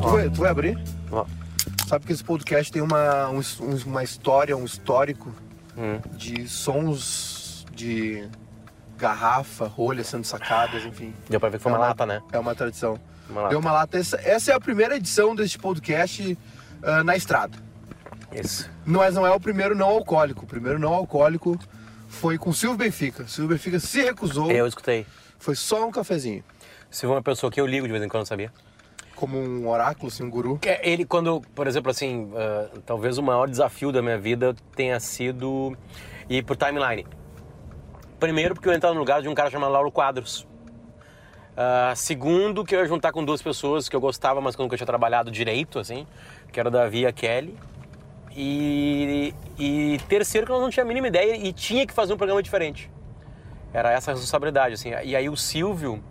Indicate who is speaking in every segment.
Speaker 1: Tu vai, tu vai abrir?
Speaker 2: Ó.
Speaker 1: Sabe que esse podcast tem uma, um- um- uma história, um histórico
Speaker 2: Hum.
Speaker 1: de sons de garrafa, rolha sendo sacadas, enfim.
Speaker 2: Deu pra ver que foi
Speaker 1: É
Speaker 2: uma
Speaker 1: uma-
Speaker 2: lata, né?
Speaker 1: É uma tradição.
Speaker 2: Uma lata.
Speaker 1: Deu uma lata. Essa, essa é a primeira edição deste podcast ah, na estrada.
Speaker 2: Isso.
Speaker 1: Mas não é o primeiro não alcoólico. O primeiro não alcoólico foi com Silvio Benfica. Silvio Benfica se recusou.
Speaker 2: Eu escutei.
Speaker 1: Foi só um cafezinho.
Speaker 2: Se for uma pessoa que eu ligo de vez em quando, sabia?
Speaker 1: Como um oráculo, assim, um guru.
Speaker 2: Que Ele, quando, por exemplo, assim, ah, talvez o maior desafio da minha vida tenha sido ir pro timeline. Primeiro, porque eu entrar no lugar de um cara chamado Lauro Quadros. Ah, segundo, que eu ia juntar com duas pessoas que eu gostava, mas que eu nunca tinha trabalhado direito, assim, que era o Davi e a Kelly. E, e terceiro, que eu não tinha a mínima ideia e tinha que fazer um programa diferente. Era essa a responsabilidade, assim. E aí o Silvio...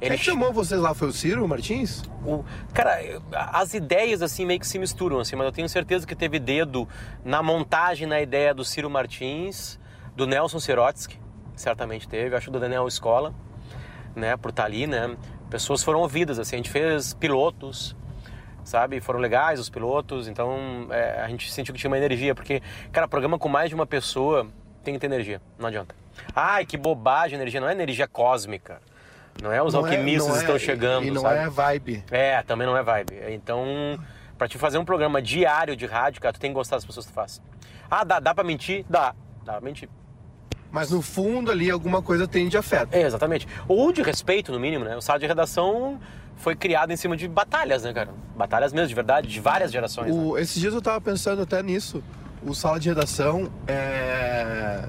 Speaker 1: Quem que chamou vocês lá? Foi o Ciro Martins?
Speaker 2: O, cara, as ideias assim meio que se misturam, assim, mas eu tenho certeza que teve dedo na montagem, na ideia do Ciro Martins, do Nelson Sirotsky, certamente teve, acho do Daniel Escola, né, por estar ali, né. Pessoas foram ouvidas, assim, a gente fez pilotos, sabe, foram legais os pilotos, então é, a gente sentiu que tinha uma energia, porque, cara, programa com mais de uma pessoa tem que ter energia, não adianta. Ai, que bobagem, energia, não é energia cósmica. Não é os
Speaker 1: Não é-
Speaker 2: alquimistas
Speaker 1: é-
Speaker 2: estão chegando,
Speaker 1: E não
Speaker 2: sabe?
Speaker 1: é vibe.
Speaker 2: É, também não é vibe. Então, pra te fazer um programa diário de rádio, cara, tu tem que gostar das pessoas que tu faz. Ah, dá, dá pra mentir? Dá. Dá pra mentir.
Speaker 1: Mas no fundo ali alguma coisa tem de afeto.
Speaker 2: É, exatamente. Ou de respeito, no mínimo, né? O sala de redação foi criado em cima de batalhas, né, cara? Batalhas mesmo, de verdade, de várias gerações. né?
Speaker 1: O- esses dias eu tava pensando até nisso. O sala de redação é...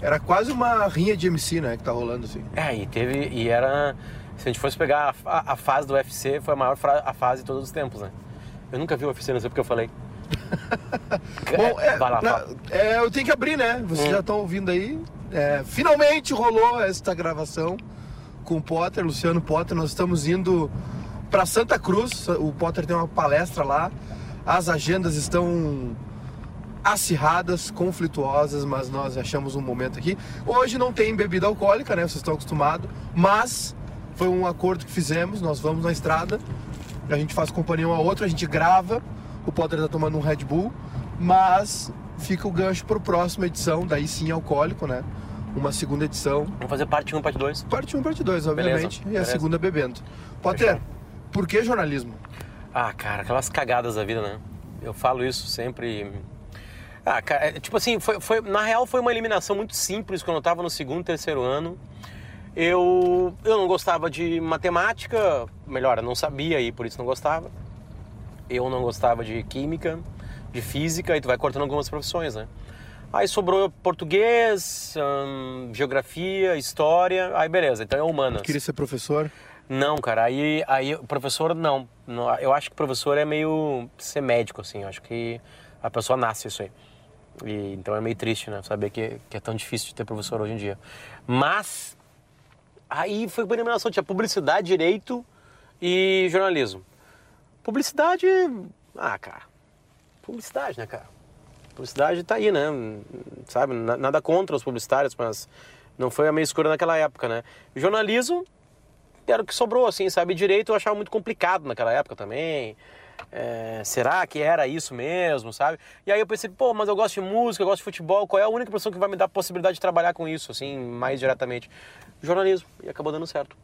Speaker 1: era quase uma rinha de MC, né? Que tá rolando assim.
Speaker 2: É, e teve. E era. Se a gente fosse pegar a, a- fase do UFC, foi a maior a fase de todos os tempos, né? Eu nunca vi o UFC, não sei porque eu falei.
Speaker 1: Bom, é,
Speaker 2: lá,
Speaker 1: na- é, eu tenho que abrir, né? Vocês
Speaker 2: Hum.
Speaker 1: já estão ouvindo aí. É, finalmente rolou esta gravação com o Potter, Luciano Potter. Nós estamos indo para Santa Cruz. O Potter tem uma palestra lá. As agendas estão acirradas, conflituosas, mas nós achamos um momento aqui. Hoje não tem bebida alcoólica, né? Vocês estão acostumados, mas foi um acordo que fizemos. Nós vamos na estrada, a gente faz companhia um ao outro, a gente grava. O Potter tá tomando um Red Bull, mas fica o gancho pro próxima edição, daí sim alcoólico, né? Uma segunda edição,
Speaker 2: Vamos fazer parte 1, parte 2.
Speaker 1: parte 1, parte 2, obviamente, e a
Speaker 2: beleza.
Speaker 1: segunda bebendo. Potter,
Speaker 2: Fechou.
Speaker 1: por que jornalismo?
Speaker 2: Ah, cara, aquelas cagadas da vida, né? Eu falo isso sempre. Ah, cara, é, tipo assim, foi, foi- na real foi uma eliminação muito simples quando eu tava no segundo, terceiro ano. Eu, eu não gostava de matemática, melhor, eu não sabia e por isso não gostava. Eu não gostava de química, de física, e tu vai cortando algumas profissões, né? Aí sobrou português, hum, geografia, história, aí beleza, então é humanas.
Speaker 1: Queria ser professor?
Speaker 2: Não, cara, aí, aí professor não. Não, Eu acho que professor é meio ser médico, assim. Eu acho que a pessoa nasce isso aí. E, então é meio triste, né? Saber que, que é tão difícil de ter professor hoje em dia. Mas aí foi por eliminação. Tinha publicidade, direito e jornalismo. Publicidade. Ah, cara. Publicidade, né, cara? Publicidade tá aí, né? Sabe? Na- Nada contra os publicitários, mas não foi a meio escura naquela época, né? Jornalismo era o que sobrou, assim, sabe? Direito eu achava muito complicado naquela época também. É, será que era isso mesmo, sabe? E aí eu pensei, pô, mas eu gosto de música, eu gosto de futebol, qual é a única pessoa que vai me dar a possibilidade de trabalhar com isso, assim, mais diretamente? Jornalismo. E acabou dando certo.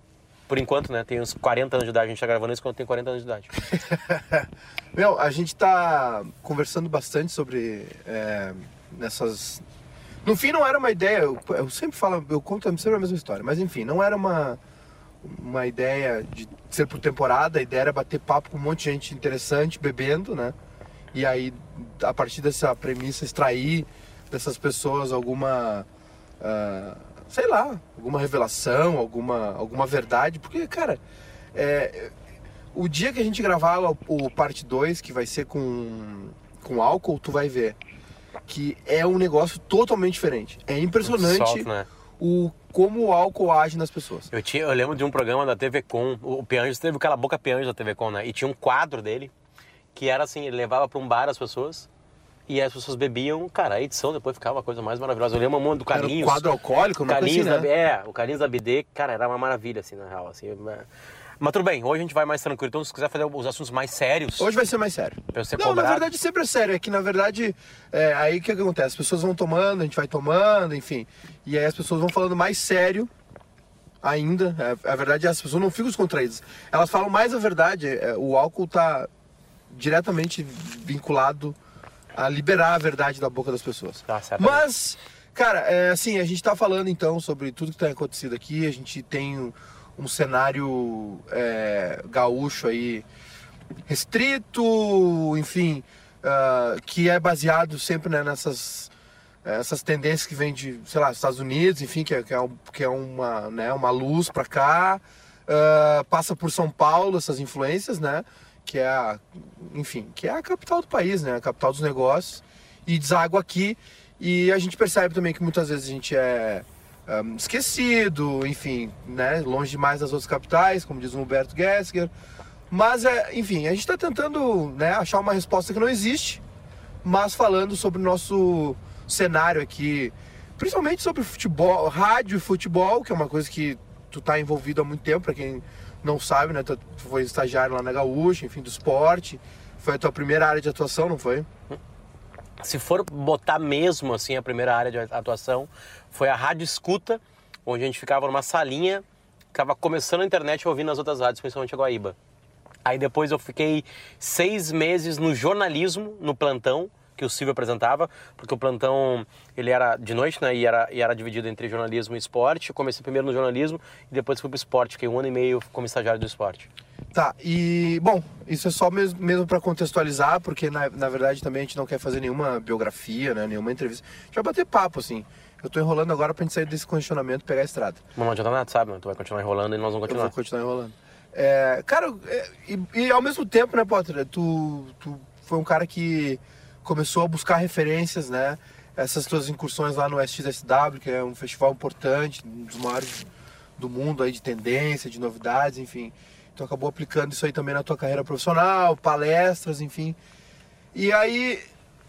Speaker 2: Por enquanto, né? Tem uns 40 anos de idade, a gente tá gravando isso quando tem 40 anos de idade.
Speaker 1: Meu, a gente tá conversando bastante sobre é, nessas. No fim, não era uma ideia. Eu, eu sempre falo, eu conto sempre a mesma história, mas enfim, não era uma uma ideia de ser por temporada. A ideia era bater papo com um monte de gente interessante, bebendo, né? E aí, a partir dessa premissa, extrair dessas pessoas alguma, ah, sei lá, alguma revelação, alguma, alguma verdade, porque, cara, é, o dia que a gente gravar o, o parte 2, que vai ser com, com álcool, tu vai ver que é um negócio totalmente diferente. É impressionante
Speaker 2: Solto, né?
Speaker 1: o, como o álcool age nas pessoas.
Speaker 2: Eu, tinha, eu lembro de um programa da TV Com, o o Pianges teve aquela boca Pianges da TV Com, né? E tinha um quadro dele que era assim, ele levava para um bar as pessoas E as pessoas bebiam, cara, a edição depois ficava a coisa mais maravilhosa. Eu lembro uma do
Speaker 1: Era
Speaker 2: Carlinhos.
Speaker 1: um quadro alcoólico, uma coisa
Speaker 2: Carlinhos
Speaker 1: assim, né?
Speaker 2: É, o Carlinhos da BD, cara, era uma maravilha, assim, na real. Assim, mas tudo bem, hoje a gente vai mais tranquilo. Então, se quiser fazer os assuntos mais sérios,
Speaker 1: Hoje vai ser mais sério.
Speaker 2: pra ser
Speaker 1: Não,
Speaker 2: cobrado,
Speaker 1: na verdade sempre é sério. É que na verdade, é, aí o que, que acontece? As pessoas vão tomando, a gente vai tomando, enfim. E aí as pessoas vão falando mais sério ainda. É, a verdade é as pessoas não ficam descontraídas. Elas falam mais a verdade. É, o álcool tá diretamente vinculado a liberar a verdade da boca das pessoas.
Speaker 2: Tá, certamente.
Speaker 1: Mas, cara, é, assim, a gente tá falando então sobre tudo que tem acontecido aqui. A gente tem um, um cenário é, gaúcho aí restrito, enfim, ah, que é baseado sempre né, nessas essas tendências que vêm de, sei lá, Estados Unidos, enfim, que é, que é, um- que é uma, né, uma luz para cá, ah, passa por São Paulo essas influências, né, que é a, enfim, que é a capital do país, né, a capital dos negócios, e deságua aqui, e a gente percebe também que muitas vezes a gente é ah, esquecido, enfim, né, longe demais das outras capitais, como diz o Humberto Gessinger, mas, é, enfim, a gente está tentando né, achar uma resposta que não existe, mas falando sobre o nosso cenário aqui, principalmente sobre futebol, rádio e futebol, que é uma coisa que tu tá envolvido há muito tempo, para quem não sabe, né? Tu foi estagiário lá na Gaúcha, enfim, do esporte. Foi a tua primeira área de atuação, não foi?
Speaker 2: se for botar mesmo assim a primeira área de atuação, foi a rádio escuta, onde a gente ficava numa salinha, ficava começando a internet ouvindo as outras rádios, principalmente a Guaíba. Aí depois eu fiquei seis meses no jornalismo, no plantão, que o Silvio apresentava, porque o plantão ele era de noite, né? E era, e era dividido entre jornalismo e esporte. Eu comecei primeiro no jornalismo e depois fui pro esporte, fiquei um ano e meio como estagiário do esporte.
Speaker 1: Tá, e bom, isso é só mesmo, mesmo para contextualizar, porque na, na verdade também a gente não quer fazer nenhuma biografia, né? Nenhuma entrevista. A gente vai bater papo, assim. Eu tô enrolando agora pra gente sair desse condicionamento e pegar a estrada.
Speaker 2: Mas não adianta nada, sabe? Tu vai continuar enrolando e nós vamos
Speaker 1: Eu
Speaker 2: continuar.
Speaker 1: vou continuar enrolando. É, cara, é, e, e ao mesmo tempo, né, Potter, tu, tu foi um cara que começou a buscar referências, né? Essas tuas incursões lá no SXSW, que é um festival importante, um dos maiores do mundo aí de tendência, de novidades, enfim. Tu acabou aplicando isso aí também na tua carreira profissional, palestras, enfim. E aí,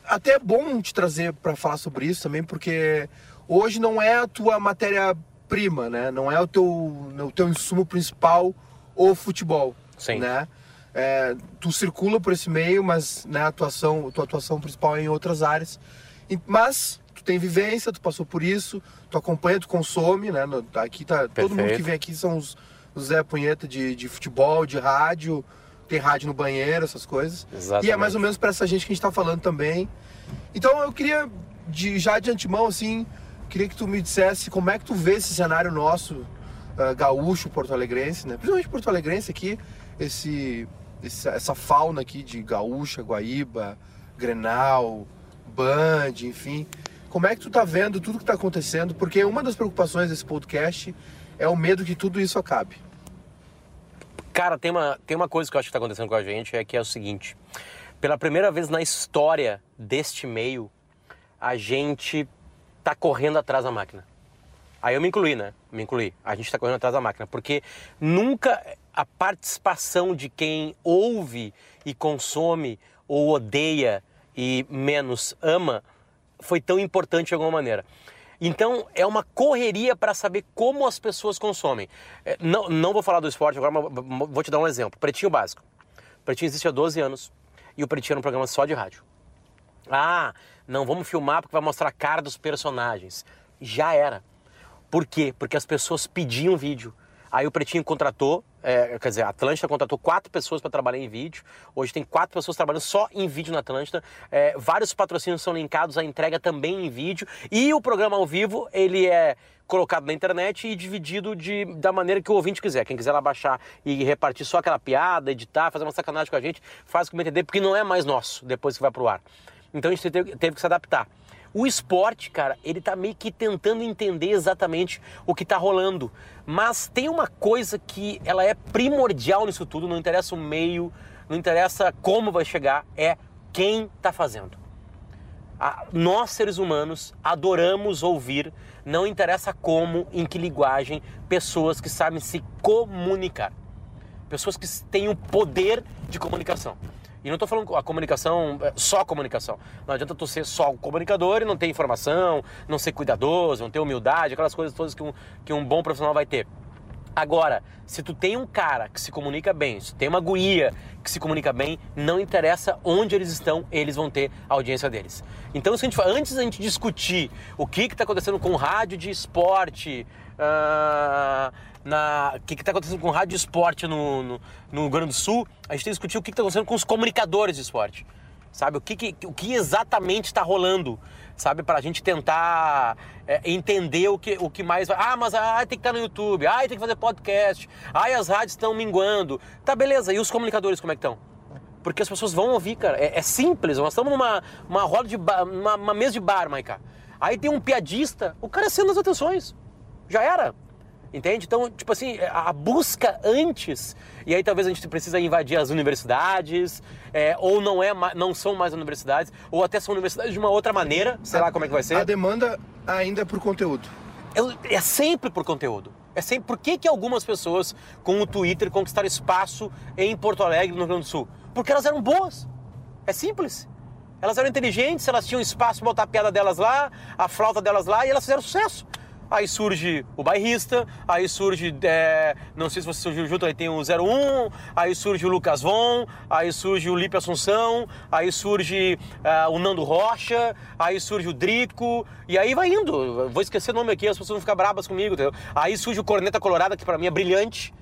Speaker 1: até é bom te trazer para falar sobre isso também, porque hoje não é a tua matéria-prima, né? Não é o teu, o teu insumo principal o futebol,
Speaker 2: Sim.
Speaker 1: né? É, tu circula por esse meio, mas né, a atuação, tua atuação principal é em outras áreas. E- Mas tu tem vivência, tu passou por isso, tu acompanha, tu consome, né? No- Aqui tá todo mundo
Speaker 2: Perfeito.
Speaker 1: que vem aqui são os, os Zé Punheta de, de futebol, de rádio, tem rádio no banheiro, essas coisas.
Speaker 2: Exatamente.
Speaker 1: E é mais ou menos para essa gente que a gente tá falando também. Então eu queria, de, já de antemão, assim, queria que tu me dissesse como é que tu vê esse cenário nosso, ah, gaúcho, porto-alegrense, né? Principalmente porto-alegrense aqui, esse, esse- essa fauna aqui de gaúcha, Guaíba, Grenal, Band, enfim. Como é que tu tá vendo tudo que tá acontecendo? Porque uma das preocupações desse podcast é o medo que tudo isso acabe.
Speaker 2: Cara, tem uma, tem uma coisa que eu acho que está acontecendo com a gente, é que é o seguinte. Pela primeira vez na história deste meio, a gente tá correndo atrás da máquina. Aí eu me incluí, né? Me incluí. A gente tá correndo atrás da máquina. Porque nunca a participação de quem ouve e consome ou odeia e menos ama foi tão importante de alguma maneira. Então é uma correria para saber como as pessoas consomem. É, Não, não vou falar do esporte agora, mas vou te dar um exemplo. Pretinho básico. Pretinho existe há 12 anos e o Pretinho era um programa só de rádio. Ah, não vamos filmar porque vai mostrar a cara dos personagens. Já era. Por quê? Porque as pessoas pediam vídeo. Aí o Pretinho contratou, é, quer dizer, a Atlântida contratou quatro pessoas para trabalhar em vídeo. Hoje tem quatro pessoas trabalhando só em vídeo na Atlântida. É, vários patrocínios são linkados à entrega também em vídeo. E o programa ao vivo, ele é colocado na internet e dividido de, da maneira que o ouvinte quiser. Quem quiser lá baixar e repartir só aquela piada, editar, fazer uma sacanagem com a gente, faz como entender, porque não é mais nosso depois que vai pro ar. Então a gente teve, teve que se adaptar. O esporte, cara, ele tá meio que tentando entender exatamente o que tá rolando. Mas tem uma coisa que ela é primordial nisso tudo, não interessa o meio, não interessa como vai chegar, é quem tá fazendo. Nós, seres humanos, adoramos ouvir, não interessa como, em que linguagem, pessoas que sabem se comunicar. Pessoas que têm o poder de comunicação. E não estou falando a comunicação, é, só comunicação. Não adianta tu ser só um comunicador e não ter informação, não ser cuidadoso, não ter humildade, aquelas coisas todas que um, que um bom profissional vai ter. Agora, se tu tem um cara que se comunica bem, se tem uma guia que se comunica bem, não interessa onde eles estão, eles vão ter a audiência deles. Então, se a gente, antes da gente discutir o que está acontecendo com rádio de esporte, uh, na, o que está acontecendo com rádio de esporte no, no, no Rio Grande do Sul, a gente tem que discutir o que está acontecendo com os comunicadores de esporte. Sabe? O que, que o que exatamente está rolando sabe? Para a gente tentar é, entender o que, o que mais. Ah, mas ah, tem que estar no YouTube, ah, tem que fazer podcast, ah, as rádios estão minguando. Tá, beleza, e os comunicadores como é que estão? Porque as pessoas vão ouvir, cara. É, é simples, nós estamos numa uma roda de bar, uma, uma mesa de bar, Maica. Aí tem um piadista, o cara sendo as atenções. Já era. Entende? Então, tipo assim, a busca antes, e aí talvez a gente precisa invadir as universidades, é, ou não, é, não são mais universidades, ou até são universidades de uma outra maneira, sei a, lá como é que vai ser.
Speaker 1: A demanda ainda é por conteúdo.
Speaker 2: É, é sempre por conteúdo. É sempre por que, que algumas pessoas com o Twitter conquistaram espaço em Porto Alegre, no Rio Grande do Sul? Porque elas eram boas. É simples. Elas eram inteligentes, elas tinham espaço para botar a piada delas lá, a flauta delas lá, e elas fizeram sucesso aí surge o bairrista, aí surge, é, não sei se você surgiu junto, aí tem o 01, aí surge o Lucas Von, aí surge o Lipe Assunção, aí surge é, o Nando Rocha, aí surge o Drico, e aí vai indo. Vou esquecer o nome aqui, as pessoas vão ficar brabas comigo, entendeu? Aí surge o Corneta Colorada, que para mim é brilhante,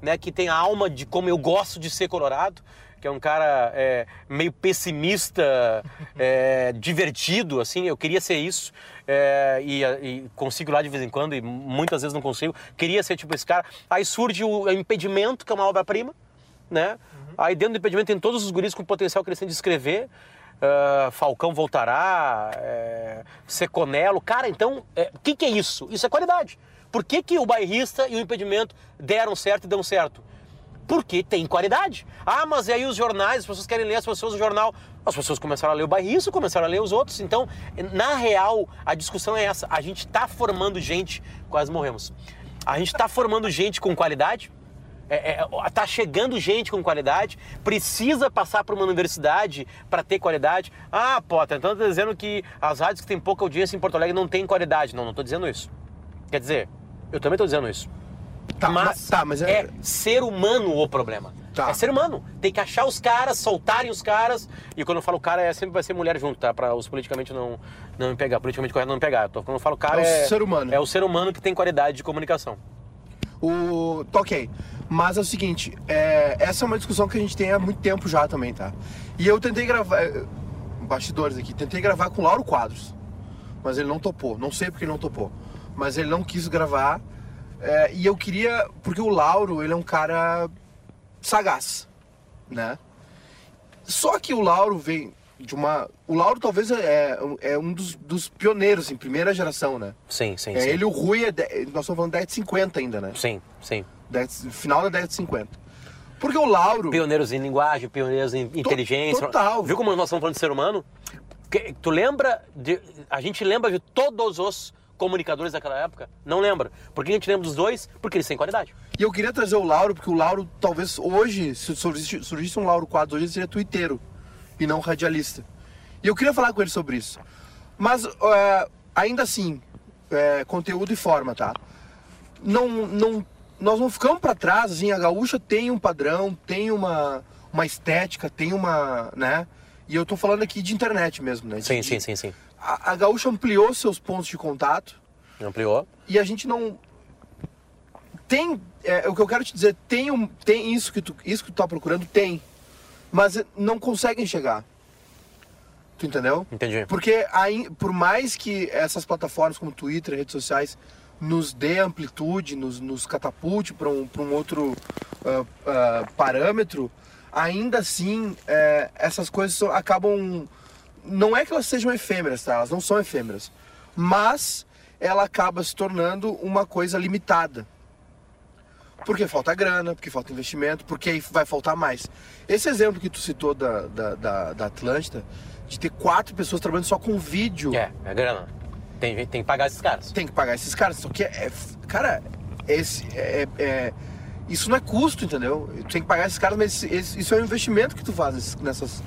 Speaker 2: né, que tem a alma de como eu gosto de ser colorado que é um cara é, meio pessimista, é, divertido, assim, eu queria ser isso, é, e, e, consigo lá de vez em quando, e muitas vezes não consigo, queria ser tipo esse cara. Aí surge o Impedimento, que é uma obra-prima, né? Uhum. Aí dentro do Impedimento tem todos os guris com potencial crescente de escrever, Uh, Falcão voltará, é, Seconello. Cara, então, o é, que, que é isso? Isso é qualidade. Por que, que o bairrista e o impedimento deram certo e dão certo? Porque tem qualidade. Ah, mas aí os jornais, as pessoas querem ler as pessoas no jornal. As pessoas começaram a ler o bairrista, começaram a ler os outros. Então, na real, a discussão é essa. A gente está formando gente, quase morremos. A gente está formando gente com qualidade. É, é, tá chegando gente com qualidade, precisa passar por uma universidade para ter qualidade. Ah, Potter, então tá dizendo que as rádios que têm pouca audiência em Porto Alegre não têm qualidade. Não, não estou dizendo isso. Quer dizer, eu também estou dizendo isso. Tá, mas, tá, mas é... é... ser humano o problema. Tá. É ser humano. Tem que achar os caras, soltarem os caras. E quando eu falo cara, é, sempre vai ser mulher junto, tá? Pra os politicamente não, não me pegar. Politicamente correto não me pegar. Quando eu falo cara, é,
Speaker 1: é o ser humano.
Speaker 2: É o ser humano que tem qualidade de comunicação.
Speaker 1: O... Tá ok. Mas é o seguinte, é... essa é uma discussão que a gente tem há muito tempo já também, tá? E eu tentei gravar... É, bastidores aqui. Tentei gravar com o Lauro Quadros. Mas ele não topou. Não sei porque ele não topou. Mas ele não quis gravar é, e eu queria. Porque o Lauro, ele é um cara sagaz, né? Só que o Lauro vem de uma. O Lauro talvez é, é um dos, dos pioneiros em primeira geração, né?
Speaker 2: Sim, sim.
Speaker 1: É,
Speaker 2: sim.
Speaker 1: Ele o Rui é. De, nós estamos falando da década de 50 ainda, né?
Speaker 2: Sim, sim.
Speaker 1: final da década de 50. Porque o Lauro.
Speaker 2: Pioneiros em linguagem, pioneiros em inteligência.
Speaker 1: Total.
Speaker 2: Viu como nós estamos falando de ser humano? Tu lembra de. A gente lembra de todos os comunicadores daquela época? Não lembra. Por que a gente lembra dos dois? Porque eles têm qualidade.
Speaker 1: E eu queria trazer o Lauro, porque o Lauro, talvez hoje, se surgisse, surgisse um Lauro Quadros, hoje ele seria twitteiro e não radialista. E eu queria falar com ele sobre isso. Mas, é, ainda assim, é, conteúdo e forma, tá? Não, não, nós não ficamos para trás, assim, a gaúcha tem um padrão, tem uma, uma estética, tem uma, né? E eu tô falando aqui de internet mesmo, né? De,
Speaker 2: sim, sim, sim, sim
Speaker 1: a, a Gaúcha ampliou seus pontos de contato.
Speaker 2: Ampliou.
Speaker 1: E a gente não. Tem. É, o que eu quero te dizer, tem, um, tem isso, que tu, isso que tu tá procurando, tem. Mas não conseguem chegar. Tu entendeu?
Speaker 2: Entendi.
Speaker 1: Porque aí, por mais que essas plataformas como Twitter, redes sociais, nos dê amplitude, nos, nos catapulte para um, um outro uh, uh, parâmetro, ainda assim uh, essas coisas acabam não é que elas sejam efêmeras, tá? Elas não são efêmeras. Mas ela acaba se tornando uma coisa limitada. Porque falta grana, porque falta investimento, porque aí vai faltar mais. Esse exemplo que tu citou da, da, da, da Atlântida, de ter quatro pessoas trabalhando só com vídeo.
Speaker 2: É, é grana. Tem, tem que pagar esses caras.
Speaker 1: Tem que pagar esses caras. Só que é. é cara, esse é, é Isso não é custo, entendeu? Tu tem que pagar esses caras, mas esse- esse- isso é um investimento que tu faz nessas,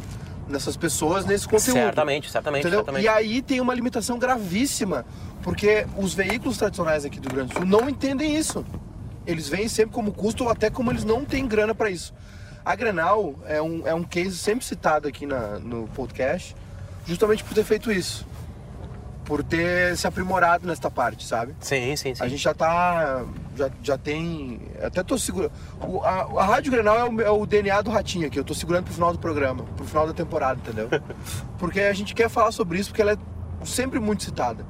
Speaker 1: nessas pessoas, nesse conteúdo.
Speaker 2: Certamente, certamente,
Speaker 1: Entendeu?
Speaker 2: certamente.
Speaker 1: E aí tem uma limitação gravíssima, porque os veículos tradicionais aqui do Rio Grande do Sul não entendem isso. Eles veem sempre como custo ou até como eles não têm grana para isso. A Grenal é um, é um case sempre citado aqui na, no podcast, justamente por ter feito isso. Por ter se aprimorado nesta parte, sabe?
Speaker 2: Sim, sim, sim.
Speaker 1: A gente já tá. Já, já tem. Até tô segurando. A, a Rádio Grenal é o, é o DNA do Ratinho aqui. Eu tô segurando pro final do programa, pro final da temporada, entendeu? Porque a gente quer falar sobre isso porque ela é sempre muito citada.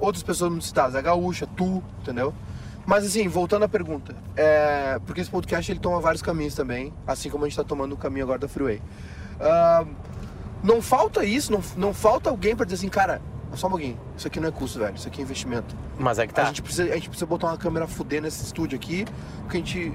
Speaker 1: Outras pessoas muito citadas, a Gaúcha, tu, entendeu? Mas assim, voltando à pergunta, é, porque esse podcast ele toma vários caminhos também, assim como a gente tá tomando o caminho agora da Freeway. Ah, não falta isso, não, não falta alguém pra dizer assim, cara, só um pouquinho, isso aqui não é custo, velho, isso aqui é investimento.
Speaker 2: Mas é que tá.
Speaker 1: A, gente precisa, a gente precisa botar uma câmera fuder nesse estúdio aqui, porque a gente,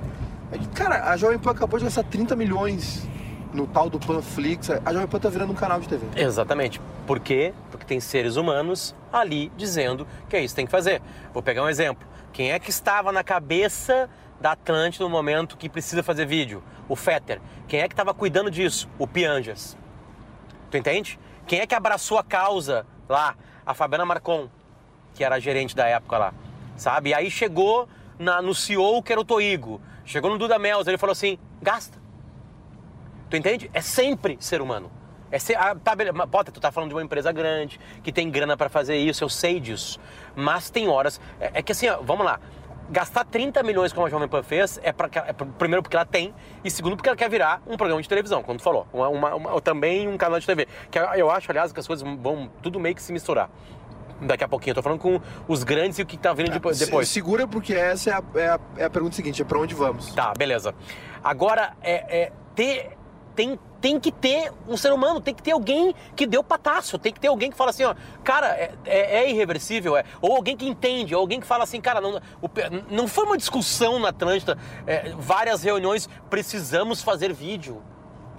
Speaker 1: a gente- Cara, a Jovem Pan acabou de gastar 30 milhões no tal do Panflix. A Jovem Pan tá virando um canal de TV.
Speaker 2: Exatamente. Por quê? Porque tem seres humanos ali dizendo que é isso que tem que fazer. Vou pegar um exemplo. Quem é que estava na cabeça da Atlântida no momento que precisa fazer vídeo? O Fetter. Quem é que estava cuidando disso? O Pianjas. Tu entende? Quem é que abraçou a causa lá? A Fabiana Marcon, que era gerente da época lá. Sabe? E aí chegou na- no CEO, que era o Toigo. Chegou no Duda Mels, ele falou assim: gasta. Tu entende? É sempre ser humano. É ser, ah, tá, Potter, tu tá falando de uma empresa grande, que tem grana pra fazer isso, eu sei disso. Mas tem horas. É, é que assim, ó, vamos lá. Gastar 30 milhões como a Jovem Pan fez é, pra, é primeiro porque ela tem e segundo porque ela quer virar um programa de televisão, como tu falou. Uma, uma- uma- também um canal de TV. Que eu- acho, aliás, que as coisas vão tudo meio que se misturar. Daqui a pouquinho. Eu tô falando com os grandes e o que tá vindo depois.
Speaker 1: Se-
Speaker 2: depois.
Speaker 1: segura porque essa é a, é a- é a pergunta seguinte, é pra onde vamos?
Speaker 2: Tá, beleza. Agora, é, é, ter, tem, tem que ter um ser humano, tem que ter alguém que deu pataço, tem que ter alguém que fala assim, ó, cara, é, é- é irreversível, é, ou alguém que entende, ou alguém que fala assim, cara, não, o não foi uma discussão na Atlântida, é, várias reuniões, precisamos fazer vídeo,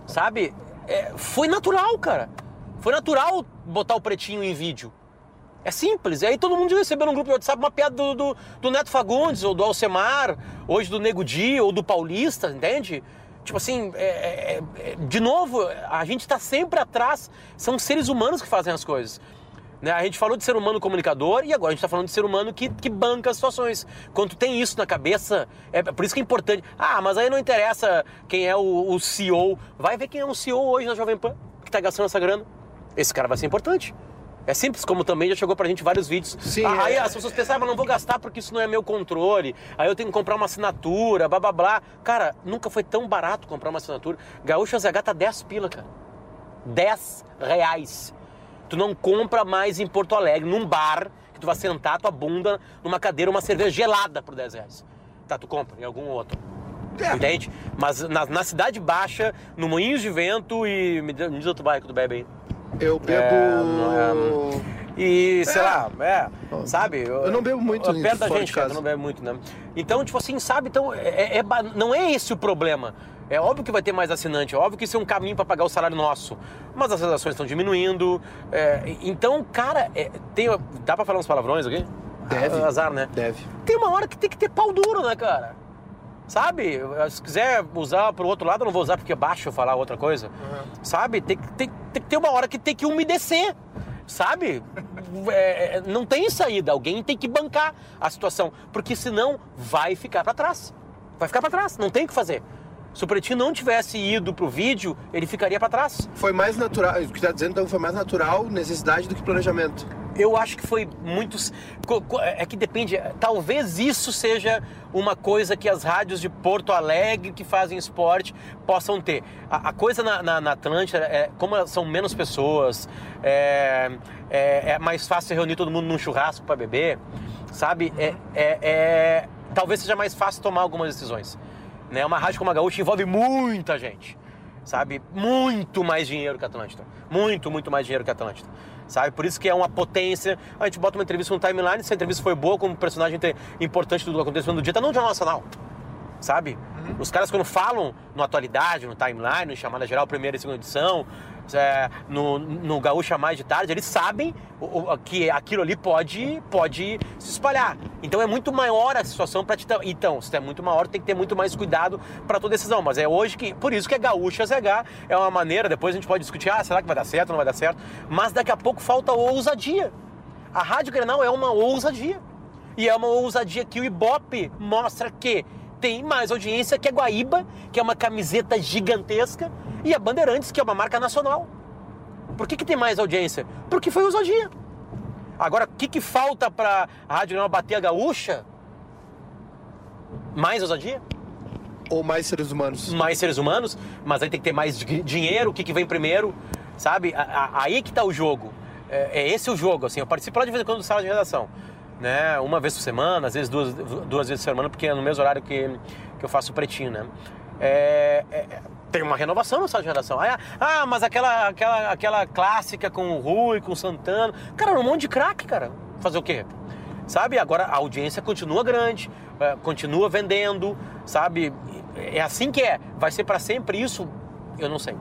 Speaker 2: sabe? É, foi natural, cara. Foi natural botar o pretinho em vídeo. É simples. E aí todo mundo recebeu no grupo de WhatsApp uma piada do, do, do Neto Fagundes, ou do Alcemar, hoje do Nego Di, ou do Paulista, entende? Tipo assim, é- é- é- de novo, a gente está sempre atrás. São seres humanos que fazem as coisas. Né? A gente falou de ser humano comunicador e agora a gente está falando de ser humano que, que banca as situações. Quando tem isso na cabeça, é por isso que é importante. Ah, mas aí não interessa quem é o, o CEO. Vai ver quem é o CEO hoje na Jovem Pan, que está gastando essa grana. Esse cara vai ser importante. É simples, como também já chegou pra gente vários vídeos.
Speaker 1: Sim,
Speaker 2: Ah, Aí
Speaker 1: é.
Speaker 2: as pessoas pensavam, "Ah, não vou gastar porque isso não é meu controle. Aí eu tenho que comprar uma assinatura, blá blá blá. Cara, nunca foi tão barato comprar uma assinatura. Gaúcha ZH tá 10 pila, cara. 10 reais. Tu não compra mais em Porto Alegre, num bar, que tu vai sentar tua bunda numa cadeira, uma cerveja gelada por 10 reais. Tá, tu compra em algum outro.
Speaker 1: É.
Speaker 2: Entende? Mas na, na cidade baixa, no Moinhos de Vento e. Me diz outro bairro que tu bebe aí.
Speaker 1: Eu bebo.
Speaker 2: É, E, sei
Speaker 1: É.
Speaker 2: lá, é, sabe?
Speaker 1: Eu não bebo muito
Speaker 2: Perto da gente, cara, não bebe muito, né? Então, tipo assim, sabe? Então, é, é ba- não é esse o problema. É óbvio que vai ter mais assinante, é óbvio que isso é um caminho para pagar o salário nosso. Mas as redações estão diminuindo. é, então, cara, é, tem, dá para falar uns palavrões aqui?
Speaker 1: Deve.
Speaker 2: Ah, Azar, né?
Speaker 1: Deve.
Speaker 2: Tem uma hora que tem que ter pau duro, né, cara? Sabe? Se quiser usar pro outro lado, eu não vou usar porque é baixo falar outra coisa. Sabe? Tem, que- tem, tem que ter uma hora que tem que umedecer. Sabe? É, é, não tem saída. Alguém tem que bancar a situação. Porque senão vai ficar pra trás. Vai ficar pra trás. Não tem o que fazer. Se o Pretinho não tivesse ido pro vídeo, ele ficaria pra trás.
Speaker 1: Foi mais natural. O que tá dizendo então foi mais natural necessidade do que planejamento.
Speaker 2: Eu acho que foi muito. co- co- É que depende. Talvez isso seja uma coisa que as rádios de Porto Alegre que fazem esporte possam ter. A, a coisa na, na, na Atlântida é como são menos pessoas, é, é, é mais fácil reunir todo mundo num churrasco para beber, sabe? É, é- é- talvez seja mais fácil tomar algumas decisões. Né? Uma rádio como a Gaúcha envolve muita gente sabe? Muito mais dinheiro que a Atlântida. Muito, muito mais dinheiro que a Atlântida. Sabe? Por isso que é uma potência. A gente bota uma entrevista no timeline, se a entrevista foi boa, como personagem importante do acontecimento do dia, tá no Jornal Nacional. Sabe? Os caras quando falam no atualidade, no timeline, no chamada geral, primeira e segunda edição, é, no, no Gaúcha Mais de Tarde, eles sabem que aquilo ali pode, pode se espalhar. Então é muito maior a situação para ti. Então, se é muito maior, tem que ter muito mais cuidado para toda decisão. Mas é hoje que. Por isso que é Gaúcha ZH é uma maneira, depois a gente pode discutir, ah, será que vai dar certo, não vai dar certo? Mas daqui a pouco falta ousadia. A Rádio Grenal é uma ousadia. E é uma ousadia que o Ibope mostra que tem mais audiência que a Guaíba, que é uma camiseta gigantesca, e a Bandeirantes, que é uma marca nacional. Por que, que tem mais audiência? Porque foi ousadia. Agora, o que, que falta para a Rádio Grenal bater a gaúcha? Mais ousadia?
Speaker 1: Ou mais seres humanos?
Speaker 2: Mais seres humanos, mas aí tem que ter mais dinheiro, o que, que vem primeiro, sabe? Aí que está o jogo. É, é, esse o jogo, assim. Eu participo lá de vez em quando do sala de redação né? Uma vez por semana, às vezes duas, duas vezes por semana, porque é no mesmo horário que, que eu faço o pretinho, né? É, é, tem uma renovação no sala de redação. Ah, ah, mas aquela, aquela, aquela clássica com o Rui, com o Santana. Cara, um monte de craque, cara. Fazer o quê? Sabe? Agora a audiência continua grande, é, continua vendendo, sabe? É assim que é. Vai ser para sempre isso? Eu não sei.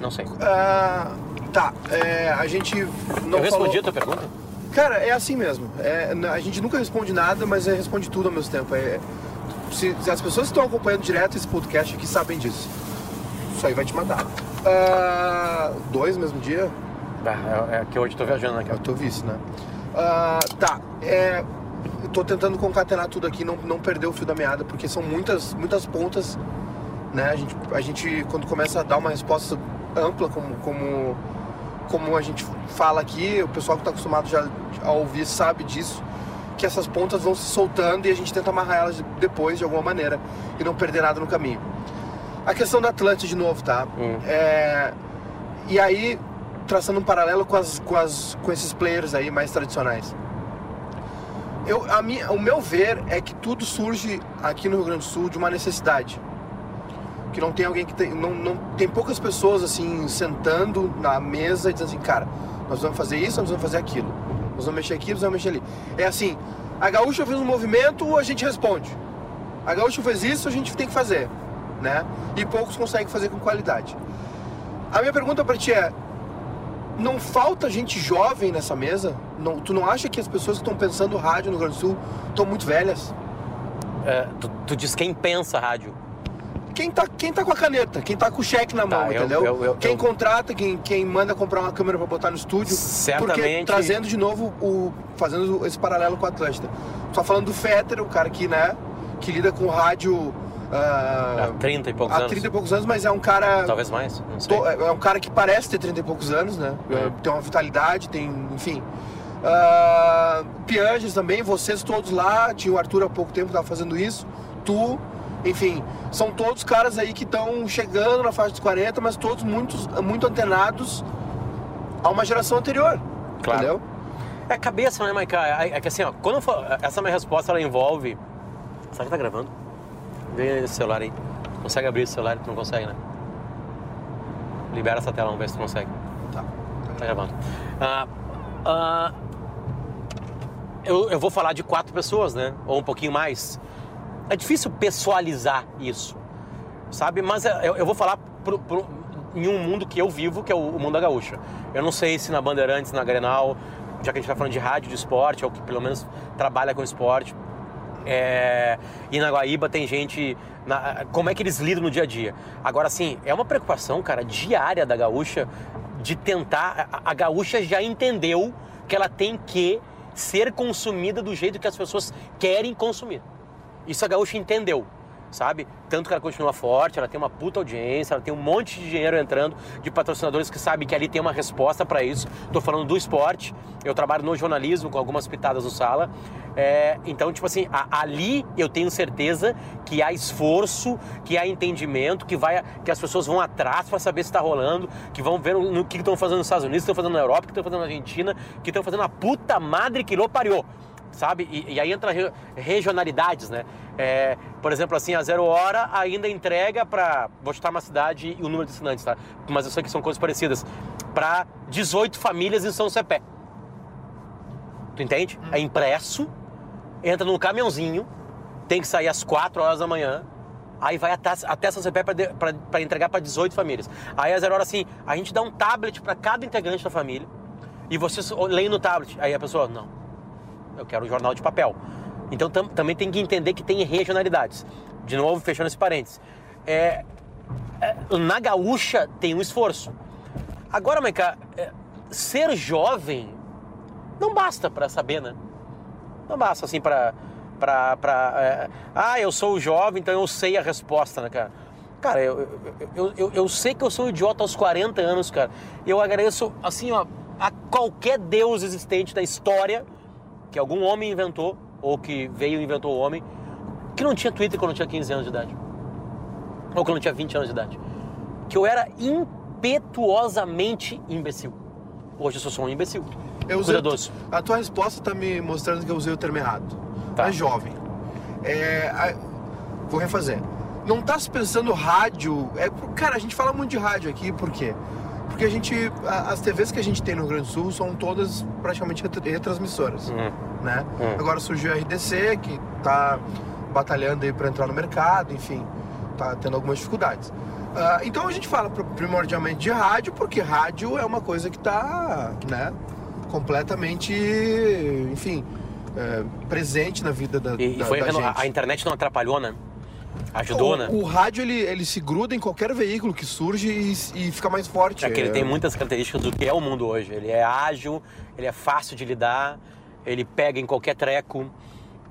Speaker 2: Não sei. Uh,
Speaker 1: tá, é, a gente não
Speaker 2: Eu respondi
Speaker 1: falou...
Speaker 2: a tua pergunta?
Speaker 1: Cara, é assim mesmo. É, a gente nunca responde nada, mas é, responde tudo ao mesmo tempo. É, se, se, as pessoas que estão acompanhando direto esse podcast aqui sabem disso. Isso aí vai te matar. Uh, dois mesmo dia?
Speaker 2: É, é, que hoje eu tô viajando, né?
Speaker 1: Eu tô vice, né? Uh, tá, é, eu tô tentando concatenar tudo aqui, não, não perder o fio da meada, porque são muitas, muitas pontas, né? A gente, a gente, quando começa a dar uma resposta ampla, como, como como a gente fala aqui, o pessoal que está acostumado já a ouvir sabe disso, que essas pontas vão se soltando e a gente tenta amarrar elas depois de alguma maneira e não perder nada no caminho. A questão da Atlântica de novo, tá? Hum. É... E aí, traçando um paralelo com, as, com, as, com esses players aí mais tradicionais. Eu, a minha, o meu ver é que tudo surge aqui no Rio Grande do Sul de uma necessidade que não tem alguém que tem. Não, não, tem poucas pessoas assim sentando na mesa e dizendo assim, cara, nós vamos fazer isso, nós vamos fazer aquilo. Nós vamos mexer aqui, nós vamos mexer ali. É assim, a gaúcha fez um movimento, a gente responde. A gaúcha fez isso, a gente tem que fazer. Né? E poucos conseguem fazer com qualidade. A minha pergunta para ti é: não falta gente jovem nessa mesa? Não, tu não acha que as pessoas que estão pensando rádio no Rio Grande do Sul estão muito velhas?
Speaker 2: É, tu, tu diz quem pensa rádio
Speaker 1: quem tá, quem tá com a caneta, quem tá com o cheque na mão, tá, entendeu? Eu, eu, quem eu... contrata, quem, quem manda comprar uma câmera para botar no estúdio.
Speaker 2: Certamente. Porque
Speaker 1: trazendo de novo, o, fazendo esse paralelo com a Atlântida. Só falando do Fetter, o cara que, né, que lida com rádio. Uh,
Speaker 2: há 30 e poucos
Speaker 1: há
Speaker 2: anos.
Speaker 1: Há 30 e poucos anos, mas é um cara.
Speaker 2: Talvez mais, não sei.
Speaker 1: É, é um cara que parece ter 30 e poucos anos, né? Uhum. Tem uma vitalidade, tem. Enfim. Uh, Pianges também, vocês todos lá, tinha o Arthur há pouco tempo que tava fazendo isso. Tu, enfim, são todos caras aí que estão chegando na faixa dos 40, mas todos muito, muito antenados a uma geração anterior. Claro. Entendeu?
Speaker 2: É a cabeça, né, Maica? É, é que assim, ó, quando for, essa minha resposta ela envolve. Será que tá gravando? Vê esse celular aí. Consegue abrir esse celular? Tu não consegue, né? Libera essa tela, vamos ver se tu consegue.
Speaker 1: Tá.
Speaker 2: Tá gravando. Ah, ah, eu, eu vou falar de quatro pessoas, né? Ou um pouquinho mais é difícil pessoalizar isso, sabe? Mas é, eu, eu vou falar pro, pro, em um mundo que eu vivo, que é o, o, mundo da gaúcha. Eu não sei se na Bandeirantes, na Grenal, já que a gente está falando de rádio de esporte, ou que pelo menos trabalha com esporte, é, e na Guaíba tem gente. Na, como é que eles lidam no dia a dia? Agora, assim, é uma preocupação, cara, diária da gaúcha de tentar. A gaúcha já entendeu que ela tem que ser consumida do jeito que as pessoas querem consumir. Isso a Gaúcha entendeu, sabe? Tanto que ela continua forte, ela tem uma puta audiência, ela tem um monte de dinheiro entrando de patrocinadores que sabem que ali tem uma resposta para isso. Estou falando do esporte, eu trabalho no jornalismo com algumas pitadas no sala. É, então, tipo assim, a, ali eu tenho certeza que há esforço, que há entendimento, que, vai, que as pessoas vão atrás para saber se está rolando, que vão ver no, que estão fazendo nos Estados Unidos, que estão fazendo na Europa, que estão fazendo na Argentina, que estão fazendo a puta madre que lo pariu sabe? E, e aí entra re, regionalidades, né? É, por exemplo, assim, a Zero Hora ainda entrega para, vou chutar uma cidade e o número de assinantes, tá? Mas eu sei que são coisas parecidas, para 18 famílias em São Cepé. Tu entende? Hum. É impresso, entra num caminhãozinho, tem que sair às 4 horas da manhã, Aí vai até, até São Cepé para entregar para 18 famílias. Aí a zero hora assim, a gente dá um tablet para cada integrante da família e vocês leem no tablet. Aí a pessoa, não, eu quero um jornal de papel. Então tam, também tem que entender que tem regionalidades. De novo, fechando esse parênteses. É, é, na gaúcha tem um esforço. Agora, Maica, é, ser jovem não basta para saber, né? Não basta assim para pra, pra é, ah, eu sou jovem, então eu sei a resposta, né, cara? Cara, eu, eu, eu, eu, sei que eu sou um idiota aos 40 anos, cara. Eu agradeço, assim, ó, a qualquer Deus existente da história que algum homem inventou, ou que veio e inventou o homem, que não tinha Twitter quando eu tinha 15 anos de idade. Ou quando eu tinha 20 anos de idade. Que eu era impetuosamente imbecil. Hoje eu sou só um imbecil.
Speaker 1: Eu usei, a tua resposta está me mostrando que eu usei o termo errado. Tá. É jovem. É, a, vou refazer. Não tá se pensando rádio. É, cara, a gente fala muito de rádio aqui, por quê? Porque a gente. A, as TVs que a gente tem no Rio Grande do Sul são todas praticamente retransmissoras. Hum. Né? Hum. Agora surgiu a RDC, que tá batalhando aí para entrar no mercado, enfim, tá tendo algumas dificuldades. Uh, então a gente fala primordialmente de rádio, porque rádio é uma coisa que está né, completamente, enfim, é, presente na vida da,
Speaker 2: e,
Speaker 1: da,
Speaker 2: foi,
Speaker 1: da gente.
Speaker 2: A internet não atrapalhou, né? Ajudou,
Speaker 1: o,
Speaker 2: né?
Speaker 1: O rádio, ele, ele se gruda em qualquer veículo que surge e, e fica mais forte.
Speaker 2: É que ele tem muitas características do que é o mundo hoje. Ele é ágil, ele é fácil de lidar, ele pega em qualquer treco.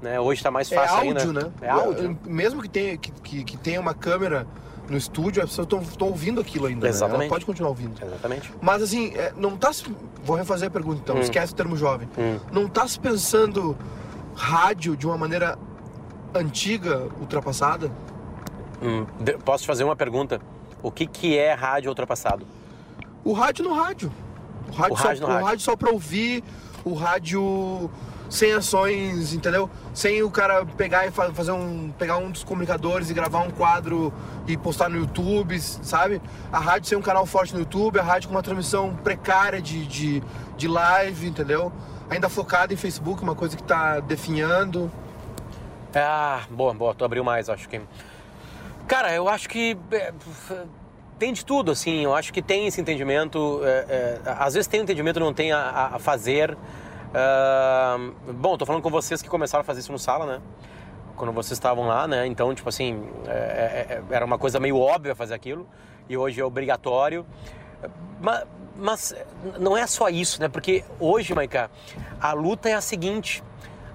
Speaker 2: Né? Hoje está mais fácil
Speaker 1: é áudio,
Speaker 2: ainda.
Speaker 1: né? É áudio. Mesmo que tenha, que, que, que tenha uma câmera no estúdio, as pessoas estão ouvindo aquilo ainda.
Speaker 2: Exatamente. Né?
Speaker 1: Ela pode continuar ouvindo.
Speaker 2: Exatamente.
Speaker 1: Mas assim, é, não tá se... Vou refazer a pergunta então, hum. esquece o termo jovem. Hum. Não tá se pensando rádio de uma maneira antiga, ultrapassada?
Speaker 2: Hum. Posso te fazer uma pergunta? O que, que é rádio ultrapassado?
Speaker 1: O rádio no rádio. O rádio, o só, no rádio. O rádio só pra ouvir, o rádio sem ações, entendeu? Sem o cara pegar e fazer um. pegar um dos comunicadores e gravar um quadro e postar no YouTube, sabe? A rádio sem um canal forte no YouTube, a rádio com uma transmissão precária de, de, de live, entendeu? Ainda focada em Facebook, uma coisa que tá definhando.
Speaker 2: Ah, boa, boa, tu abriu mais, acho que. Cara, eu acho que. É, tem de tudo, assim, eu acho que tem esse entendimento. É, é, às vezes tem entendimento, não tem a, a fazer. Uh, bom, tô falando com vocês que começaram a fazer isso no sala, né? Quando vocês estavam lá, né? Então, tipo assim, é, é, é, era uma coisa meio óbvia fazer aquilo e hoje é obrigatório. Mas, mas não é só isso, né? Porque hoje, Maica, a luta é a seguinte.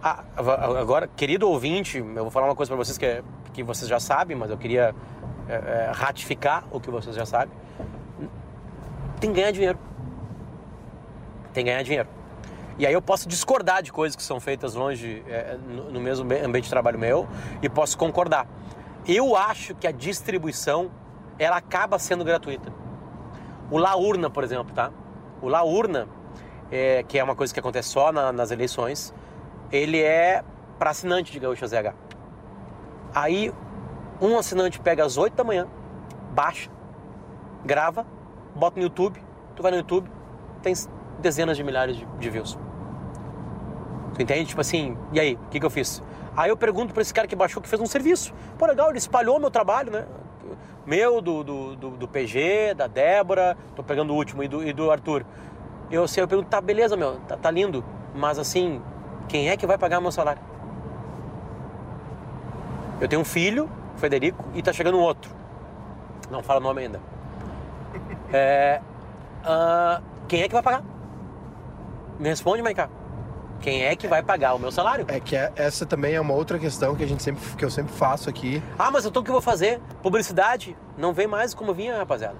Speaker 2: A, agora, querido ouvinte, eu vou falar uma coisa para vocês que, que vocês já sabem, mas eu queria é, é, ratificar o que vocês já sabem. Tem que ganhar dinheiro. Tem que ganhar dinheiro. E aí eu posso discordar de coisas que são feitas longe, é, no, no mesmo ambiente de trabalho meu, e posso concordar. Eu acho que a distribuição, ela acaba sendo gratuita. O La Urna, por exemplo, tá? O La Urna, é, que é uma coisa que acontece só na, nas eleições, ele é para assinante de Gaúcha ZH. Aí, um assinante pega às 8 da manhã, baixa, grava, bota no YouTube, tu vai no YouTube, tem dezenas de milhares de, de views. Tu entende? Tipo assim, e aí, o que, que eu fiz? Aí eu pergunto para esse cara que baixou que fez um serviço. Pô, legal, ele espalhou meu trabalho, né? Meu, do, do, do, do PG, da Débora, tô pegando o último, e do, e do Arthur. Eu, assim, eu pergunto, tá, beleza, meu, tá, tá lindo, mas assim, quem é que vai pagar meu salário? Eu tenho um filho, Federico, e tá chegando um outro. Não fala o nome ainda. É, uh, quem é que vai pagar? Me responde, Maiká. Quem é que vai pagar o meu salário?
Speaker 1: É que é, essa também é uma outra questão que a gente sempre que eu sempre faço aqui.
Speaker 2: Ah, mas então o que eu vou fazer? Publicidade não vem mais como vinha, rapaziada.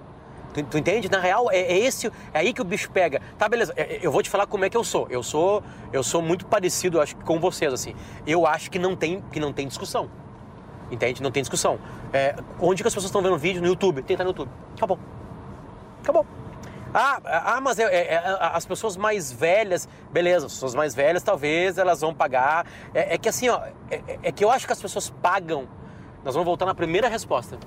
Speaker 2: Tu, tu, entende? Na real, é, é, esse, é aí que o bicho pega. Tá, beleza. É, eu vou te falar como é que eu sou. Eu sou, eu sou muito parecido, acho com vocês assim. Eu acho que não tem, que não tem discussão. Entende? Não tem discussão. É, onde que as pessoas estão vendo vídeo? No YouTube. Estar no YouTube. Acabou. Acabou. Ah, ah mas é, é, é, as pessoas mais velhas, beleza, as pessoas mais velhas talvez elas vão pagar. É, é que assim, ó, é, é, que eu acho que as pessoas pagam. Nós vamos voltar na primeira resposta.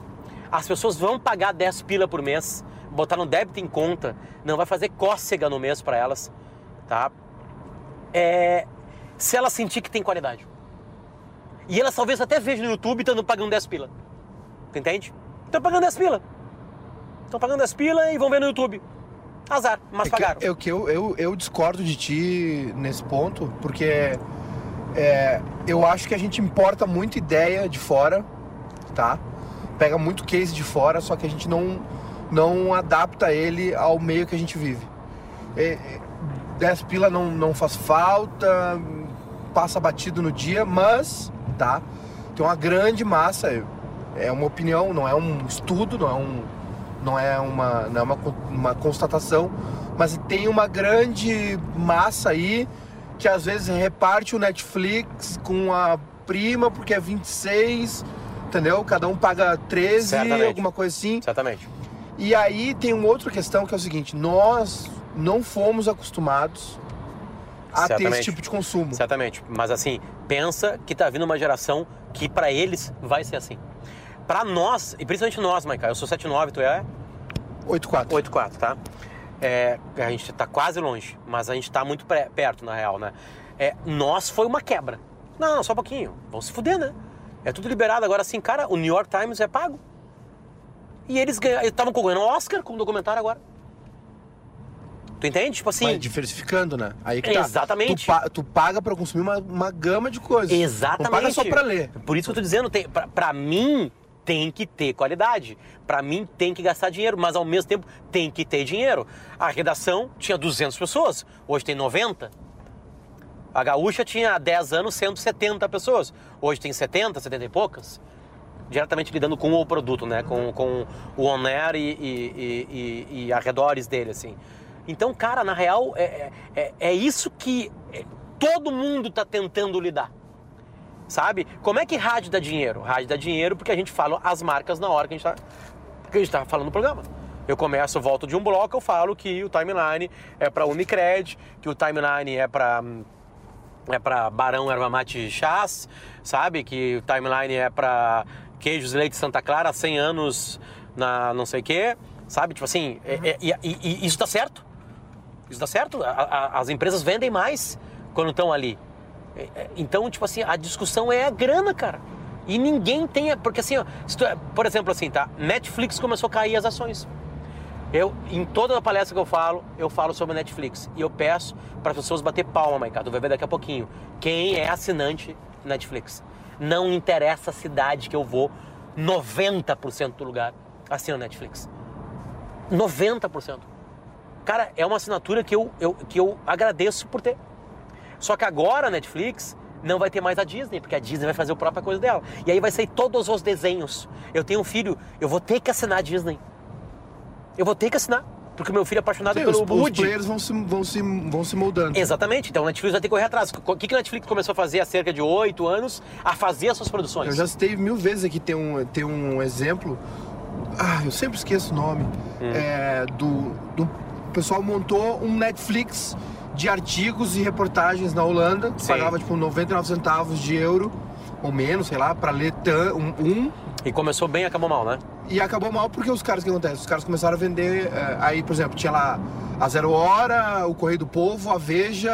Speaker 2: As pessoas vão pagar 10 pila por mês, botar no débito em conta, não vai fazer cócega no mês para elas, tá? É, se elas sentir que tem qualidade. E elas talvez até vejam no YouTube estando pagando 10 pila. Tu entende? Estão pagando 10 pila. Estão pagando 10 pila e vão ver no YouTube. Azar, mas
Speaker 1: É que,
Speaker 2: pagaram.
Speaker 1: eu, que eu, eu, eu discordo de ti nesse ponto, porque é, eu acho que a gente importa muito ideia de fora, tá? Pega muito case de fora, só que a gente não, não adapta ele ao meio que a gente vive. É, é, 10 pila não, não faz falta, passa batido no dia, mas, tá? Tem uma grande massa, é uma opinião, não é um estudo, não é um, não é uma, não é uma, uma constatação, mas tem uma grande massa aí que às vezes reparte o Netflix com a prima porque é 26, entendeu? Cada um paga 13,
Speaker 2: Certamente.
Speaker 1: alguma coisa assim.
Speaker 2: Certamente.
Speaker 1: E aí tem uma outra questão que é o seguinte: nós não fomos acostumados a ter esse tipo de consumo.
Speaker 2: Certamente. Mas assim, pensa que tá vindo uma geração que pra eles vai ser assim. Pra nós, e principalmente nós, Maica, eu sou 79, tu é
Speaker 1: 8-4.
Speaker 2: 8,4, tá? É, a gente tá quase longe, mas a gente tá muito pré- perto, na real, né? É, nós foi uma quebra. Não, não, só um pouquinho. Vão se fuder, né? É tudo liberado. Agora, assim, cara, o New York Times é pago. E eles estavam ganhando Oscar com o documentário agora. Tu entende? Tipo assim.
Speaker 1: Vai diversificando, né? Aí que tá.
Speaker 2: Exatamente.
Speaker 1: Tu, pa- tu paga pra consumir uma, uma gama de coisas.
Speaker 2: Exatamente.
Speaker 1: Não paga só pra ler.
Speaker 2: Por isso que eu tô dizendo, tem, pra, pra mim tem que ter qualidade. Pra mim tem que gastar dinheiro, mas ao mesmo tempo tem que ter dinheiro. A redação tinha 200 pessoas, hoje tem 90. A Gaúcha tinha há 10 anos 170 pessoas, hoje tem 70, 70 e poucas. Diretamente lidando com o produto, né? Com, com o on-air e, e, e, e, e arredores dele, assim. Então, cara, na real, é, é, é isso que é, todo mundo tá tentando lidar sabe? Como é que rádio dá dinheiro? Rádio dá dinheiro porque a gente fala as marcas na hora que a gente tá, gente tá falando no programa. Eu começo, volto de um bloco, eu falo que o timeline é para Unicred, que o timeline é para é para Barão Erva Mate Chás, sabe? Que o timeline é para Queijos Leite Santa Clara, 100 anos na não sei o quê, sabe? Tipo assim, é- é- e, e- e isso dá certo. Isso dá certo. A- a- as empresas vendem mais quando estão ali. É- é- Então, tipo assim, a discussão é a grana, cara. E ninguém tem. Porque assim, ó, tu- por exemplo, assim, tá? Netflix começou a cair as ações. Eu, em toda a palestra que eu falo, eu falo sobre Netflix. E eu peço para as pessoas bater palma. Tu vai ver daqui a pouquinho. Quem é assinante Netflix? Não interessa a cidade que eu vou, 90% do lugar assina Netflix. 90%. Cara, é uma assinatura que eu, eu, que eu agradeço por ter. Só que agora a Netflix não vai ter mais a Disney, porque a Disney vai fazer a própria coisa dela. E aí vai sair todos os desenhos. Eu tenho um filho, eu vou ter que assinar a Disney. Eu vou ter que assinar, porque o meu filho é apaixonado
Speaker 1: Sim,
Speaker 2: pelo
Speaker 1: os, os players vão se, vão, se, vão se moldando.
Speaker 2: Exatamente, então a Netflix vai ter que correr atrás. O que que a Netflix começou a fazer há cerca de oito anos? A fazer as suas produções.
Speaker 1: Eu já citei mil vezes aqui, tem um, tem um exemplo. Ah, eu sempre esqueço o nome.
Speaker 2: Hum.
Speaker 1: É, do, do. O pessoal montou um Netflix de artigos e reportagens na Holanda.
Speaker 2: Sim.
Speaker 1: Pagava tipo 99 centavos de euro, ou menos, sei lá, pra ler um, um
Speaker 2: E começou bem e acabou mal, né?
Speaker 1: E acabou mal porque os caras, o que acontece? Os caras começaram a vender. eh, aí, por exemplo, tinha lá a Zero Hora, o Correio do Povo, a Veja,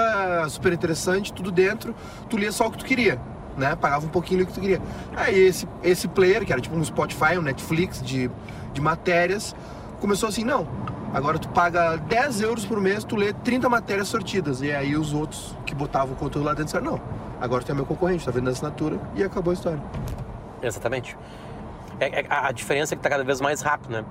Speaker 1: super interessante, tudo dentro. Tu lia só o que tu queria, né? Pagava um pouquinho do que tu queria. Aí esse, esse player, que era tipo um Spotify, um Netflix de, de matérias, começou assim: não, agora tu paga 10 euros por mês, tu lê 30 matérias sortidas. E aí os outros que botavam o conteúdo lá dentro disseram: não, agora tu é meu concorrente, tá vendo a assinatura e acabou a história.
Speaker 2: Exatamente. É, é- a diferença é que está cada vez mais rápido, né?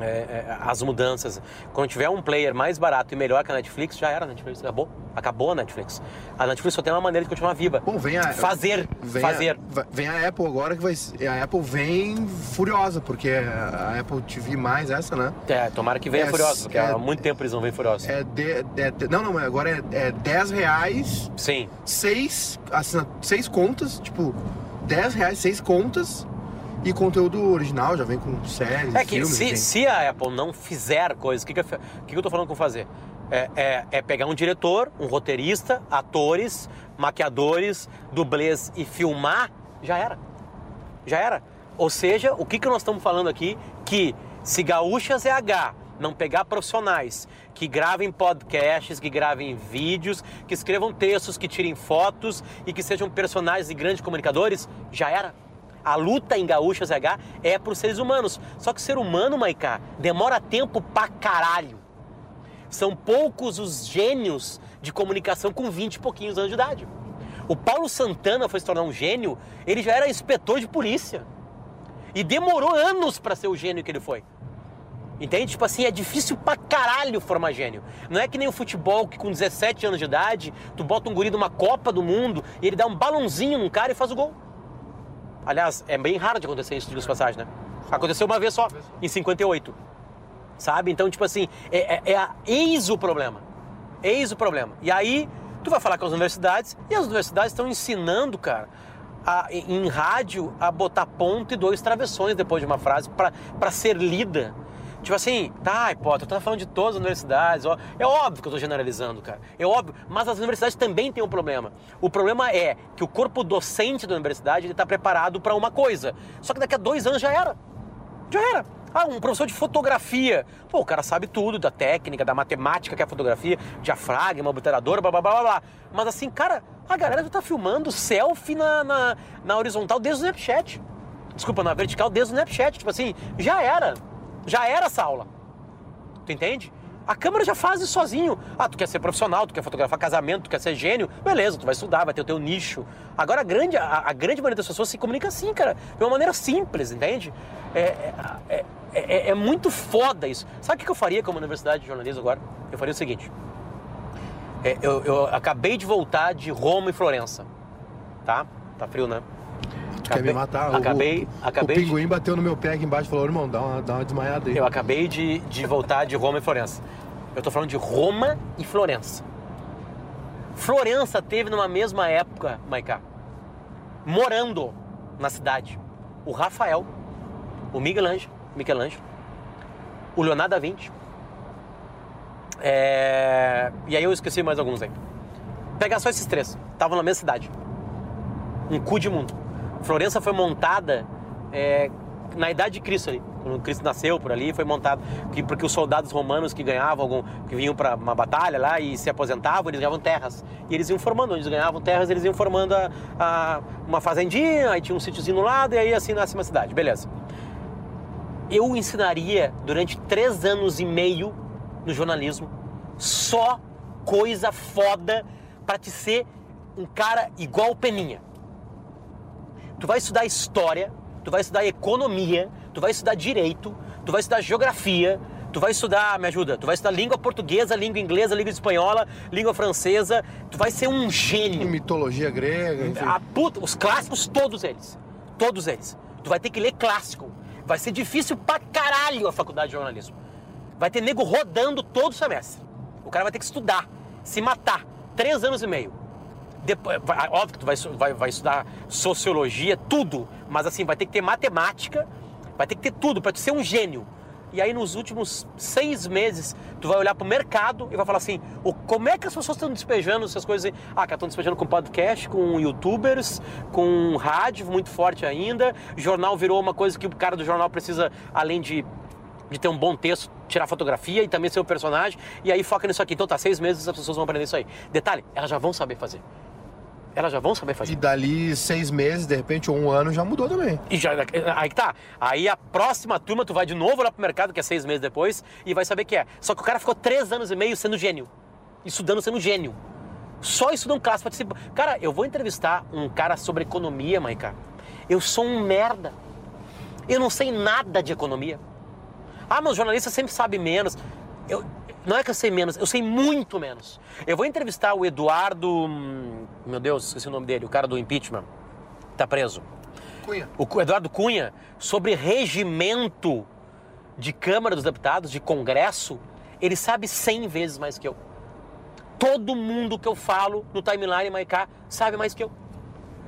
Speaker 2: É, é, as mudanças. Quando tiver um player mais barato e melhor que a Netflix, já era a Netflix. Acabou. Acabou a Netflix. A Netflix só tem uma maneira de continuar viva.
Speaker 1: Bom, vem a.
Speaker 2: Fazer.
Speaker 1: Vem
Speaker 2: fazer.
Speaker 1: A, vem a Apple agora que vai. A Apple vem furiosa, porque a Apple TV mais essa, né?
Speaker 2: É, tomara que venha
Speaker 1: É,
Speaker 2: furioso, porque
Speaker 1: é-
Speaker 2: há muito tempo eles não vêm furiosos.
Speaker 1: É de, de- de- não, não, agora é, é 10 reais,
Speaker 2: Sim.
Speaker 1: seis, assina, seis contas, tipo, 10 reais, seis contas. E conteúdo original, já vem com séries,
Speaker 2: É que
Speaker 1: filmes,
Speaker 2: se, se a Apple não fizer coisas, o que, que, que eu tô falando com fazer? É, é- é pegar um diretor, um roteirista, atores, maquiadores, dublês e filmar, já era. Já era. Ou seja, o que, que nós estamos falando aqui? Que se Gaúcha ZH não pegar profissionais que gravem podcasts, que gravem vídeos, que escrevam textos, que tirem fotos e que sejam personagens e grandes comunicadores, já era. A luta em Gaúcha ZH é para os seres humanos. Só que o ser humano, Maiká, demora tempo pra caralho. São poucos os gênios de comunicação com 20 e pouquinhos anos de idade. O Paulo Santana foi se tornar um gênio, ele já era inspetor de polícia. E demorou anos para ser o gênio que ele foi. Entende? Tipo assim, é difícil pra caralho formar gênio. Não é que nem o futebol que com 17 anos de idade, tu bota um guri numa Copa do Mundo e ele dá um balãozinho num cara e faz o gol. Aliás, é bem raro de acontecer isso, diga passagem, né? Aconteceu uma vez só, em 58. Sabe? Então, tipo assim, é, é, é a, eis o problema. Eis o problema. E aí, tu vai falar com as universidades e as universidades estão ensinando, cara, a, em rádio a botar ponto e dois travessões depois de uma frase para ser lida. Tipo assim, tá, Potter, tu tá falando de todas as universidades. Ó. É óbvio que eu tô generalizando, cara. É óbvio. Mas as universidades também têm um problema. O problema é que o corpo docente da universidade ele tá preparado para uma coisa. Só que daqui a dois anos já era. Já era. Ah, um professor de fotografia. Pô, o cara sabe tudo da técnica, da matemática que é a fotografia, diafragma, obliterador, blá blá blá blá. Mas assim, cara, a galera já tá filmando selfie na, na, na horizontal desde o Snapchat. Desculpa, na vertical desde o Snapchat. Tipo assim, já era. Já era essa aula. Tu entende? A câmera já faz isso sozinho. Ah, tu quer ser profissional, tu quer fotografar casamento, tu quer ser gênio, beleza, tu vai estudar, vai ter o teu nicho. Agora a grande, a, a grande maioria das pessoas se comunica assim, cara, de uma maneira simples, entende? É, é, é, é, é muito foda isso. Sabe o que eu faria como universidade de jornalismo agora? Eu faria o seguinte. É, eu, eu acabei de voltar de Roma e Florença, tá? Tá frio, né?
Speaker 1: Tu acabei, quer me matar?
Speaker 2: Acabei,
Speaker 1: o,
Speaker 2: acabei.
Speaker 1: O pinguim de... bateu no meu pé aqui embaixo e falou: irmão, dá uma, dá uma desmaiada aí.
Speaker 2: Eu acabei de, de voltar de Roma e Florença. Eu tô falando de Roma e Florença. Florença teve numa mesma época, Maiká, morando na cidade, o Rafael, o Michelangelo, Michelangelo o Leonardo da Vinci. É... E aí eu esqueci mais alguns aí. Pegar só esses três. Estavam na mesma cidade. Um cu de mundo. Florença foi montada é, na idade de Cristo ali. Quando Cristo nasceu por ali, foi montado. Porque os soldados romanos que ganhavam, algum, que vinham para uma batalha lá e se aposentavam, eles ganhavam terras. E eles iam formando, onde eles ganhavam terras, eles iam formando a, a, uma fazendinha, aí tinha um sítiozinho no lado, e aí assim nasce uma cidade. Beleza. Eu ensinaria durante três anos e meio no jornalismo só coisa foda para te ser um cara igual o Peninha tu vai estudar história, tu vai estudar economia, tu vai estudar direito, tu vai estudar geografia, tu vai estudar, me ajuda, tu vai estudar língua portuguesa, língua inglesa, língua espanhola, língua francesa, tu vai ser um gênio.
Speaker 1: Mitologia grega, enfim. A
Speaker 2: puta, os clássicos, todos eles. Todos eles. Tu vai ter que ler clássico. Vai ser difícil pra caralho a faculdade de jornalismo. Vai ter nego rodando todo o semestre. O cara vai ter que estudar, se matar. Três anos e meio. Depois, vai, óbvio que tu vai, vai, vai estudar sociologia, tudo, mas assim, vai ter que ter matemática, vai ter que ter tudo para tu ser um gênio. E aí nos últimos seis meses, tu vai olhar para o mercado e vai falar assim, o, como é que as pessoas estão despejando essas coisas? Ah, que estão despejando com podcast, com youtubers, com rádio muito forte ainda. Jornal virou uma coisa que o cara do jornal precisa, além de, de ter um bom texto, tirar fotografia e também ser o um personagem. E aí foca nisso aqui. Então tá, seis meses as pessoas vão aprender isso aí. Detalhe, elas já vão saber fazer elas já vão saber fazer.
Speaker 1: E dali seis meses, de repente, ou um ano, já mudou também.
Speaker 2: E já, aí que tá. Aí a próxima turma, tu vai de novo lá pro mercado, que é seis meses depois, e vai saber que é. Só que o cara ficou três anos e meio sendo gênio. Estudando sendo gênio. Só estudando classe participa. Cara, eu vou entrevistar um cara sobre economia, Maica. Eu sou um merda. Eu não sei nada de economia. Ah, mas o jornalista sempre sabe menos. Eu, não é que eu sei menos, eu sei muito menos. Eu vou entrevistar o Eduardo. Hum, meu Deus, esqueci o nome dele, o cara do impeachment. Tá preso.
Speaker 1: Cunha.
Speaker 2: O Eduardo Cunha, sobre regimento de Câmara dos Deputados, de Congresso, ele sabe 100 vezes mais que eu. Todo mundo que eu falo no timeline Maiká sabe mais que eu.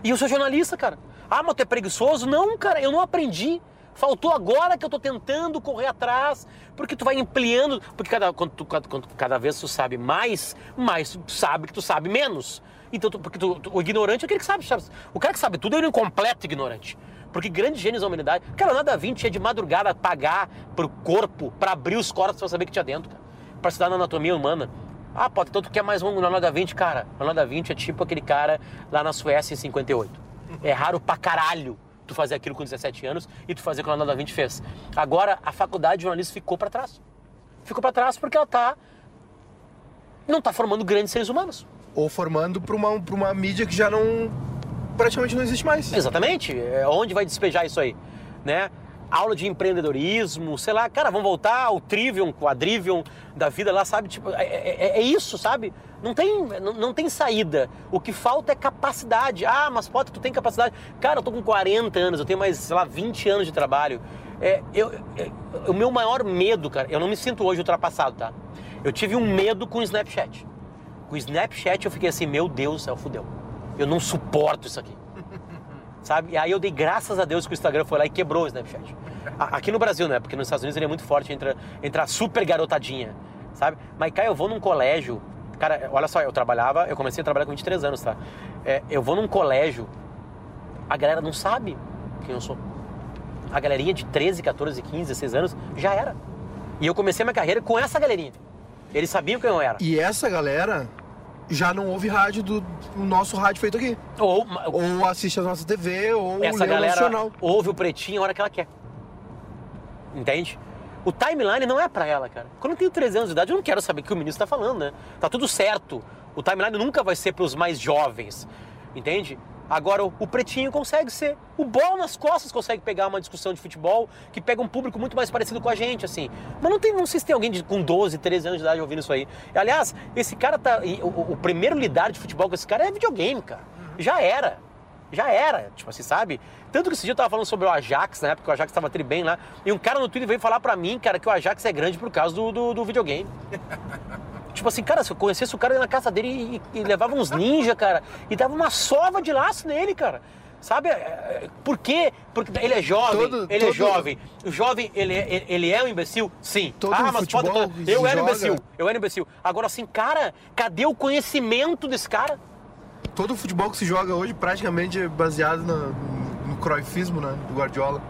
Speaker 2: E eu sou jornalista, cara. Ah, mas tu é preguiçoso? Não, cara, eu não aprendi. Faltou agora que eu estou tentando correr atrás, porque tu vai ampliando, porque cada, quando tu, quando, cada vez tu sabe mais, mais tu sabe que tu sabe menos. Então, tu, porque tu, tu, o ignorante é aquele que sabe, sabe. O cara que sabe tudo é o incompleto ignorante. Porque grandes gênios da humanidade. Cara, nada 20 é de madrugada pagar pro corpo, para abrir os corpos pra saber o que tinha dentro, cara. Pra estudar na anatomia humana. Ah, pode, então tu quer mais um Leonardo da Vinci? Cara, Leonardo da Vinci é tipo aquele cara lá na Suécia em 58. É raro pra caralho tu fazer aquilo com 17 anos e tu fazer o que o Leonardo da Vinci fez. Agora, a faculdade de jornalismo ficou para trás. Ficou para trás porque ela tá não está formando grandes seres humanos.
Speaker 1: Ou formando para uma, pra uma mídia que já não. praticamente não existe mais.
Speaker 2: Exatamente. É, Onde vai despejar isso aí? Né? Aula de empreendedorismo, sei lá, cara, vamos voltar ao trivium, quadrivium da vida lá, sabe? Tipo, é, é- é isso, sabe? Não tem, não, não tem saída. O que falta é capacidade. Ah, mas Potter, tu tem capacidade. Cara, eu tô com 40 anos, eu tenho mais, sei lá, 20 anos de trabalho. É, eu, é, o meu maior medo, cara, eu não me sinto hoje ultrapassado, tá? Eu tive um medo com o Snapchat. Com o Snapchat eu fiquei assim, meu Deus do céu, fudeu. Eu não suporto isso aqui. Sabe? E aí eu dei graças a Deus que o Instagram foi lá e quebrou o Snapchat. Aqui no Brasil, né? Porque nos Estados Unidos ele é muito forte entre, entre a super garotadinha, sabe? Mas, cara, eu vou num colégio... Cara, olha só, eu trabalhava... Eu comecei a trabalhar com 23 anos, tá? É, eu vou num colégio... A galera não sabe quem eu sou. A galerinha de 13, 14, 15, 16 anos já era. E eu comecei minha carreira com essa galerinha. Eles sabiam quem eu era.
Speaker 1: E essa galera já não ouve rádio do, nosso rádio feito aqui.
Speaker 2: Ou,
Speaker 1: Ou assiste a nossa TV, ou
Speaker 2: essa galera
Speaker 1: Nacional.
Speaker 2: ouve o pretinho a hora que ela quer. Entende? O timeline não é pra ela, cara. Quando eu tenho 13 anos de idade, eu não quero saber o que o ministro tá falando, né? Tá tudo certo. O timeline nunca vai ser pros mais jovens. Entende? Agora, o, pretinho consegue ser. O bola nas costas consegue pegar uma discussão de futebol que pega um público muito mais parecido com a gente, assim. Mas não, tem, não sei se tem alguém de- com 12, 13 anos de idade ouvindo isso aí. Aliás, esse cara tá. o- o primeiro lidar de futebol com esse cara é videogame, cara. Já era. Já era, tipo assim, sabe? Tanto que esse dia eu tava falando sobre o Ajax, né? Porque o Ajax tava tri bem lá. E um cara no Twitter veio falar pra mim, cara, que o Ajax é grande por causa do, do, do videogame. Tipo assim, cara, se eu conhecesse o cara na casa dele e, e levava uns ninja, cara, e dava uma sova de laço nele, cara. Sabe? É, é, Por quê? Porque ele é jovem,
Speaker 1: Todo-
Speaker 2: ele é
Speaker 1: todo-
Speaker 2: jovem. O jovem, ele é, ele- é um imbecil? Sim.
Speaker 1: Todo
Speaker 2: ah, mas pode... Eu era
Speaker 1: joga-
Speaker 2: imbecil, eu era imbecil. Agora assim, cara, cadê o conhecimento desse cara?
Speaker 1: Todo o futebol que se joga hoje praticamente é baseado no, no croifismo, né? Do Guardiola.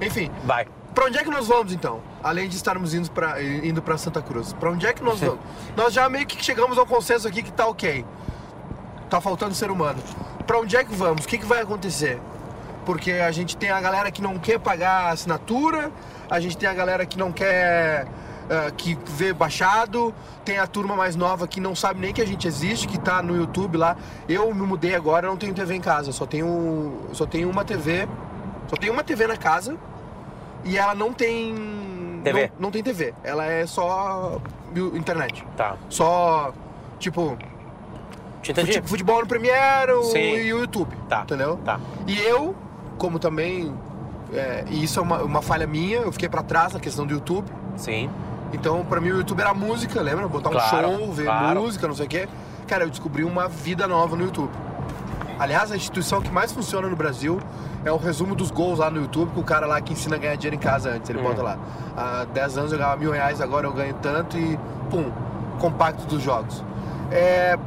Speaker 1: Enfim,
Speaker 2: Vai.
Speaker 1: pra onde é que nós vamos então? Além de estarmos indo pra, indo pra Santa Cruz. Pra onde é que nós vamos? nós já meio que chegamos ao consenso aqui que tá ok. Tá faltando ser humano. Pra onde é que vamos? O que, que vai acontecer? Porque a gente tem a galera que não quer pagar a assinatura, a gente tem a galera que não quer. Ah, que vê baixado, tem a turma mais nova que não sabe nem que a gente existe, que tá no YouTube lá. Eu me mudei agora, não tenho TV em casa, só tenho, só tenho uma TV. Só tenho uma TV na casa e ela não tem.
Speaker 2: TV?
Speaker 1: Não, não tem TV. Ela é só internet.
Speaker 2: Tá.
Speaker 1: Só, tipo, fute- futebol no Premiere o- e o YouTube.
Speaker 2: Tá.
Speaker 1: Entendeu?
Speaker 2: Tá.
Speaker 1: E eu, como também. é, e isso é uma, uma falha minha, eu fiquei pra trás na questão do YouTube.
Speaker 2: Sim.
Speaker 1: Então, pra mim, o YouTube era música, lembra? Botar um
Speaker 2: Claro,
Speaker 1: show, ver
Speaker 2: claro.
Speaker 1: música, não sei o quê. Cara, eu descobri uma vida nova no YouTube. Aliás, a instituição que mais funciona no Brasil é o resumo dos gols lá no YouTube, com o cara lá que ensina a ganhar dinheiro em casa antes. Ele
Speaker 2: Hum.
Speaker 1: bota lá. Há 10 anos eu ganhava mil reais, agora eu ganho tanto e pum, compacto dos jogos. É,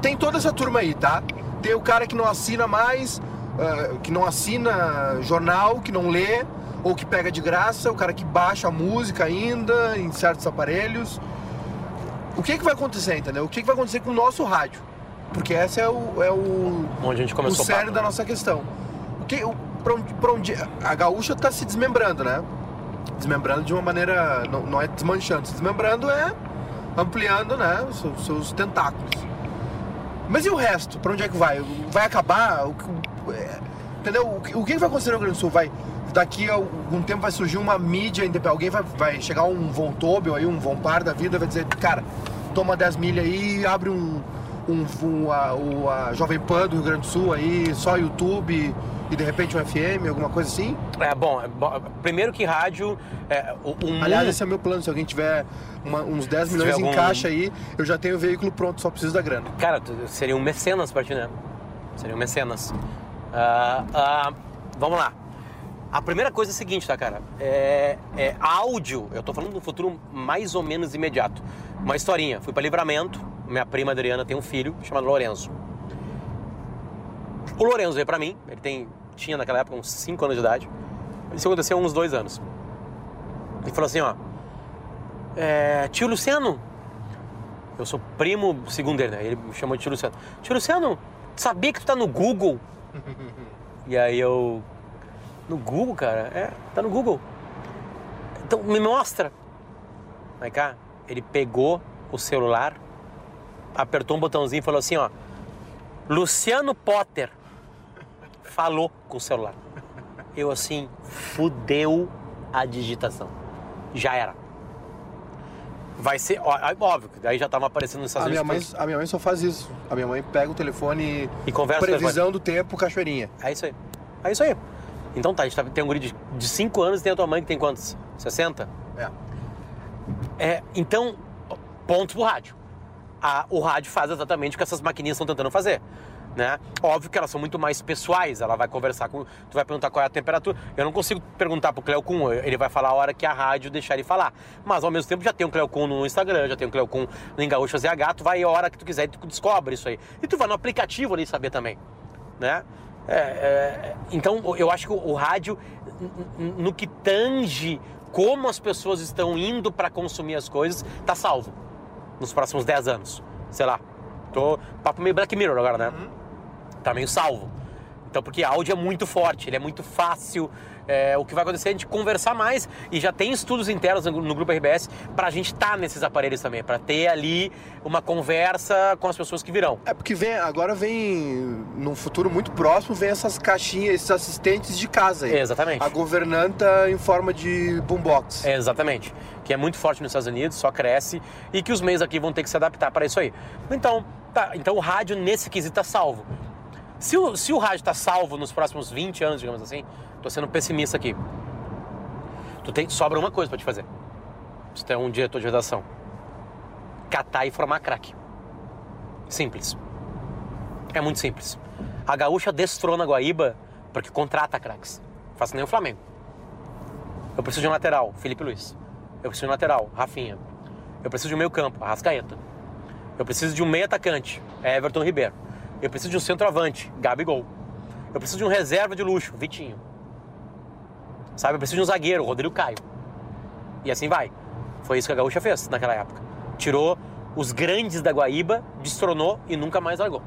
Speaker 1: tem toda essa turma aí, tá? Tem o cara que não assina mais, ah, que não assina jornal, que não lê, ou que pega de graça, o cara que baixa a música ainda em certos aparelhos. O que, que vai acontecer, entendeu? O que, que vai acontecer com o nosso rádio? Porque esse é o, é o,
Speaker 2: Onde a gente começou o
Speaker 1: cerne da nossa questão. O que, o, pra onde, pra onde- a gaúcha tá se desmembrando, né? Desmembrando de uma maneira. Não, não é desmanchando, se desmembrando é ampliando, né? Os seus, seus tentáculos. Mas e o resto? Pra onde é que vai? Vai acabar? O, é, entendeu? O, o que vai acontecer no Rio Grande do Sul? Vai, daqui a algum tempo vai surgir uma mídia independente. Alguém vai, vai chegar um Von Tobel aí, um Von Par da vida, vai dizer, cara, toma 10 milha aí e abre um, um, um- a, o- a Jovem Pan do Rio Grande do Sul aí, só YouTube e de repente um FM, alguma coisa assim.
Speaker 2: É bom, é bom, primeiro que rádio, é, o, o mundo-
Speaker 1: Aliás, esse é o meu plano. Se alguém tiver uma- uns 10
Speaker 2: Se
Speaker 1: milhões em
Speaker 2: algum-
Speaker 1: caixa aí, eu já tenho o veículo pronto, só preciso da grana.
Speaker 2: Cara, seria um mecenas pra ti, né? Seria um mecenas. Ah, ah, vamos lá. A primeira coisa é a seguinte, tá, cara? É, é áudio. Eu tô falando do futuro mais ou menos imediato. Uma historinha. Fui pra Livramento. Minha prima Adriana tem um filho chamado Lourenço. O Lourenço veio pra mim. Ele tem, tinha naquela época uns 5 anos de idade. Isso aconteceu há uns dois anos. Ele falou assim, ó. É, tio Luciano, eu sou primo segundo ele, né? Ele me chamou de tio Luciano. Tio Luciano, sabia que tu tá no Google? e aí eu. No Google, cara? É, tá no Google. Então, me mostra. Vai cá. Ele pegou o celular, apertou um botãozinho e falou assim, ó. Luciano Potter falou com o celular. Eu assim, fudeu a digitação. Já era. Vai ser, ó, óbvio, que daí já tava aparecendo nos Estados
Speaker 1: A minha,
Speaker 2: Unidos.
Speaker 1: mãe, a minha mãe só faz isso. A minha mãe pega o telefone
Speaker 2: E conversa
Speaker 1: Previsão do tempo, cachoeirinha.
Speaker 2: É isso aí. É isso aí. Então tá, a gente tá- tem um guri de 5 anos e tem a tua mãe que tem quantos? 60?
Speaker 1: É.
Speaker 2: É, então, ponto pro rádio. A- o rádio faz exatamente o que essas maquininhas estão tentando fazer. Né? Óbvio que elas são muito mais pessoais, ela vai conversar com. Tu vai perguntar qual é a temperatura. Eu não consigo perguntar pro Cleo Kuhn, ele vai falar a hora que a rádio deixar ele falar. Mas ao mesmo tempo já tem um Cleo Kuhn no Instagram, já tem um Cleo Kuhn no Engaúcha ZH, tu vai a hora que tu quiser e tu descobre isso aí. E tu vai no aplicativo ali saber também. Né? É, é, então eu acho que o, o rádio, no que tange como as pessoas estão indo para consumir as coisas, tá salvo nos próximos 10 anos. Sei lá. Tô papo meio Black Mirror agora, né? Tá meio salvo. Então, porque áudio é muito forte, ele é muito fácil. É, o que vai acontecer é a gente conversar mais e já tem estudos internos no, no grupo RBS para a gente estar nesses aparelhos também, para ter ali uma conversa com as pessoas que virão.
Speaker 1: É porque vem, agora vem, num futuro muito próximo, vem essas caixinhas, esses assistentes de casa aí.
Speaker 2: Exatamente.
Speaker 1: A governanta em forma de boombox.
Speaker 2: É, exatamente. Que é muito forte nos Estados Unidos, só cresce e que os meios aqui vão ter que se adaptar para isso aí. Então, tá, então o rádio nesse quesito está salvo. Se o, se o rádio está salvo nos próximos 20 anos, digamos assim, tô sendo pessimista aqui. Tu tem, sobra uma coisa para te fazer. Se tu é um diretor de redação. Catar e formar craque. Simples. É muito simples. A gaúcha destrona a Guaíba porque contrata craques. Faça nem o Flamengo. Eu preciso de um lateral, Felipe Luiz. Eu preciso de um lateral, Rafinha. Eu preciso de um meio campo, Arrascaeta. Eu preciso de um meio atacante, Everton Ribeiro. Eu preciso de um centroavante, Gabigol. Eu preciso de um reserva de luxo, Vitinho. Sabe, eu preciso de um zagueiro, Rodrigo Caio. E assim vai. Foi isso que a Gaúcha fez naquela época. Tirou os grandes da Guaíba, destronou e nunca mais largou.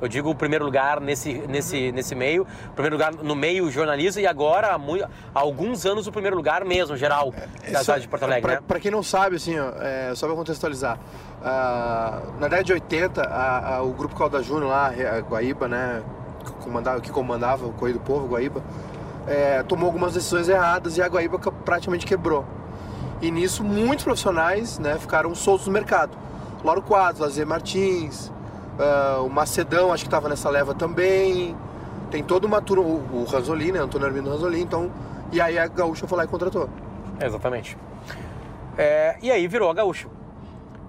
Speaker 2: Eu digo o primeiro lugar nesse, nesse, nesse meio, primeiro lugar no meio jornalismo e agora há, mui- há alguns anos o primeiro lugar mesmo, geral, da cidade de Porto Alegre,
Speaker 1: pra,
Speaker 2: né?
Speaker 1: quem não sabe, assim, ó, é, só pra contextualizar. ah, na década de 80, a- a- o grupo Calda Júnior lá, a Guaíba, né, que comandava, que comandava o Correio do Povo, Guaíba, é, tomou algumas decisões erradas e a Guaíba ca- praticamente quebrou. E nisso, muitos profissionais né, ficaram soltos no mercado. Lauro Quadros, Lazer Martins, ah, o Macedão, acho que estava nessa leva também. Tem toda uma turma, o, o Ranzolin, né, Antônio Armindo Ranzolin, então... E aí a Gaúcha foi lá e contratou.
Speaker 2: Exatamente. É, e aí virou a gaúcho.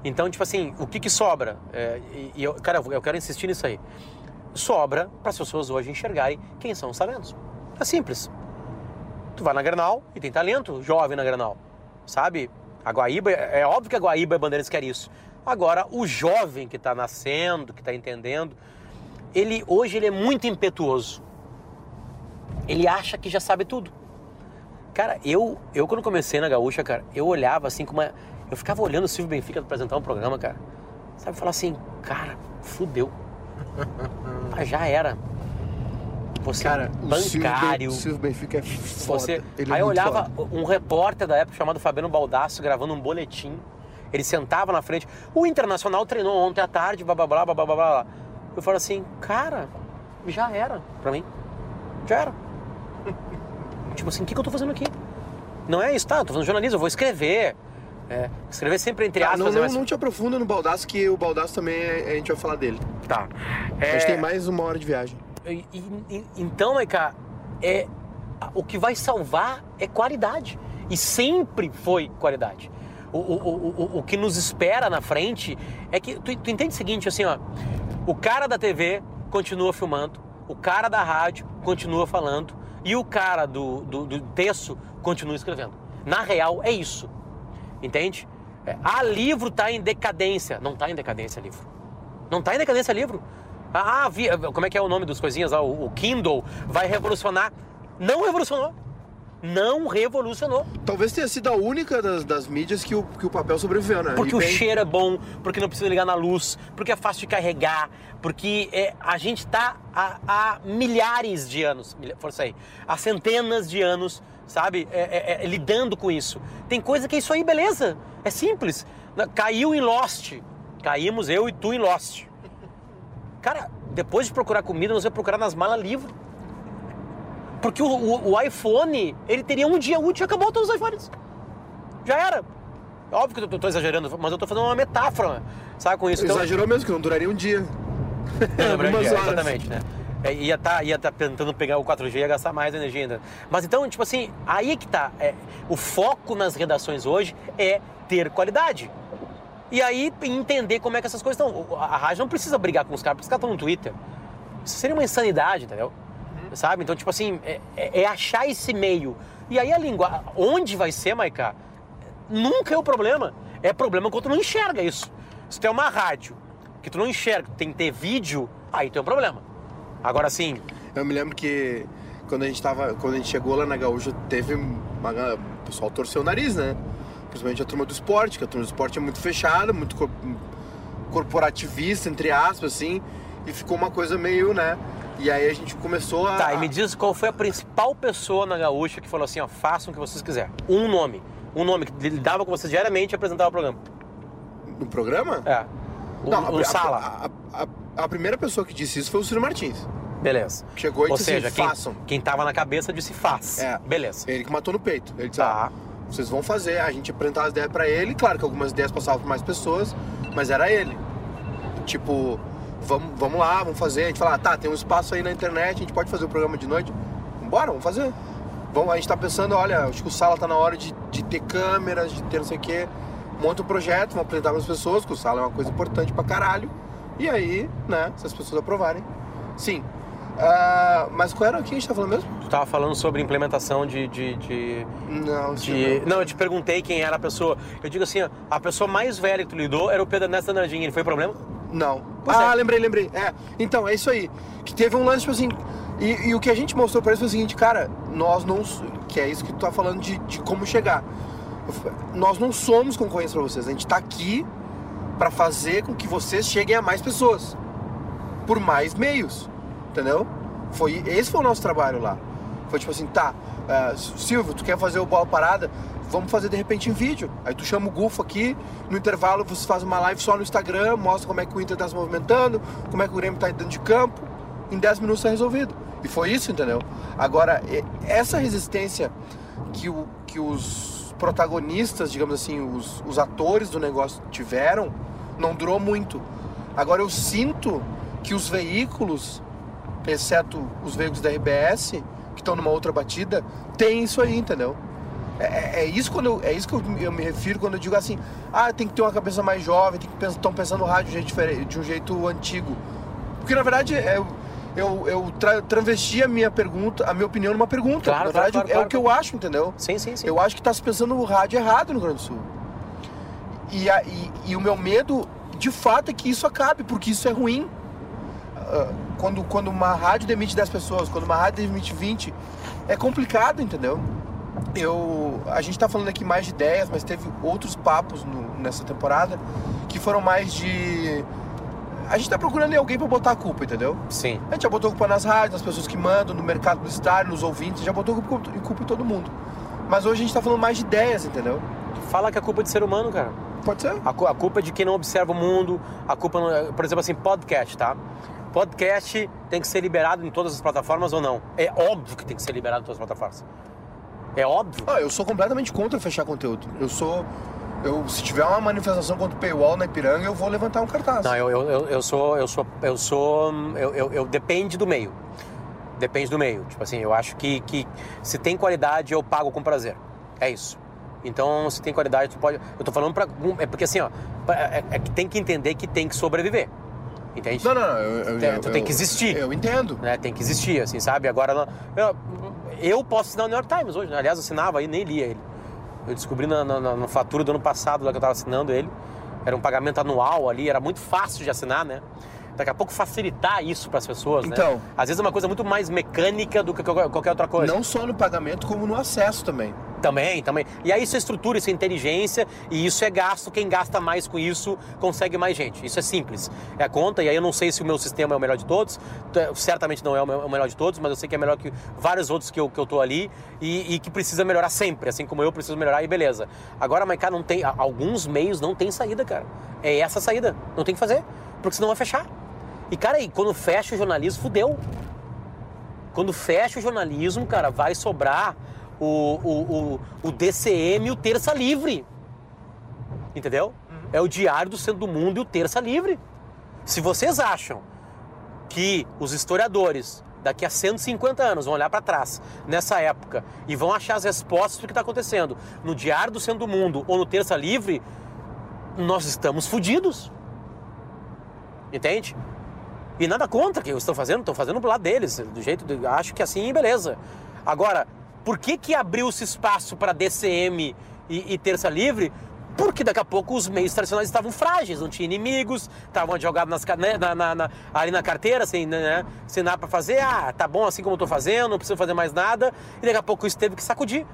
Speaker 2: Então, tipo assim, o que que sobra? É, e, eu, cara, eu quero insistir nisso aí. Sobra para as pessoas hoje enxergarem quem são os talentos. É simples. Tu vai na Granal e tem talento jovem na Granal, sabe? A Guaíba, é óbvio que a Guaíba e Bandeirantes quer isso. Agora, o jovem que está nascendo, que está entendendo, ele hoje ele é muito impetuoso. Ele acha que já sabe tudo. Cara, eu, eu quando comecei na Gaúcha, cara, eu olhava assim com uma. Eu ficava olhando o Silvio Benfica apresentar um programa, cara. Sabe, falar assim, cara, fudeu. Ah, já era. Você é um bancário.
Speaker 1: O Silvio Benfica é foda.
Speaker 2: Você...
Speaker 1: Ele é
Speaker 2: Aí eu
Speaker 1: muito
Speaker 2: olhava
Speaker 1: foda.
Speaker 2: um repórter da época chamado Fabiano Baldasso gravando um boletim. Ele sentava na frente. O Internacional treinou ontem à tarde, blá blá blá blá blá blá. blá. Eu falo assim, cara, já era pra mim. Já era. tipo assim, o que, que eu tô fazendo aqui? Não é isso, tá? Eu tô fazendo jornalismo, eu vou escrever. É, escrever sempre entre
Speaker 1: Ah,
Speaker 2: aspas.
Speaker 1: não,
Speaker 2: é
Speaker 1: não,
Speaker 2: mais-
Speaker 1: não te aprofunda no Baldaço, que o Baldaço também é- a gente vai falar dele.
Speaker 2: Tá.
Speaker 1: A
Speaker 2: É,
Speaker 1: gente tem mais uma hora de viagem.
Speaker 2: E- e- então, Maiká, é, a- o que vai salvar é qualidade. E sempre foi qualidade. O, o, o, o, que nos espera na frente é que. Tu, tu entende o seguinte, assim, ó. O cara da TV continua filmando, o cara da rádio continua falando e o cara do, do, do texto continua escrevendo. Na real, é isso. Entende? É, ah, livro tá em decadência. Não tá em decadência livro. Não tá em decadência livro. Ah, vi- como é que é o nome dos coisinhas lá? O, o Kindle vai revolucionar. Não revolucionou. Não revolucionou.
Speaker 1: Talvez tenha sido a única das, das mídias que o, que o papel sobreviveu, né?
Speaker 2: Porque
Speaker 1: E
Speaker 2: o
Speaker 1: bem-
Speaker 2: cheiro é bom, porque não precisa ligar na luz, porque é fácil de carregar, porque é, a gente tá há, milhares de anos, força aí, há centenas de anos, sabe, é, é, é, lidando com isso. Tem coisa que é isso aí, beleza, é simples. Caiu em Lost, caímos eu e tu em Lost. Cara, depois de procurar comida, nós vamos procurar nas malas livro. Porque o, o- o iPhone, ele teria um dia útil e acabou todos os iPhones. Já era. Óbvio que eu tô, exagerando, mas eu tô fazendo uma metáfora, sabe, com isso. Então,
Speaker 1: Exagerou mesmo, que não duraria um dia.
Speaker 2: não,
Speaker 1: Algumas
Speaker 2: é,
Speaker 1: horas.
Speaker 2: Exatamente, né? É, ia estar ia tá tentando pegar o 4G e ia gastar mais energia ainda. Mas então, tipo assim, aí é que tá. É, o foco nas redações hoje é ter qualidade. E aí entender como é que essas coisas estão. A rádio não precisa brigar com os caras, porque os caras estão no Twitter. Isso seria uma insanidade, entendeu? Sabe? Então, tipo assim, é, é- é achar esse meio. E aí a língua, onde vai ser, Maiká? Nunca é o problema. É problema quando tu não enxerga isso. Se tu é uma rádio que tu não enxerga, tem que ter vídeo, aí tem um problema. Agora sim,
Speaker 1: Eu me lembro que quando a gente tava, quando a gente chegou lá na Gaúcha, teve uma, o pessoal torceu o nariz, né? Principalmente a turma do esporte, que a turma do esporte é muito fechada, muito cor- corporativista, entre aspas, assim, e ficou uma coisa meio, né? E aí a gente começou a.
Speaker 2: Tá, e me diz qual foi a principal pessoa na Gaúcha que falou assim, ó, façam o que vocês quiserem. Um nome. Um nome que lidava com vocês diariamente e apresentava o programa.
Speaker 1: No programa?
Speaker 2: É. O,
Speaker 1: Não,
Speaker 2: um
Speaker 1: a,
Speaker 2: sala.
Speaker 1: A, a- a primeira pessoa que disse isso foi o Ciro Martins.
Speaker 2: Beleza.
Speaker 1: Chegou e
Speaker 2: Ou
Speaker 1: disse
Speaker 2: seja,
Speaker 1: assim,
Speaker 2: quem,
Speaker 1: façam.
Speaker 2: quem tava na cabeça disse faz.
Speaker 1: É.
Speaker 2: Beleza.
Speaker 1: Ele que matou no peito. Ele disse,
Speaker 2: Tá.
Speaker 1: ah, vocês vão fazer. A gente apresentava as ideias pra ele. Claro que algumas ideias passavam por mais pessoas, mas era ele. Tipo, vamos, vamos lá, vamos fazer. A gente fala, ah, tá, tem um espaço aí na internet, a gente pode fazer o programa de noite. Bora, vamos fazer. Vamos, a gente tá pensando, olha, acho que o Sala tá na hora de, de ter câmeras, de ter não sei o quê. Monta um projeto, vamos apresentar para as pessoas, que o Sala é uma coisa importante pra caralho. E aí, né, se as pessoas aprovarem. Sim. Ah, mas qual era o que a gente tá falando mesmo?
Speaker 2: Tu tava falando sobre implementação de. de, de,
Speaker 1: Não,
Speaker 2: de-
Speaker 1: não.
Speaker 2: Não, eu te perguntei quem era a pessoa. Eu digo assim, a pessoa mais velha que tu lidou era o Pedro Ernesto Danardinho. Ele foi problema?
Speaker 1: Não.
Speaker 2: Pois
Speaker 1: ah,
Speaker 2: é.
Speaker 1: lembrei, lembrei. É. Então, é isso aí. Que teve um lance, tipo assim. E, e o que a gente mostrou pra eles foi o seguinte, cara, nós não. Que é isso que tu tá falando de, de como chegar. Nós não somos concorrentes pra vocês. A gente tá aqui pra fazer com que vocês cheguem a mais pessoas. Por mais meios. Entendeu? Foi, esse foi o nosso trabalho lá. Foi tipo assim, tá, ah, Silvio, tu quer fazer o bola parada? Vamos fazer de repente em vídeo. Aí tu chama o Gufo aqui, no intervalo você faz uma live só no Instagram, mostra como é que o Inter tá se movimentando, como é que o Grêmio tá dentro de campo. Em 10 minutos tá resolvido. E foi isso, entendeu? Agora, essa resistência que, o, que os protagonistas, digamos assim, os, os atores do negócio tiveram, não durou muito. Agora eu sinto que os veículos, exceto os veículos da RBS, que estão numa outra batida, tem isso aí, entendeu? É, é- é isso, quando eu, é isso que eu, eu me refiro quando eu digo assim, ah, tem que ter uma cabeça mais jovem, tem que estão pensando no rádio de um jeito, diferente, de um jeito antigo. Porque na verdade é, eu, eu, eu tra, travesti a minha pergunta, a minha opinião numa pergunta.
Speaker 2: Claro,
Speaker 1: na verdade
Speaker 2: claro,
Speaker 1: é
Speaker 2: claro.
Speaker 1: o que eu acho, entendeu?
Speaker 2: Sim, sim, sim.
Speaker 1: Eu acho que está se pensando no rádio errado no Rio Grande do Sul. E, a- e- e o meu medo, de fato, é que isso acabe, porque isso é ruim. Ah, quando, quando uma rádio demite 10 pessoas, quando uma rádio demite 20, é complicado, entendeu? Eu, a gente está falando aqui mais de ideias, mas teve outros papos no- nessa temporada que foram mais de. A gente tá procurando alguém para botar a culpa, entendeu?
Speaker 2: Sim.
Speaker 1: A gente já botou culpa nas rádios, nas pessoas que mandam, no mercado do estádio, nos ouvintes, já botou culpa, culpa em todo mundo. Mas hoje a gente tá falando mais de ideias, entendeu?
Speaker 2: Fala que a culpa é de ser humano, cara.
Speaker 1: Pode ser?
Speaker 2: A, a culpa é de quem não observa o mundo, a culpa, não é- por exemplo, assim, podcast, tá? Podcast tem que ser liberado em todas as plataformas ou não? É óbvio que tem que ser liberado em todas as plataformas. É óbvio.
Speaker 1: Ah, eu sou completamente contra fechar conteúdo. Eu sou. Eu, se tiver uma manifestação contra o paywall na Ipiranga, eu vou levantar um cartaz.
Speaker 2: Não, eu, eu, eu, sou, eu sou, eu sou, eu, eu, eu- depende do meio. Depende do meio. Tipo assim, eu acho que, que se tem qualidade, eu pago com prazer. É isso. Então, se tem qualidade, tu pode. Eu tô falando pra. É porque assim, ó, é, é que tem que entender que tem que sobreviver. Entende?
Speaker 1: Não, não, não. Eu, eu,
Speaker 2: Tem-
Speaker 1: eu-
Speaker 2: tem que existir.
Speaker 1: Eu entendo.
Speaker 2: né? Tem que existir, assim, sabe? Agora, eu, posso assinar o New York Times hoje, né? Aliás, eu assinava aí, nem lia ele. Eu descobri na, na, na- na fatura do ano passado, lá que eu estava assinando ele. Era um pagamento anual ali, era muito fácil de assinar, né? Daqui a pouco facilitar isso para as pessoas, né?
Speaker 1: Então.
Speaker 2: Às vezes é uma coisa muito mais mecânica do que qualquer outra coisa.
Speaker 1: Não só no pagamento, como no acesso também.
Speaker 2: Também, também. E aí isso é estrutura, isso é inteligência e isso é gasto. Quem gasta mais com isso consegue mais gente. Isso é simples. É a conta, e aí eu não sei se o meu sistema é o melhor de todos. Certamente não é o meu- o melhor de todos, mas eu sei que é melhor que vários outros que eu, que eu tô ali e, e que precisa melhorar sempre, assim como eu preciso melhorar e beleza. Agora, mas cara, não tem. Alguns meios não tem saída, cara. É essa a saída. Não tem que fazer. Porque senão vai fechar. E, cara, aí, quando fecha o jornalismo, fudeu. Quando fecha o jornalismo, cara, vai sobrar o, o, o, o DCM e o Terça Livre. Entendeu? É o Diário do Centro do Mundo e o Terça Livre. Se vocês acham que os historiadores daqui a 150 anos vão olhar para trás nessa época e vão achar as respostas do que está acontecendo no Diário do Centro do Mundo ou no Terça Livre, nós estamos fodidos. Entende? E nada contra que estão fazendo, estão fazendo pro lado deles, do jeito, de, acho que assim, beleza. Agora, por que que abriu-se espaço para DCM e, e Terça Livre? Porque daqui a pouco os meios tradicionais estavam frágeis, não tinha inimigos, estavam jogados nas, né, na- na- na- ali na carteira, sem, né, sem nada para fazer. Ah, tá bom assim como eu tô fazendo, não preciso fazer mais nada. E daqui a pouco isso teve que sacudir.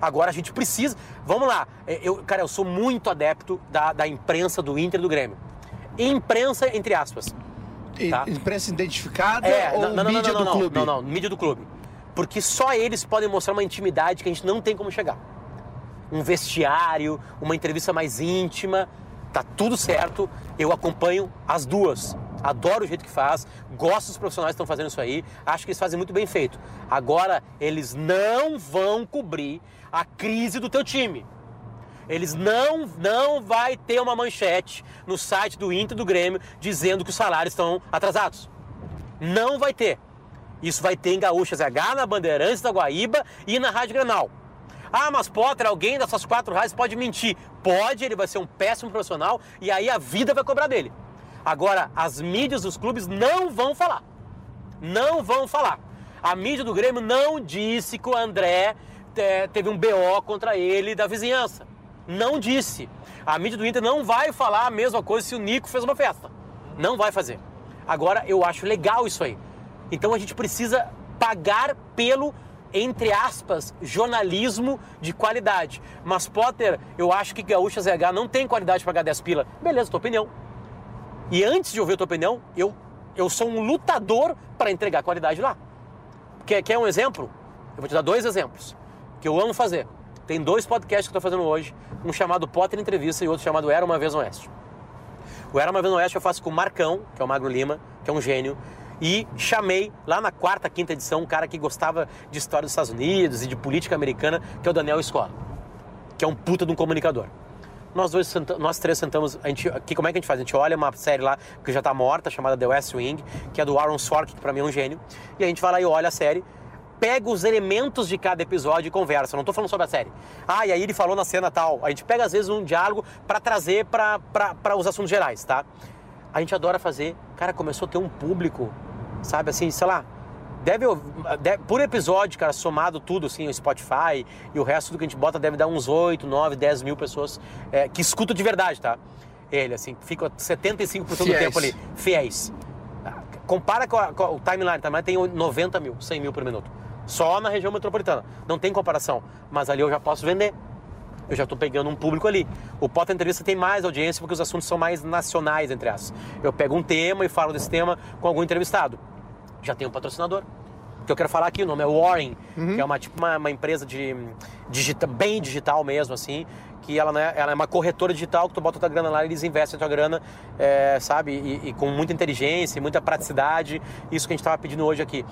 Speaker 2: Agora a gente precisa. Vamos lá. É, Eu, cara, eu sou muito adepto da, da imprensa do Inter e do Grêmio. Imprensa, entre aspas. Tá.
Speaker 1: Imprensa identificada
Speaker 2: É,
Speaker 1: ou
Speaker 2: não, não, não,
Speaker 1: mídia
Speaker 2: não, não,
Speaker 1: do
Speaker 2: não,
Speaker 1: clube?
Speaker 2: Não, não, mídia do clube. Porque só eles podem mostrar uma intimidade que a gente não tem como chegar. Um vestiário, uma entrevista mais íntima, tá tudo certo. Eu acompanho as duas. Adoro o jeito que faz, gosto dos profissionais que estão fazendo isso aí, acho que eles fazem muito bem feito. Agora, eles não vão cobrir a crise do teu time. Eles não, não vai ter uma manchete no site do Inter do Grêmio dizendo que os salários estão atrasados. Não vai ter. Isso vai ter em Gaúcha ZH, na Bandeirantes da Guaíba e na Rádio Granal. Ah, mas Potter, alguém dessas quatro rádios pode mentir. Pode, ele vai ser um péssimo profissional e aí a vida vai cobrar dele. Agora, as mídias dos clubes não vão falar. Não vão falar. A mídia do Grêmio não disse que o André eh, teve um BO contra ele da vizinhança. Não disse. A mídia do Inter não vai falar a mesma coisa se o Nico fez uma festa. Não vai fazer. Agora, eu acho legal isso aí. Então a gente precisa pagar pelo, entre aspas, jornalismo de qualidade. Mas, Potter, eu acho que Gaúcha ZH não tem qualidade para pagar 10 pila. Beleza, tua opinião. E antes de ouvir a tua opinião, eu, eu sou um lutador para entregar qualidade lá. Quer, quer um exemplo? Eu vou te dar dois exemplos que eu amo fazer. Tem dois podcasts que eu estou fazendo hoje, um chamado Potter Entrevista e outro chamado Era Uma Vez no Oeste. O Era Uma Vez no Oeste eu faço com o Marcão, que é o Magro Lima, que é um gênio, e chamei lá na quarta, quinta edição um cara que gostava de história dos Estados Unidos e de política americana, que é o Daniel Escola, que é um puta de um comunicador. Nós dois, nós três sentamos, a gente, aqui, como é que a gente faz? A gente olha uma série lá que já tá morta, chamada The West Wing, que é do Aaron Sorkin, que pra mim é um gênio, e a gente vai lá e olha a série, pega os elementos de cada episódio e conversa. Eu não tô falando sobre a série. Ah, e aí ele falou na cena tal. A gente pega às vezes um diálogo pra trazer pra os assuntos gerais, tá? A gente adora fazer. Cara, começou a ter um público, sabe, assim, sei lá, Deve, deve- por episódio, cara, somado tudo, assim, o Spotify e o resto do que a gente bota, deve dar uns 8, 9, 10 mil pessoas é, que escutam de verdade, tá? Ele, assim, fica 75% do
Speaker 1: Fiéis.
Speaker 2: tempo ali, fiéis. Compara com, a- com o timeline, timeline tem 90 mil, 100 mil por minuto. Só na região metropolitana. Não tem comparação. Mas ali eu já posso vender. Eu já estou pegando um público ali. O Pota Entrevista tem mais audiência porque os assuntos são mais nacionais, entre aspas. Eu pego um tema e falo desse tema com algum entrevistado já tem um patrocinador. O que eu quero falar aqui, o nome é Warren, que é uma, tipo, uma, uma empresa de digita, bem digital mesmo, assim, que ela, né, ela é uma corretora digital que tu bota tua grana lá e eles investem a tua grana, é, sabe, e, e com muita inteligência, e muita praticidade, isso que a gente estava pedindo hoje aqui.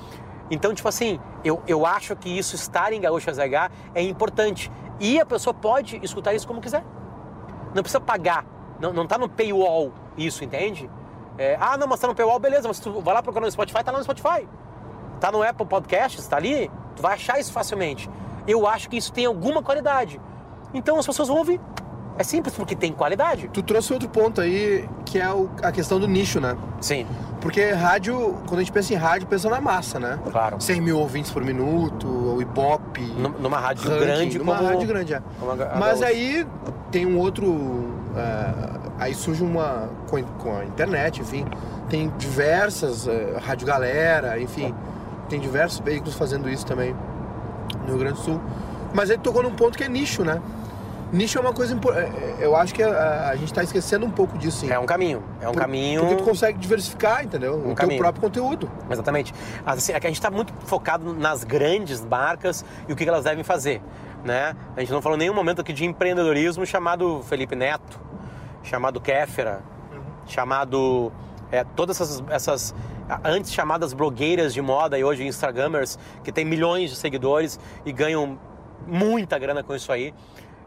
Speaker 2: Então, tipo assim, eu, eu acho que isso estar em Gaúcha ZH é importante. E a pessoa pode escutar isso como quiser. Não precisa pagar. Não, não tá no paywall isso, entende? É, ah, não, mas tá no paywall, beleza, mas tu vai lá procurar no Spotify, tá lá no Spotify. Tá no Apple Podcasts, tá ali, tu vai achar isso facilmente. Eu acho que isso tem alguma qualidade. Então as pessoas vão ouvir. É simples, porque tem qualidade.
Speaker 1: Tu trouxe outro ponto aí, que é a questão do nicho, né?
Speaker 2: Sim,
Speaker 1: Porque rádio, quando a gente pensa em rádio, pensa na massa, né?
Speaker 2: claro.
Speaker 1: 100 mil ouvintes por minuto, o Ibope.
Speaker 2: Num- Numa rádio
Speaker 1: ranking,
Speaker 2: grande
Speaker 1: numa
Speaker 2: como...
Speaker 1: rádio grande, é. Mas aí tem um outro. é, aí surge uma. Com, com a internet, enfim, tem diversas. Uh, Rádio Galera, enfim, tem diversos veículos fazendo isso também no Rio Grande do Sul. Mas ele tocou num ponto que é nicho, né? Nicho é uma coisa importante. Eu acho que a, a gente está esquecendo um pouco disso, sim.
Speaker 2: É um caminho. É um
Speaker 1: Por-
Speaker 2: caminho.
Speaker 1: Porque tu consegue diversificar, entendeu? o teu
Speaker 2: caminho.
Speaker 1: próprio conteúdo.
Speaker 2: Exatamente. Assim, é a gente está muito focado nas grandes marcas e o que elas devem fazer. Né? A gente não falou em nenhum momento aqui de empreendedorismo chamado Felipe Neto, chamado Kéfera, chamado é, todas essas, essas antes chamadas blogueiras de moda e hoje Instagramers que têm milhões de seguidores e ganham muita grana com isso aí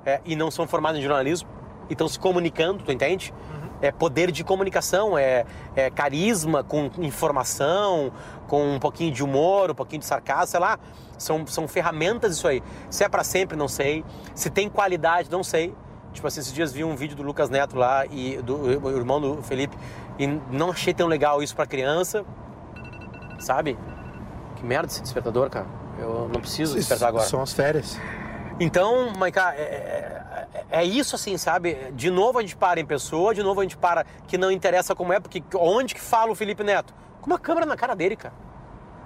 Speaker 2: é, e não são formados em jornalismo e estão se comunicando, tu entende? É poder de comunicação, é, é carisma com informação, com um pouquinho de humor, um pouquinho de sarcasmo, sei lá. São, são ferramentas isso aí. Se é para sempre, não sei. Se tem qualidade, não sei. Tipo assim, esses dias vi um vídeo do Lucas Neto lá, e do o irmão do Felipe, e não achei tão legal isso para criança. Sabe? Que merda esse despertador, cara. Eu não preciso despertar agora.
Speaker 1: São as férias.
Speaker 2: Então, Maiká, é, é, é isso assim, sabe? De novo a gente para em pessoa, de novo a gente para que não interessa como é, porque onde que fala o Felipe Neto? Com uma câmera na cara dele, cara.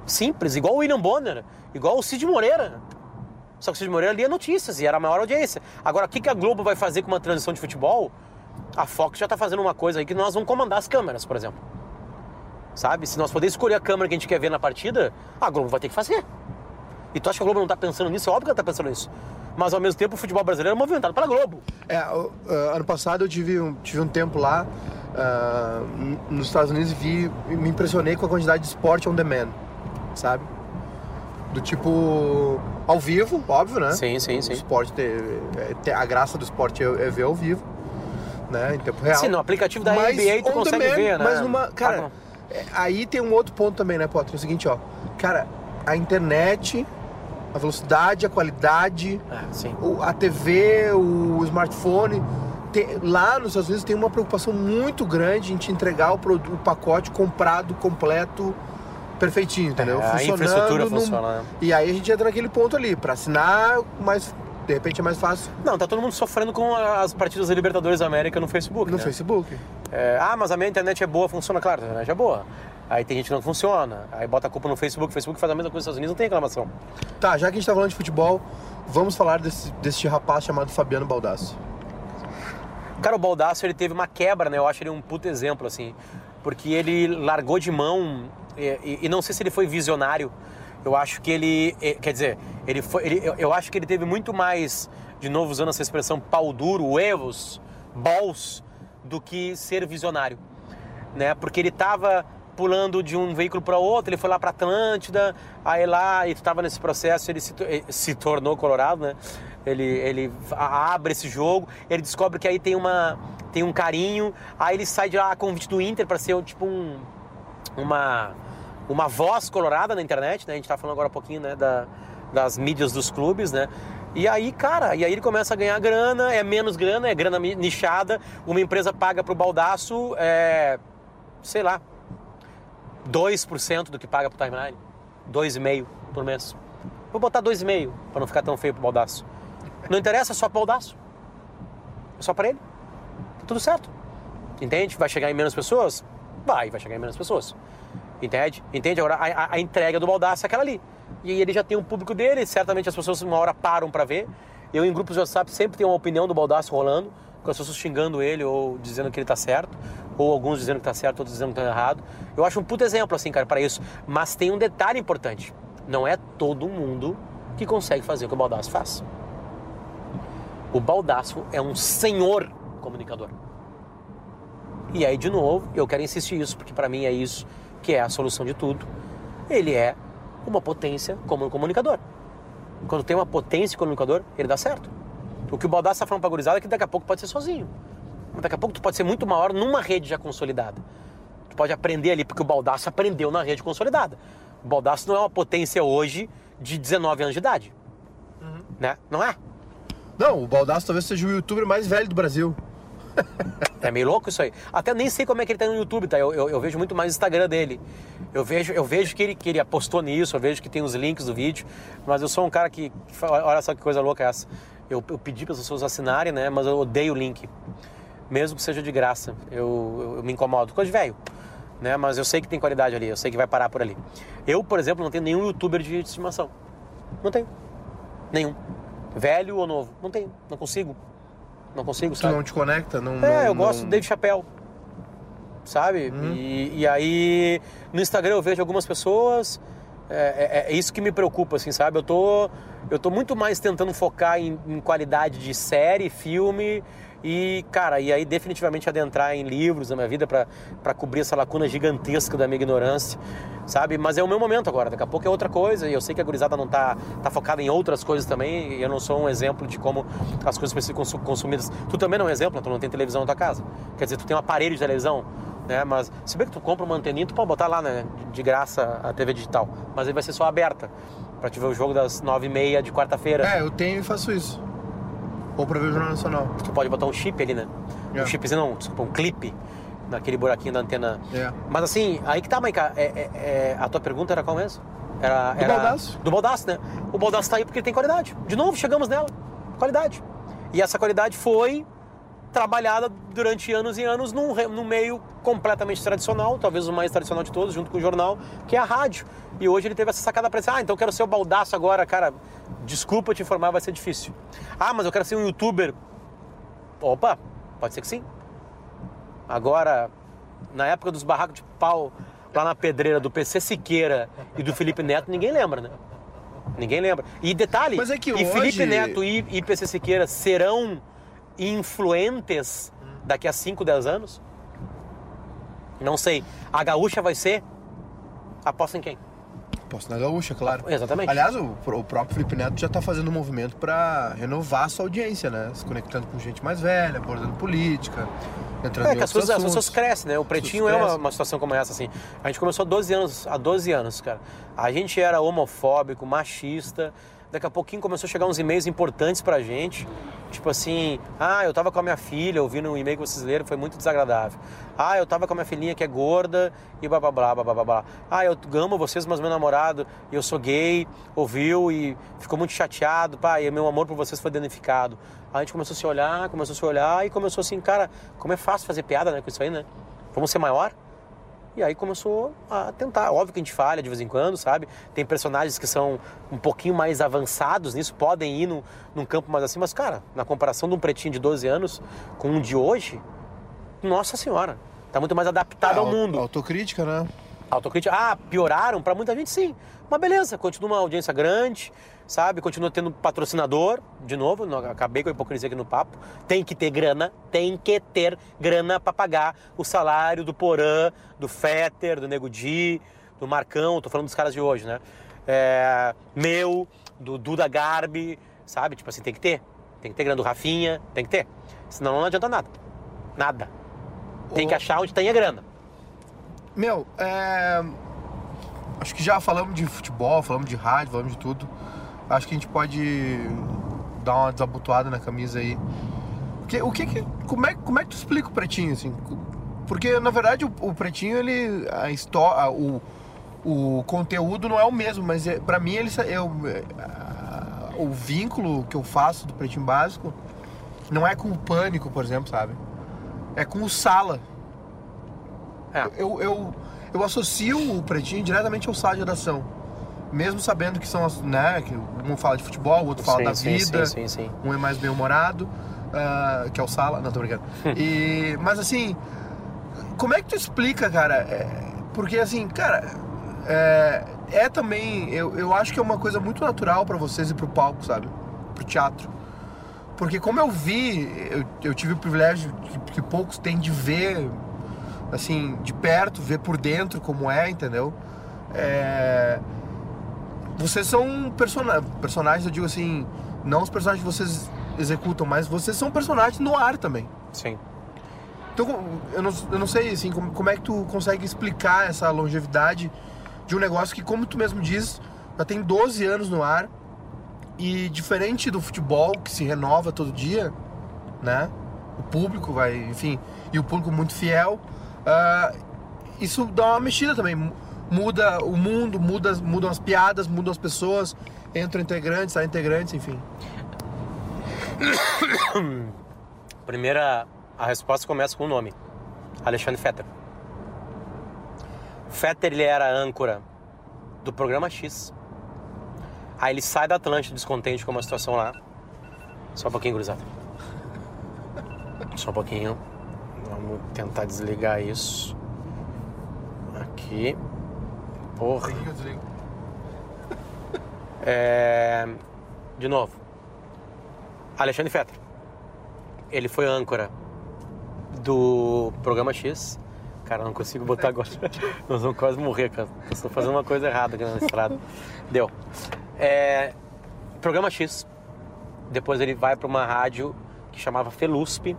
Speaker 2: Simples, igual o William Bonner, igual o Cid Moreira. Só que o Cid Moreira lia notícias e era a maior audiência. Agora, o que, que a Globo vai fazer com uma transição de futebol? A Fox já está fazendo uma coisa aí que nós vamos comandar as câmeras, por exemplo. Sabe? Se nós pudermos escolher a câmera que a gente quer ver na partida, a Globo vai ter que fazer. E tu acha que a Globo não está pensando nisso? É óbvio que ela está pensando nisso. Mas ao mesmo tempo o futebol brasileiro é movimentado pela Globo.
Speaker 1: É, o- ah, ano passado eu tive um, tive um tempo lá ah, n- nos Estados Unidos e vi, e me impressionei com a quantidade de esporte on demand, sabe? Do tipo ao vivo, óbvio, né?
Speaker 2: Sim, sim,
Speaker 1: O
Speaker 2: sim.
Speaker 1: esporte ter, é, a graça do esporte é, é ver ao vivo, né? Em tempo real.
Speaker 2: Sim, no aplicativo da
Speaker 1: Mas
Speaker 2: NBA tu
Speaker 1: on
Speaker 2: consegue
Speaker 1: demand,
Speaker 2: ver, né?
Speaker 1: Mas numa, cara,
Speaker 2: Ah,
Speaker 1: aí tem um outro ponto também, né, Potter? É o seguinte, ó, cara, a internet, a velocidade, a qualidade, o- a TV, o smartphone. tem- lá nos Estados Unidos tem uma preocupação muito grande em te entregar o, produ- o pacote comprado, completo, perfeitinho, entendeu?
Speaker 2: É, a infraestrutura
Speaker 1: num-
Speaker 2: funciona, né?
Speaker 1: E aí a gente entra naquele ponto ali, pra assinar, mas de repente é mais fácil
Speaker 2: Não, tá todo mundo sofrendo com as partidas da Libertadores da América no Facebook.
Speaker 1: no
Speaker 2: né?
Speaker 1: Facebook.
Speaker 2: É, ah, mas a minha internet é boa, funciona, claro, a internet é boa. Aí tem gente que não funciona, aí bota a culpa no Facebook, o Facebook faz a mesma coisa nos Estados Unidos, não tem reclamação.
Speaker 1: Tá, já que a gente tá falando de futebol, vamos falar desse, desse rapaz chamado Fabiano Baldassi.
Speaker 2: Cara, o Baldasso, ele teve uma quebra, né? Eu acho ele um puto exemplo, assim. Porque ele largou de mão, e, e- e não sei se ele foi visionário. Eu acho que ele, quer dizer, ele foi, ele- eu, eu acho que ele teve muito mais, de novo usando essa expressão, pau duro, huevos, balls, do que ser visionário. Né? Porque ele tava pulando de um veículo para outro, ele foi lá para Atlântida, aí lá, e tu tava nesse processo, ele se, eh, se tornou colorado, né? Ele, ele abre esse jogo, ele descobre que aí tem, uma, tem um carinho, aí ele sai de lá a convite do Inter para ser tipo um, uma, uma voz colorada na internet, né? A gente tá falando agora um pouquinho né, da, das mídias dos clubes, né? E aí, cara, e aí ele começa a ganhar grana, é menos grana, é grana nichada, uma empresa paga pro baldaço, é, sei lá, 2% do que paga pro timeline. 2,5% por mês. Vou botar 2,5% para não ficar tão feio pro baldaço. Não interessa, é só pro baldaço. É só para ele. Tá tudo certo. Entende? Vai chegar em menos pessoas? Vai, vai chegar em menos pessoas. Entende? Entende? Agora, a, a- entrega do baldaço é aquela ali. E ele já tem um público dele, certamente as pessoas uma hora param para ver. Eu, em grupos de WhatsApp, sempre tenho uma opinião do baldaço rolando, com as pessoas xingando ele ou dizendo que ele tá certo, ou alguns dizendo que tá certo, outros dizendo que tá errado. Eu acho um puto exemplo, assim, cara, para isso. Mas tem um detalhe importante: não é todo mundo que consegue fazer o que o baldaço faz. O baldaço é um senhor comunicador. E aí, de novo, eu quero insistir isso, porque para mim é isso que é a solução de tudo. Ele é uma potência como comunicador. Quando tem uma potência comunicador, ele dá certo. O que o Baldassi está falando pra gurizada é que daqui a pouco pode ser sozinho. Daqui a pouco tu pode ser muito maior numa rede já consolidada. Tu pode aprender ali, porque o Baldassi aprendeu na rede consolidada. O Baldassi não é uma potência hoje de 19 anos de idade. Né? Não é?
Speaker 1: Não, o Baldassi talvez seja o youtuber mais velho do Brasil.
Speaker 2: É meio louco isso aí. Até nem sei como é que ele tá no YouTube, tá? Eu, eu, eu vejo muito mais o Instagram dele. Eu vejo, eu vejo que, ele, que ele apostou nisso, eu vejo que tem os links do vídeo. Mas eu sou um cara que. que olha só que coisa louca essa. Eu, eu pedi para as pessoas assinarem, né? Mas eu odeio o link. mesmo que seja de graça. Eu, eu, eu me incomodo. Coisa de velho. Né? Mas eu sei que tem qualidade ali, eu sei que vai parar por ali. Eu, por exemplo, não tenho nenhum youtuber de estimação. Não tenho. Nenhum. Velho ou novo. Não tenho. Não consigo. Não consigo,
Speaker 1: Tu
Speaker 2: sabe?
Speaker 1: não te conecta? Não,
Speaker 2: É,
Speaker 1: não-
Speaker 2: eu gosto
Speaker 1: não-
Speaker 2: do Dave Chappelle. Sabe?
Speaker 1: Uhum.
Speaker 2: E, e aí, no Instagram eu vejo algumas pessoas. É, é- é isso que me preocupa, assim, sabe? Eu tô, eu tô muito mais tentando focar em, em qualidade de série, filme e, cara, e aí definitivamente adentrar em livros na minha vida pra cobrir essa lacuna gigantesca da minha ignorância, sabe? Mas é o meu momento agora, daqui a pouco é outra coisa e eu sei que a gurizada não tá, tá focada em outras coisas também e eu não sou um exemplo de como as coisas precisam ser consu- consumidas. Tu também não é um exemplo, tu não tem televisão na tua casa. Quer dizer, tu tem um aparelho de televisão, né? Mas se bem que tu compra uma anteninha, tu pode botar lá, né? De graça a TV digital. Mas aí vai ser só aberta. Pra te ver o jogo das nove e meia de quarta-feira.
Speaker 1: É, eu tenho e faço isso. Ou pra ver o Jornal Nacional.
Speaker 2: Tu pode botar um chip ali, né?
Speaker 1: É.
Speaker 2: Um chipzinho, não, desculpa, um clipe naquele buraquinho da antena.
Speaker 1: É.
Speaker 2: Mas assim, aí que tá, Maica. É, é- é- a tua pergunta era qual mesmo? Era,
Speaker 1: Do
Speaker 2: era...
Speaker 1: Baldaço.
Speaker 2: Do Baldaço, né? O Baldaço tá aí porque ele tem qualidade. De novo, chegamos nela. Qualidade. E essa qualidade foi trabalhada durante anos e anos num, num meio completamente tradicional, talvez o mais tradicional de todos, junto com o jornal, que é a rádio. E hoje ele teve essa sacada pra dizer, ah, então eu quero ser o baldaço agora, cara. Desculpa te informar, vai ser difícil. Ah, mas eu quero ser um youtuber. Opa, pode ser que sim. Agora, na época dos barracos de pau, lá na pedreira do PC Siqueira e do Felipe Neto, ninguém lembra, né? Ninguém lembra. E detalhe,
Speaker 1: Mas é que
Speaker 2: e
Speaker 1: hoje-
Speaker 2: Felipe Neto e, e PC Siqueira serão influentes daqui a 5, 10 anos? Não sei. A gaúcha vai ser? Aposta em quem?
Speaker 1: Posso na gaúcha, claro.
Speaker 2: Exatamente.
Speaker 1: Aliás, o, o próprio Felipe Neto já tá fazendo um movimento pra renovar a sua audiência, né? Se conectando com gente mais velha, abordando política, entrando
Speaker 2: É
Speaker 1: em
Speaker 2: que as as pessoas crescem, né? O Pretinho é uma, uma situação como essa, assim. A gente começou há 12 anos, há 12 anos, cara. A gente era homofóbico, machista. Daqui a pouquinho começou a chegar uns e-mails importantes pra gente. Tipo assim, ah, eu tava com a minha filha ouvindo um e-mail que vocês leram, foi muito desagradável. Ah, eu tava com a minha filhinha que é gorda e blá blá blá blá blá blá. Ah, eu amo vocês, mas meu namorado, eu sou gay, ouviu e ficou muito chateado, pá, e meu amor por vocês foi danificado. A gente começou a se olhar, começou a se olhar e começou assim, cara, como é fácil fazer piada, né, com isso aí, né? Vamos ser maior? E aí começou a tentar. Óbvio que a gente falha de vez em quando, sabe? Tem personagens que são um pouquinho mais avançados nisso, podem ir num, num campo mais assim, mas, cara, na comparação de um pretinho de 12 anos com um de hoje, nossa senhora, tá muito mais adaptado
Speaker 1: É,
Speaker 2: ao mundo.
Speaker 1: Autocrítica, né?
Speaker 2: Autocrítica, ah, pioraram pra muita gente, sim. Mas beleza, continua uma audiência grande, sabe? Continua tendo patrocinador, de novo, não, acabei com a hipocrisia aqui no papo. Tem que ter grana, tem que ter grana pra pagar o salário do Porã, do Fetter, do Nego Di, do Marcão, tô falando dos caras de hoje, né? É, meu, do Duda Garbi, sabe? Tipo assim, tem que ter. Tem que ter grana do Rafinha, tem que ter. Senão não adianta nada. Nada. Tem
Speaker 1: Ô-
Speaker 2: que achar onde tem a grana.
Speaker 1: Meu, é... acho que já falamos de futebol, falamos de rádio, falamos de tudo. Acho que a gente pode dar uma desabotoada na camisa aí. Porque, o que que, como, é, como é que tu explica o Pretinho, assim? Porque, na verdade, o, o Pretinho, ele, a história, o, o conteúdo não é o mesmo, mas é, pra mim, ele, eu, a- o vínculo que eu faço do Pretinho Básico não é com o Pânico, por exemplo, sabe? É com o Sala.
Speaker 2: É.
Speaker 1: Eu, eu, eu associo o Pretinho diretamente ao sala de redação. Mesmo sabendo que são as, né, que um fala de futebol, o outro fala
Speaker 2: Sim,
Speaker 1: da
Speaker 2: sim,
Speaker 1: vida,
Speaker 2: Sim, sim, sim.
Speaker 1: um é mais bem-humorado, ah, que é o Sala, não, tô brincando. E, mas assim, como é que tu explica, cara? É, porque assim, cara, é, é também, eu, eu acho que é uma coisa muito natural pra vocês ir pro palco, sabe? Pro teatro. Porque como eu vi, eu, eu tive o privilégio que, que poucos têm de ver, assim, de perto, ver por dentro como é, entendeu? É, vocês são persona personagens, eu digo assim, não os personagens que vocês executam, mas vocês são personagens no ar também.
Speaker 2: Sim.
Speaker 1: Então, eu não, eu não sei, assim, como, como é que tu consegue explicar essa longevidade de um negócio que, como tu mesmo diz, já tem 12 anos no ar e diferente do futebol, que se renova todo dia, né? O público vai, enfim, e o público muito fiel, ah, isso dá uma mexida também. Mu- Muda o mundo, muda, mudam as piadas, mudam as pessoas, entram integrantes, saem integrantes, enfim.
Speaker 2: Primeira, A resposta começa com o nome: Alexandre Fetter. Fetter ele era âncora do programa X. Aí ele sai da Atlântida descontente com uma situação lá. Só um pouquinho, gurizada. Só um pouquinho. Vamos tentar desligar isso. Aqui. Porra.
Speaker 1: Tem que eu desligo.
Speaker 2: É... De novo. Alexandre Fetter. Ele foi âncora do programa X. Cara, não consigo botar agora. Nós vamos quase morrer, cara. Estou fazendo uma coisa errada aqui na estrada. Deu. É... Programa X. Depois ele vai para uma rádio que chamava Felusp.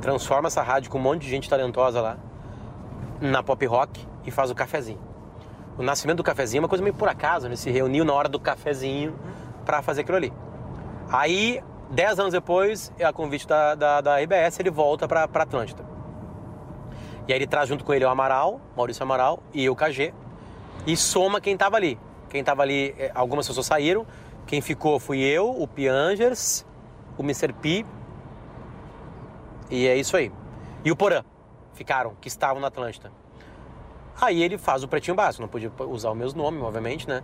Speaker 2: Transforma essa rádio com um monte de gente talentosa lá na pop rock e faz o cafezinho. O nascimento do cafezinho é uma coisa meio por acaso, né? Se reuniu na hora do cafezinho para fazer aquilo ali. Aí, dez anos depois, a convite da, da, da RBS, ele volta para Atlântida. E aí ele traz junto com ele o Amaral, Maurício Amaral e o KG, e soma quem tava ali. Quem tava ali, eh, algumas pessoas saíram, quem ficou fui eu, o Piangers, o Mr. P, e é isso aí. E o Porã, ficaram, que estavam na Atlântida. Aí ele faz o pretinho básico, não podia usar o mesmo nome, obviamente, né?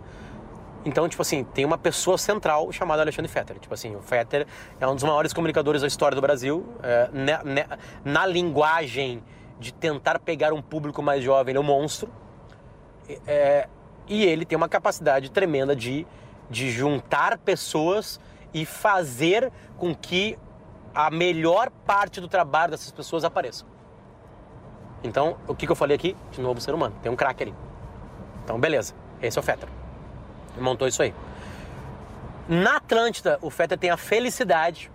Speaker 2: Então, tipo assim, tem uma pessoa central chamada Alexandre Fetter. Tipo assim, o Fetter é um dos maiores comunicadores da história do Brasil. É, na, na, na linguagem de tentar pegar um público mais jovem, ele é um monstro. É, e ele tem uma capacidade tremenda de, de juntar pessoas e fazer com que a melhor parte do trabalho dessas pessoas apareça. Então, o que, que eu falei aqui? De novo, ser humano. Tem um craque ali. Então, beleza. Esse é o Fetter. Montou isso aí. Na Atlântida, o Fetter tem a felicidade,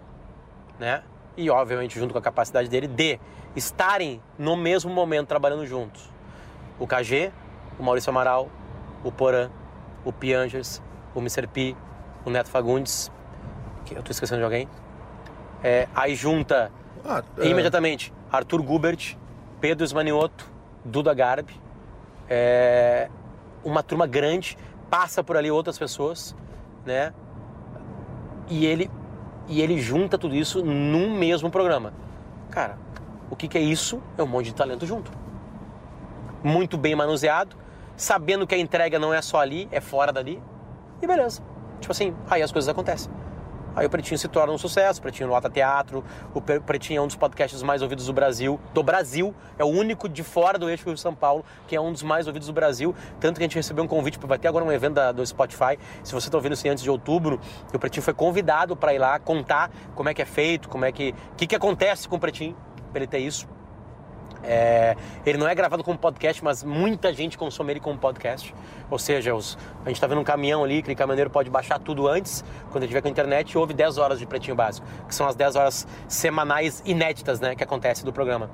Speaker 2: né? E, obviamente, junto com a capacidade dele, de estarem no mesmo momento trabalhando juntos. O KG, o Maurício Amaral, o Porã, o Piangers, o Mr. P, o Neto Fagundes. que Eu tô esquecendo de alguém. É, aí junta
Speaker 1: Ah, é,
Speaker 2: imediatamente Arthur Gubert, Pedro Esmanioto, Duda Garbi, é, uma turma grande, passa por ali outras pessoas, né? E ele, e ele junta tudo isso num mesmo programa. Cara, o que, que é isso? É um monte de talento junto. Muito bem manuseado, sabendo que a entrega não é só ali, é fora dali, e beleza. Tipo assim, aí as coisas acontecem. Aí o Pretinho se torna um sucesso, o Pretinho lota teatro, o Pre- Pretinho é um dos podcasts mais ouvidos do Brasil, do Brasil, é o único de fora do eixo Rio São Paulo, que é um dos mais ouvidos do Brasil, tanto que a gente recebeu um convite, vai ter agora um evento da- do Spotify, se você está ouvindo isso antes de outubro, o Pretinho foi convidado para ir lá contar como é que é feito, como é que, o que, que acontece com o Pretinho, para ele ter isso. É, ele não é gravado como podcast, mas muita gente consome ele como podcast. Ou seja, os- a gente está vendo um caminhão ali, aquele caminhoneiro pode baixar tudo antes, quando ele tiver com a internet, e ouve 10 horas de Pretinho Básico, que são as 10 horas semanais inéditas né, que acontece do programa.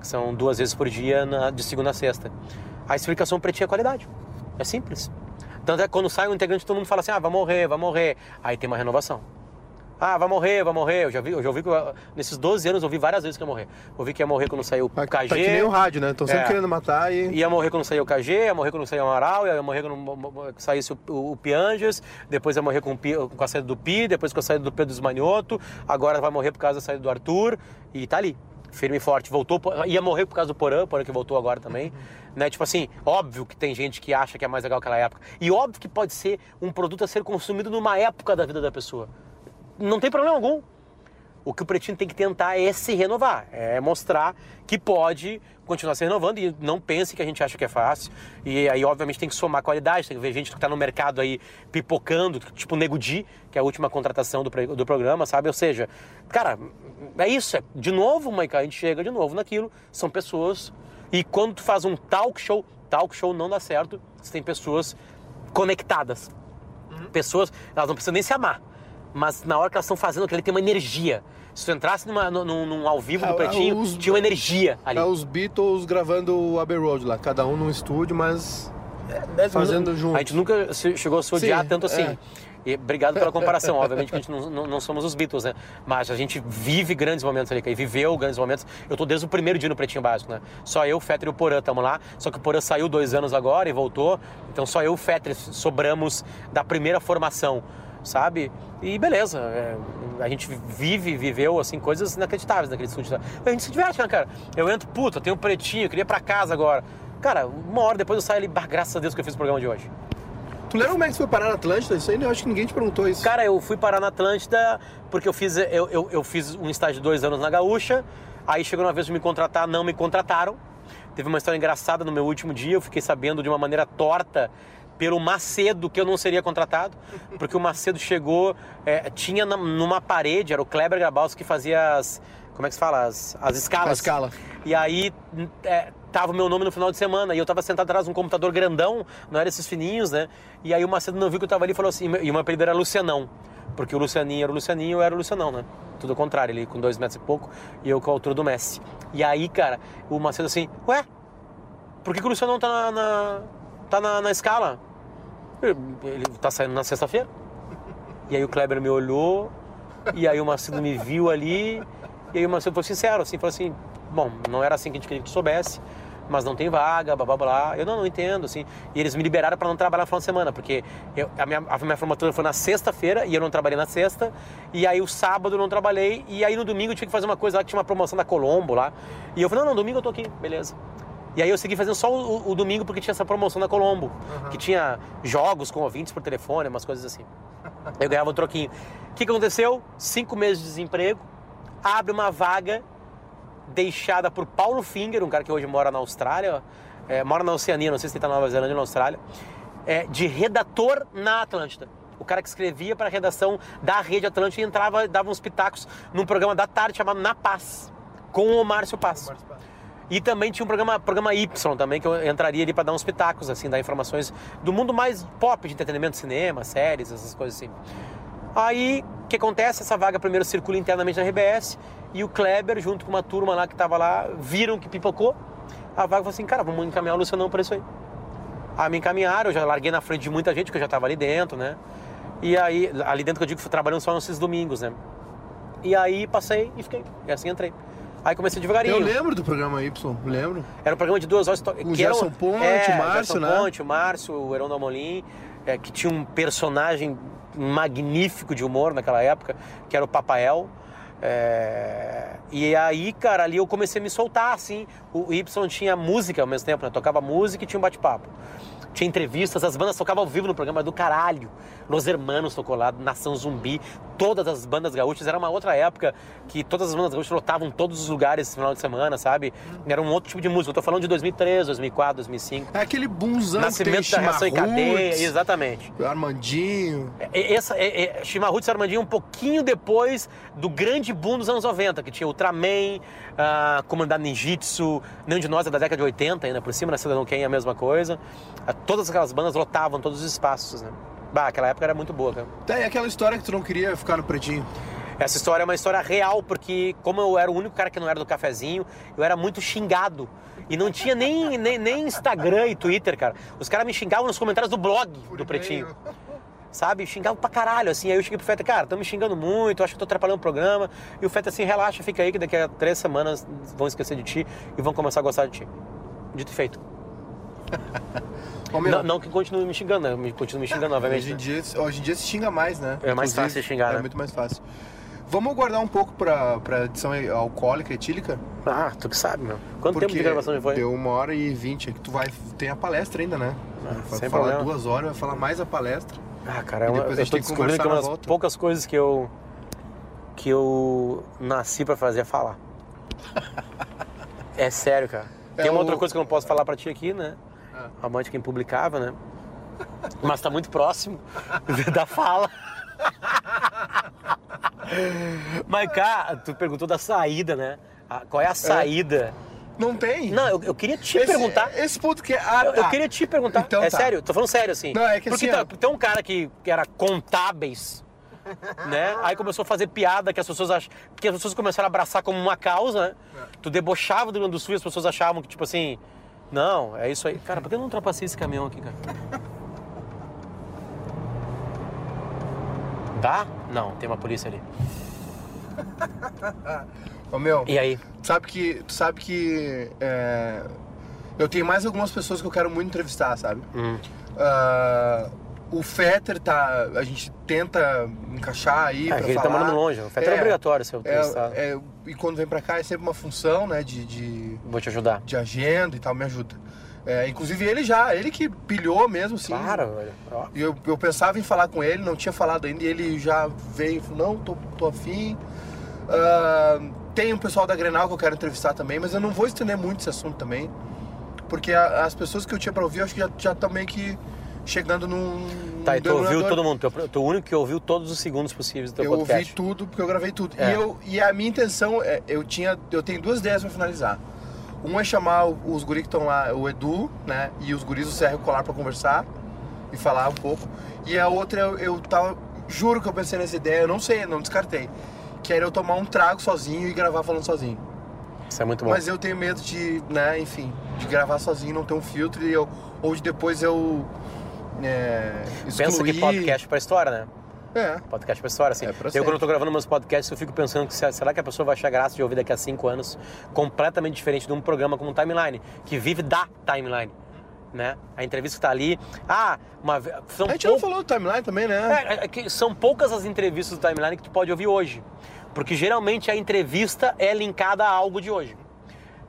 Speaker 2: Que são duas vezes por dia, na- de segunda a sexta. A explicação Pretinho é qualidade. É simples. Tanto é que quando sai um integrante, todo mundo fala assim: ah, vai morrer, vai morrer. Aí tem uma renovação. Ah, vai morrer, vai morrer. Eu já vi, eu já ouvi que eu- nesses 12 anos eu ouvi várias vezes que ia morrer. Ouvi que ia morrer quando saiu o KG.
Speaker 1: tá que nem o rádio, né? Estão sempre
Speaker 2: É.
Speaker 1: querendo matar e.
Speaker 2: Ia morrer quando saiu o KG, ia morrer quando saiu o Amaral, ia morrer quando saísse o, o, o Pianges, depois ia morrer com, com a saída do Pi, depois com a saída do Pedro Esmanioto, agora vai morrer por causa da saída do Arthur, e tá ali, firme e forte. Voltou, ia morrer por causa do Porã, Porã que voltou agora também. Né? Tipo assim, óbvio que tem gente que acha que é mais legal aquela época. E óbvio que pode ser um produto a ser consumido numa época da vida da pessoa. Não tem problema algum. O que o Pretinho tem que tentar é se renovar, é mostrar que pode continuar se renovando e não pense que a gente acha que é fácil. E aí, obviamente, tem que somar qualidade, tem que ver gente que está no mercado aí pipocando, tipo o Nego Di, que é a última contratação do, do programa, sabe? Ou seja, cara, é isso. É, de novo, Maica, a gente chega de novo naquilo, são pessoas. E quando tu faz um talk show, talk show não dá certo, você tem pessoas conectadas. Pessoas, elas não precisam nem se amar. Mas na hora que elas estão fazendo aquilo, ali tem uma energia. Se tu entrasse numa, num, num- ao vivo
Speaker 1: É,
Speaker 2: do Pretinho,
Speaker 1: os-
Speaker 2: tinha uma energia ali.
Speaker 1: É os Beatles gravando o Abbey Road lá, cada um num estúdio, mas fazendo junto.
Speaker 2: A gente nunca chegou a se odiar
Speaker 1: Sim,
Speaker 2: tanto assim.
Speaker 1: é.
Speaker 2: E obrigado pela comparação. Obviamente que a gente não, não- não somos os Beatles, né? Mas a gente vive grandes momentos ali, e viveu grandes momentos. Eu tô desde o primeiro dia no Pretinho Básico, né? Só eu, o Fetter e o Porã estamos lá. Só que o Porã saiu dois anos agora e voltou. Então só eu e o Fetter sobramos da primeira formação. Sabe? E beleza, é, a gente vive, viveu, assim, coisas inacreditáveis naquele estúdio. A gente se diverte, né, cara? Eu entro, puta, tem um pretinho, eu queria ir pra casa agora. Cara, uma hora depois eu saio ali, bah, graças a Deus que eu fiz o programa de hoje.
Speaker 1: Tu lembra como é que você foi parar na Atlântida? Isso aí eu acho que ninguém te perguntou isso.
Speaker 2: Cara, eu fui parar na Atlântida porque eu fiz, eu, eu, eu fiz um estágio de dois anos na Gaúcha, aí chegou uma vez de me contratar, não me contrataram. Teve uma história engraçada no meu último dia, eu fiquei sabendo de uma maneira torta pelo Macedo que eu não seria contratado, porque o Macedo chegou, é, tinha na- numa parede, era o Kleber Grabaus que fazia as, como é que se fala, as, as escalas.
Speaker 1: A escala.
Speaker 2: E aí é, tava o meu nome no final de semana e eu tava sentado atrás de um computador grandão, não era esses fininhos, né? E aí o Macedo não viu que eu tava ali e falou assim, e o meu apelido era Lucianão, porque o Lucianinho era o Lucianinho, eu era o Lucianão, né? Tudo ao contrário, ele com dois metros e pouco e eu com a altura do Messi. E aí, cara, o Macedo assim, ué, por que, que o Lucianão tá na, na- tá na, na escala? Ele, tá saindo na sexta-feira. E aí o Kleber me olhou, e aí o Macedo me viu ali, e aí o Macedo foi sincero, assim, falou assim, bom, não era assim que a gente queria que tu soubesse, mas não tem vaga, blá blá blá. Eu não, não entendo, assim. E eles me liberaram para não trabalhar no final de semana, porque eu- a, minha, a minha formatura foi na sexta-feira e eu não trabalhei na sexta, e aí o sábado eu não trabalhei, e aí no domingo eu tinha que fazer uma coisa lá que tinha uma promoção da Colombo lá. E eu falei, não, não, domingo eu tô aqui, beleza. E aí eu segui fazendo só o, o domingo porque tinha essa promoção da Colombo, que tinha jogos com ouvintes por telefone, umas coisas assim. Eu ganhava um troquinho. O que, que aconteceu? Cinco meses de desemprego, abre uma vaga deixada por Paulo Finger, um cara que hoje mora na Austrália, é, mora na Oceania, não sei se ele está na Nova Zelândia ou na Austrália, é, de redator na Atlântida. O cara que escrevia para a redação da Rede Atlântida e entrava e dava uns pitacos num programa da tarde chamado Na Paz, com o Márcio Paz. E também tinha um programa, programa Y também, que eu entraria ali para dar uns pitacos, assim, dar informações do mundo mais pop de entretenimento, cinema, séries, essas coisas assim. Aí, o que acontece? Essa vaga primeiro circula internamente na RBS e o Kleber, junto com uma turma lá que tava lá, viram que pipocou. A vaga falou assim, cara, vamos encaminhar o Lucianão para isso aí. Aí me encaminharam, eu já larguei na frente de muita gente, que eu já tava ali dentro, né? E aí, ali dentro que eu digo, fui trabalhando só nesses domingos, né? E aí passei e fiquei, e assim entrei. Aí comecei devagarinho.
Speaker 1: Eu lembro do programa Y, lembro.
Speaker 2: Era um programa de duas horas. que
Speaker 1: O
Speaker 2: era
Speaker 1: Gerson Ponte,
Speaker 2: é,
Speaker 1: o Márcio,
Speaker 2: Gerson
Speaker 1: né?
Speaker 2: Ponte, o Márcio, o Heron é, que tinha um personagem magnífico de humor naquela época, que era o Papael. É, E aí, cara, ali eu comecei a me soltar, assim. O Y tinha música ao mesmo tempo, né? Tocava música e tinha um bate-papo. Tinha entrevistas, as bandas tocavam ao vivo no programa do caralho. Los Hermanos tocou lá, Nação Zumbi, todas as bandas gaúchas. Era uma outra época que todas as bandas gaúchas lotavam todos os lugares no final de semana, sabe? Era um outro tipo de música. Eu tô falando de 2003, 2004, 2005.
Speaker 1: É aquele bunzão que tem
Speaker 2: Nascimento da reação em cadeia, exatamente.
Speaker 1: Armandinho.
Speaker 2: E- Essa, é, é, Chimarruts e Armandinho um pouquinho depois do grande boom dos anos 90, que tinha Ultraman, ah, Comandado Ninjitsu, Nenhum de Nós é da década de 80 ainda por cima, na Cidadão Ken a mesma coisa. Todas aquelas bandas lotavam todos os espaços, né? Bah, aquela época era muito boa, cara.
Speaker 1: É aquela história que tu não queria ficar no pretinho.
Speaker 2: Essa história é uma história real, porque como eu era o único cara que não era do cafezinho, eu era muito xingado. E não tinha nem, nem, nem Instagram e Twitter, cara. Os caras me xingavam nos comentários do blog do Pretinho. Sabe? Xingavam pra caralho, assim. Aí eu cheguei pro Feta, cara, estão me xingando muito, acho que eu tô atrapalhando o programa. E o Feta assim, relaxa, fica aí que daqui a três semanas vão esquecer de ti e vão começar a gostar de ti. Dito e feito. Não, não que continue me xingando, né? Continue me xingando, obviamente.
Speaker 1: Hoje em, dia, hoje em dia se xinga mais, né?
Speaker 2: É mais
Speaker 1: Inclusive,
Speaker 2: fácil xingar,
Speaker 1: É
Speaker 2: né?
Speaker 1: muito mais fácil. Vamos guardar um pouco pra, pra edição alcoólica, etílica?
Speaker 2: Ah, tu que sabe, meu. Quanto tempo de
Speaker 1: Porque
Speaker 2: gravação já foi?
Speaker 1: Deu uma hora e vinte. É que tu vai. Tem a palestra ainda, né?
Speaker 2: Ah,
Speaker 1: vai
Speaker 2: sem
Speaker 1: falar
Speaker 2: problema.
Speaker 1: duas horas, vai falar mais a palestra.
Speaker 2: Ah, cara, é uma, eu tô descobrindo que é uma das
Speaker 1: volta.
Speaker 2: poucas coisas que eu que eu nasci pra fazer é falar. é sério, cara.
Speaker 1: É
Speaker 2: Tem uma
Speaker 1: o-
Speaker 2: outra coisa que eu não posso falar pra ti aqui, né?
Speaker 1: Ah.
Speaker 2: Amante quem publicava, né? Mas tá muito próximo da fala. Mas, cara, tu perguntou da saída, né? A- Qual é a saída?
Speaker 1: Não tem?
Speaker 2: Não, eu, eu queria te
Speaker 1: esse,
Speaker 2: perguntar.
Speaker 1: Esse ponto que é. Ah,
Speaker 2: Eu, eu
Speaker 1: tá.
Speaker 2: queria te perguntar.
Speaker 1: Então
Speaker 2: é
Speaker 1: tá.
Speaker 2: sério, tô falando sério, assim.
Speaker 1: Não, é que
Speaker 2: Porque
Speaker 1: assim,
Speaker 2: tá- tem um cara que, que era contábeis, né? Aí começou a fazer piada que as pessoas ach... que as pessoas começaram a abraçar como uma causa, né?
Speaker 1: É.
Speaker 2: Tu debochava do Rio Grande do Sul e as pessoas achavam que, tipo assim, não, é isso aí. Cara, por que eu não ultrapassei esse caminhão aqui, cara? Dá? Não, tem uma polícia ali.
Speaker 1: Ô, meu,
Speaker 2: E aí?
Speaker 1: sabe que. Tu sabe que. é, eu tenho mais algumas pessoas que eu quero muito entrevistar, sabe?
Speaker 2: Hum.
Speaker 1: Ah, O Fetter tá. A gente tenta encaixar aí.
Speaker 2: É,
Speaker 1: pra
Speaker 2: ele tá
Speaker 1: falar.
Speaker 2: mandando longe. O Fetter é, obrigatório ser entrevistado.
Speaker 1: É, é, e quando vem pra cá é sempre uma função, né? De, de,
Speaker 2: Vou te ajudar.
Speaker 1: de agenda e tal, me ajuda. É, inclusive ele já, ele que pilhou mesmo, assim.
Speaker 2: Claro, velho. Ó.
Speaker 1: E eu, eu pensava em falar com ele, não tinha falado ainda, e ele já veio e falou, não, tô, tô afim. Ah, tem um pessoal da Grenal que eu quero entrevistar também, mas eu não vou estender muito esse assunto também. Porque a- as pessoas que eu tinha pra ouvir, eu acho que já, já meio que chegando num.
Speaker 2: Tá, e tu ouviu todo mundo. Tu, o- tu o único que ouviu todos os segundos possíveis do teu
Speaker 1: Eu ouvi
Speaker 2: podcast.
Speaker 1: tudo porque eu gravei tudo.
Speaker 2: É.
Speaker 1: E, eu, e a minha intenção, é, eu tinha, eu tenho duas ideias pra finalizar. Uma é chamar os guris que estão lá, o Edu, né, e os guris do Serra Colar pra conversar e falar um pouco. E a outra, eu, eu tava, juro que eu pensei nessa ideia, eu não sei, não descartei. Que era eu tomar um trago sozinho e gravar falando sozinho.
Speaker 2: Isso é muito bom.
Speaker 1: Mas eu tenho medo de, né, enfim, de gravar sozinho, não ter um filtro e eu, ou de depois eu é, excluir.
Speaker 2: Pensa que podcast pra história, né?
Speaker 1: É.
Speaker 2: Podcast pra história, assim.
Speaker 1: É,
Speaker 2: eu, quando eu tô gravando meus podcasts, eu fico pensando que se- será que a pessoa vai achar graça de ouvir daqui a cinco anos completamente diferente de um programa como um Timeline, que vive da Timeline, né? A entrevista que tá ali... Ah, uma... São
Speaker 1: A gente
Speaker 2: pou-
Speaker 1: não falou do timeline também, né?
Speaker 2: É, é que são poucas as entrevistas do Timeline que tu pode ouvir hoje. Porque geralmente a entrevista é linkada a algo de hoje.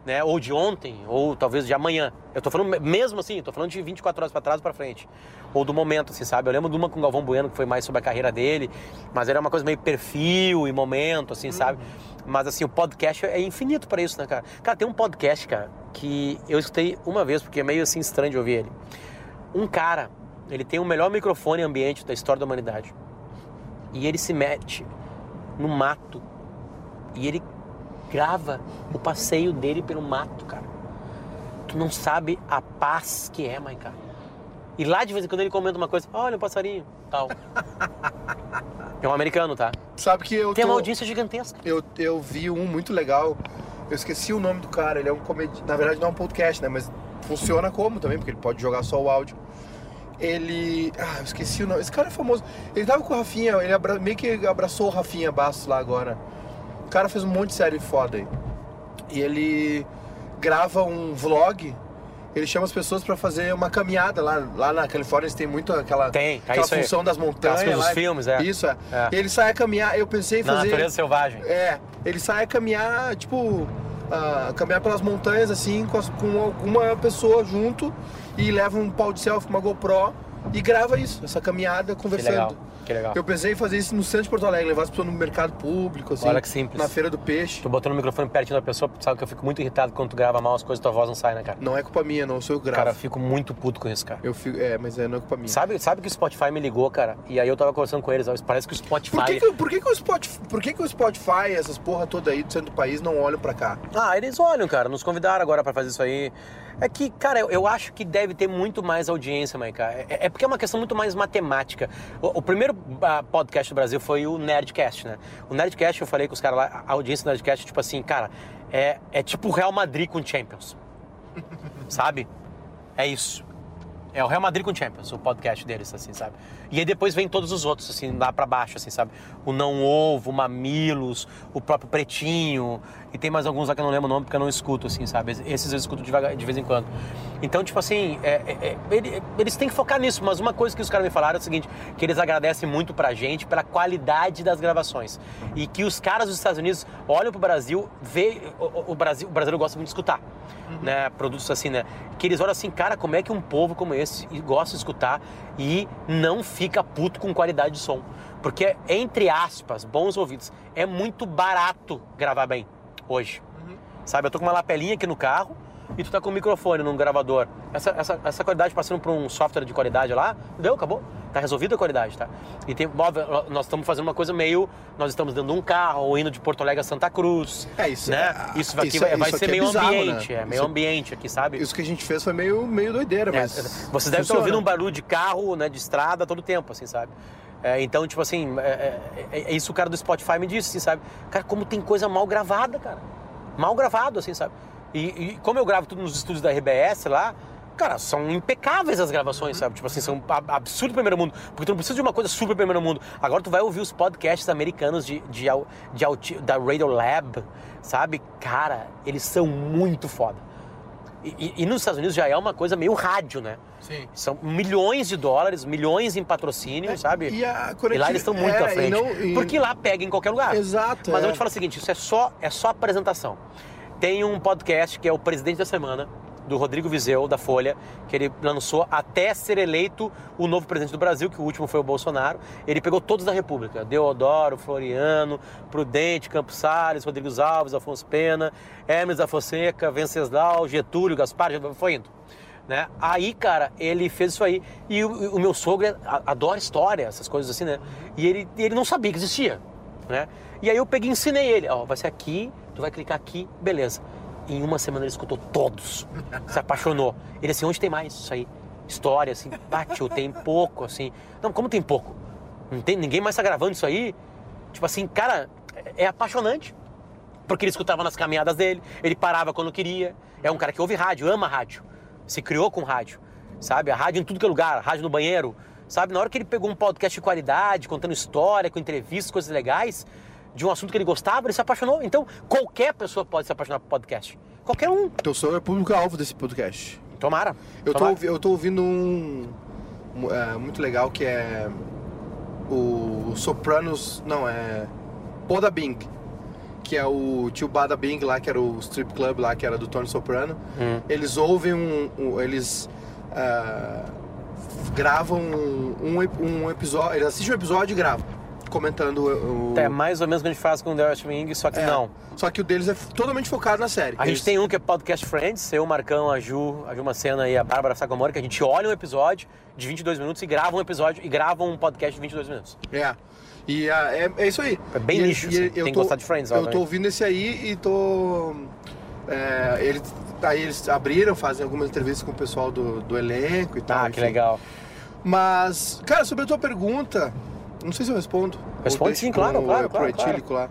Speaker 2: Né? Ou de ontem, ou talvez de amanhã. Eu tô falando mesmo assim, tô falando de 24 horas pra trás pra frente. Ou do momento, assim, sabe? Eu lembro de uma com o Galvão Bueno, que foi mais sobre a carreira dele, mas era uma coisa meio perfil e momento, assim, sabe? Mas assim, o podcast é infinito pra isso, né, cara? Cara, tem um podcast, cara, que eu escutei uma vez, porque é meio assim estranho de ouvir ele. Um cara, ele tem o melhor microfone ambiente da história da humanidade. E ele se mete no mato e ele grava o passeio dele pelo mato, cara. Tu não sabe a paz que é, Maica. E lá de vez em quando ele comenta uma coisa, olha um passarinho, tal. É um americano, tá?
Speaker 1: Sabe que eu
Speaker 2: Tem
Speaker 1: tô...
Speaker 2: uma audiência gigantesca.
Speaker 1: eu, eu vi um muito legal. Eu esqueci o nome do cara. Ele é um comediante. Na verdade, não é um podcast, né? Mas funciona como também, porque ele pode jogar só o áudio. Ele. Ah, eu esqueci o nome. Esse cara é famoso. Ele tava com o Rafinha, ele abra... meio que abraçou o Rafinha Bastos lá agora. O cara fez um monte de série foda aí. E ele grava um vlog. Ele chama as pessoas pra fazer uma caminhada lá, lá na Califórnia. Eles têm muito aquela,
Speaker 2: Tem, é
Speaker 1: aquela
Speaker 2: isso aí.
Speaker 1: função das montanhas.
Speaker 2: Dos
Speaker 1: lá.
Speaker 2: filmes, é.
Speaker 1: Isso, é.
Speaker 2: É.
Speaker 1: E ele sai a caminhar. Eu pensei em
Speaker 2: Na
Speaker 1: fazer.
Speaker 2: natureza selvagem.
Speaker 1: É, ele sai a caminhar, tipo, a caminhar pelas montanhas assim, com, as- com alguma pessoa junto e leva um pau de selfie, uma GoPro e grava isso, essa caminhada
Speaker 2: Que
Speaker 1: conversando.
Speaker 2: legal, que legal.
Speaker 1: Eu pensei em fazer isso no centro de Porto Alegre, levar as pessoas no mercado público, assim.
Speaker 2: Olha que simples.
Speaker 1: Na feira do peixe.
Speaker 2: Tu botando o microfone pertinho da pessoa, sabe que eu fico muito irritado quando tu grava mal as coisas, tua voz não sai, né, cara?
Speaker 1: Não é culpa minha, não sou eu que gravo.
Speaker 2: Cara, eu fico muito puto com isso, cara.
Speaker 1: Eu fico, é, mas é, não é culpa minha.
Speaker 2: Sabe, sabe que o Spotify me ligou, cara? E aí eu tava conversando com eles, ó, parece que o Spotify.
Speaker 1: Por que, que, por, que, que o Spotify, por que, que o Spotify, essas porra toda aí do centro do país, não olham pra cá?
Speaker 2: Ah, eles olham, cara, nos convidaram agora pra fazer isso aí. É que, cara, eu, acho que deve ter muito mais audiência, Maica. É, é porque é uma questão muito mais matemática. O, o primeiro ah, podcast do Brasil foi o Nerdcast, né? O Nerdcast, eu falei com os caras lá, a audiência do Nerdcast, tipo assim, cara, é, é tipo o Real Madrid com Champions. Sabe? É isso. É o Real Madrid com Champions, o podcast deles, assim, sabe? E aí depois vem todos os outros, assim, lá pra baixo, assim, sabe? O Não Ovo, o Mamilos, o próprio Pretinho, e tem mais alguns lá que eu não lembro o nome porque eu não escuto, assim, sabe? Esses eu escuto devagar, de vez em quando. Então, tipo assim, é- é- é- ele- eles têm que focar nisso, mas uma coisa que os caras me falaram é o seguinte, que eles agradecem muito pra gente pela qualidade das gravações. E que os caras dos Estados Unidos olham pro Brasil, vê, o, o- o Brasil, o brasileiro gosta muito de escutar né, produtos assim, né? Que eles olham assim, cara, como é que um povo como esse gosta de escutar e não fica puto com qualidade de som? Porque, entre aspas, bons ouvidos, é muito barato gravar bem hoje. Sabe, eu tô com uma lapelinha aqui no carro e tu tá com o microfone num gravador. Essa, essa, essa qualidade passando por um software de qualidade lá, deu, acabou. Tá resolvida a qualidade, tá? E tem, óbvio, nós estamos fazendo uma coisa meio. Nós estamos de um carro, ou indo de Porto Alegre a Santa Cruz.
Speaker 1: É, isso
Speaker 2: né?
Speaker 1: é-
Speaker 2: Isso, aqui
Speaker 1: isso-
Speaker 2: vai, vai
Speaker 1: isso
Speaker 2: ser
Speaker 1: aqui é
Speaker 2: meio
Speaker 1: bizarro, né?
Speaker 2: ambiente, é meio
Speaker 1: Isso-
Speaker 2: ambiente aqui, sabe?
Speaker 1: Isso que a gente fez foi meio, meio doideira,
Speaker 2: É,
Speaker 1: mas.
Speaker 2: você deve estar
Speaker 1: funciona.
Speaker 2: ouvindo um barulho de carro, né, de estrada todo tempo, assim, sabe? É, então, tipo assim, é, é- é- é isso o cara do Spotify me disse, assim, sabe? Cara, como tem coisa mal gravada, cara. Mal gravado, assim, sabe? E, e como eu gravo tudo nos estúdios da RBS lá, cara, são impecáveis as gravações, sabe? Tipo assim, são ab- absurdo primeiro mundo. Porque tu não precisa de uma coisa super primeiro mundo. Agora tu vai ouvir os podcasts americanos de, de, de auti- da Radio Lab, sabe? Cara, eles são muito foda. E, e- e nos Estados Unidos já é uma coisa meio rádio, né?
Speaker 1: Sim.
Speaker 2: São milhões de dólares, milhões em patrocínio, sabe?
Speaker 1: É, E, a
Speaker 2: E lá eles estão muito
Speaker 1: é,
Speaker 2: à frente.
Speaker 1: e não- e-
Speaker 2: Porque lá pega em qualquer lugar.
Speaker 1: Exato.
Speaker 2: Mas
Speaker 1: é.
Speaker 2: eu vou te falar o seguinte, isso é só, é só apresentação. Tem um podcast que é o Presidente da Semana, do Rodrigo Vizeu, da Folha, que ele lançou até ser eleito o novo presidente do Brasil, que o último foi o Bolsonaro. Ele pegou todos da República, Deodoro, Floriano, Prudente, Campos Salles, Rodrigues Alves, Afonso Pena, Hermes da Fonseca, Venceslau, Getúlio, Gaspar, foi indo. Né? Aí, cara, ele fez isso aí. E o, o meu sogro adora história, essas coisas assim, né? E ele, ele não sabia que existia, né? E aí eu peguei e ensinei ele. Ó, vai ser aqui, tu vai clicar aqui, beleza. Em uma semana ele escutou todos, se apaixonou. Ele assim, onde tem mais isso aí? História, assim, bateu, tem pouco, assim. Não, como tem pouco? Não tem, ninguém mais tá gravando isso aí? Tipo assim, cara, é, é apaixonante. Porque ele escutava nas caminhadas dele, ele parava quando queria. É um cara que ouve rádio, ama rádio. Se criou com rádio, sabe? A rádio em tudo que é lugar, rádio no banheiro, sabe? Na hora que ele pegou um podcast de qualidade, contando história, com entrevistas, coisas legais, de um assunto que ele gostava, ele se apaixonou. Então, qualquer pessoa pode se apaixonar por podcast. Qualquer um.
Speaker 1: Então sou o público-alvo desse podcast.
Speaker 2: Tomara.
Speaker 1: Eu tô,
Speaker 2: Tomara.
Speaker 1: ouvi- eu tô ouvindo um, um, é, muito legal que é o Sopranos, não, é Boda Bing, que é o tio Bada Bing lá, que era o strip club lá, que era do Tony Soprano.
Speaker 2: Hum.
Speaker 1: Eles ouvem um, um- eles ah, gravam um, ep- um episódio, eles assistem um episódio e gravam, comentando o...
Speaker 2: É mais ou menos o que a gente faz com o The West Wing, só que
Speaker 1: É,
Speaker 2: não.
Speaker 1: Só que o deles é totalmente focado na série.
Speaker 2: A
Speaker 1: Eles-
Speaker 2: gente tem um que é Podcast Friends, eu, o Marcão, a Ju, a Ju Macena e a Bárbara Sacomori, que a gente olha um episódio de 22 minutos e grava um episódio e grava um podcast de 22 minutos.
Speaker 1: É. E ah, é, é isso aí.
Speaker 2: É bem
Speaker 1: E-
Speaker 2: nicho,
Speaker 1: e
Speaker 2: assim.
Speaker 1: eu
Speaker 2: Tem que
Speaker 1: tô-
Speaker 2: gostar de Friends,
Speaker 1: Eu tô
Speaker 2: obviamente.
Speaker 1: ouvindo esse aí e tô. É, ele, aí eles abriram, fazem algumas entrevistas com o pessoal do, do elenco e tal.
Speaker 2: Ah, que
Speaker 1: enfim.
Speaker 2: legal.
Speaker 1: Mas, cara, sobre a tua pergunta, não sei se eu respondo.
Speaker 2: Responde sim, claro,
Speaker 1: pro-
Speaker 2: claro,
Speaker 1: pro
Speaker 2: claro, claro.
Speaker 1: etílico lá.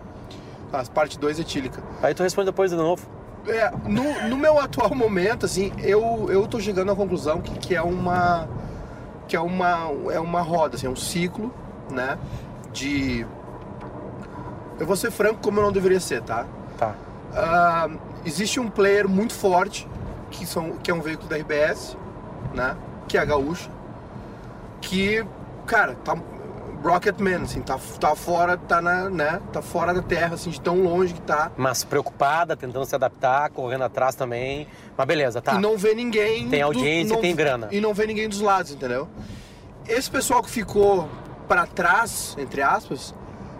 Speaker 1: As parte 2 etílica.
Speaker 2: Aí tu responde depois de novo.
Speaker 1: É, no, no meu atual momento, assim, eu, eu tô chegando à conclusão que, que é uma. Que é uma. É uma roda, assim, é um ciclo, né? De. Eu vou ser franco como eu não deveria ser, tá?
Speaker 2: Tá.
Speaker 1: Ah, existe um player muito forte, que, são, que é um veículo da RBS, né? Que é a Gaúcha. Que, cara, tá. Rocketman, assim, tá, tá fora, tá na, né? Tá fora da terra, assim, de tão longe que tá.
Speaker 2: Mas preocupada, tentando se adaptar, correndo atrás também. Mas beleza, tá.
Speaker 1: E não vê ninguém.
Speaker 2: Tem audiência e
Speaker 1: não-
Speaker 2: tem grana.
Speaker 1: E não vê ninguém dos lados, entendeu? Esse pessoal que ficou pra trás, entre aspas,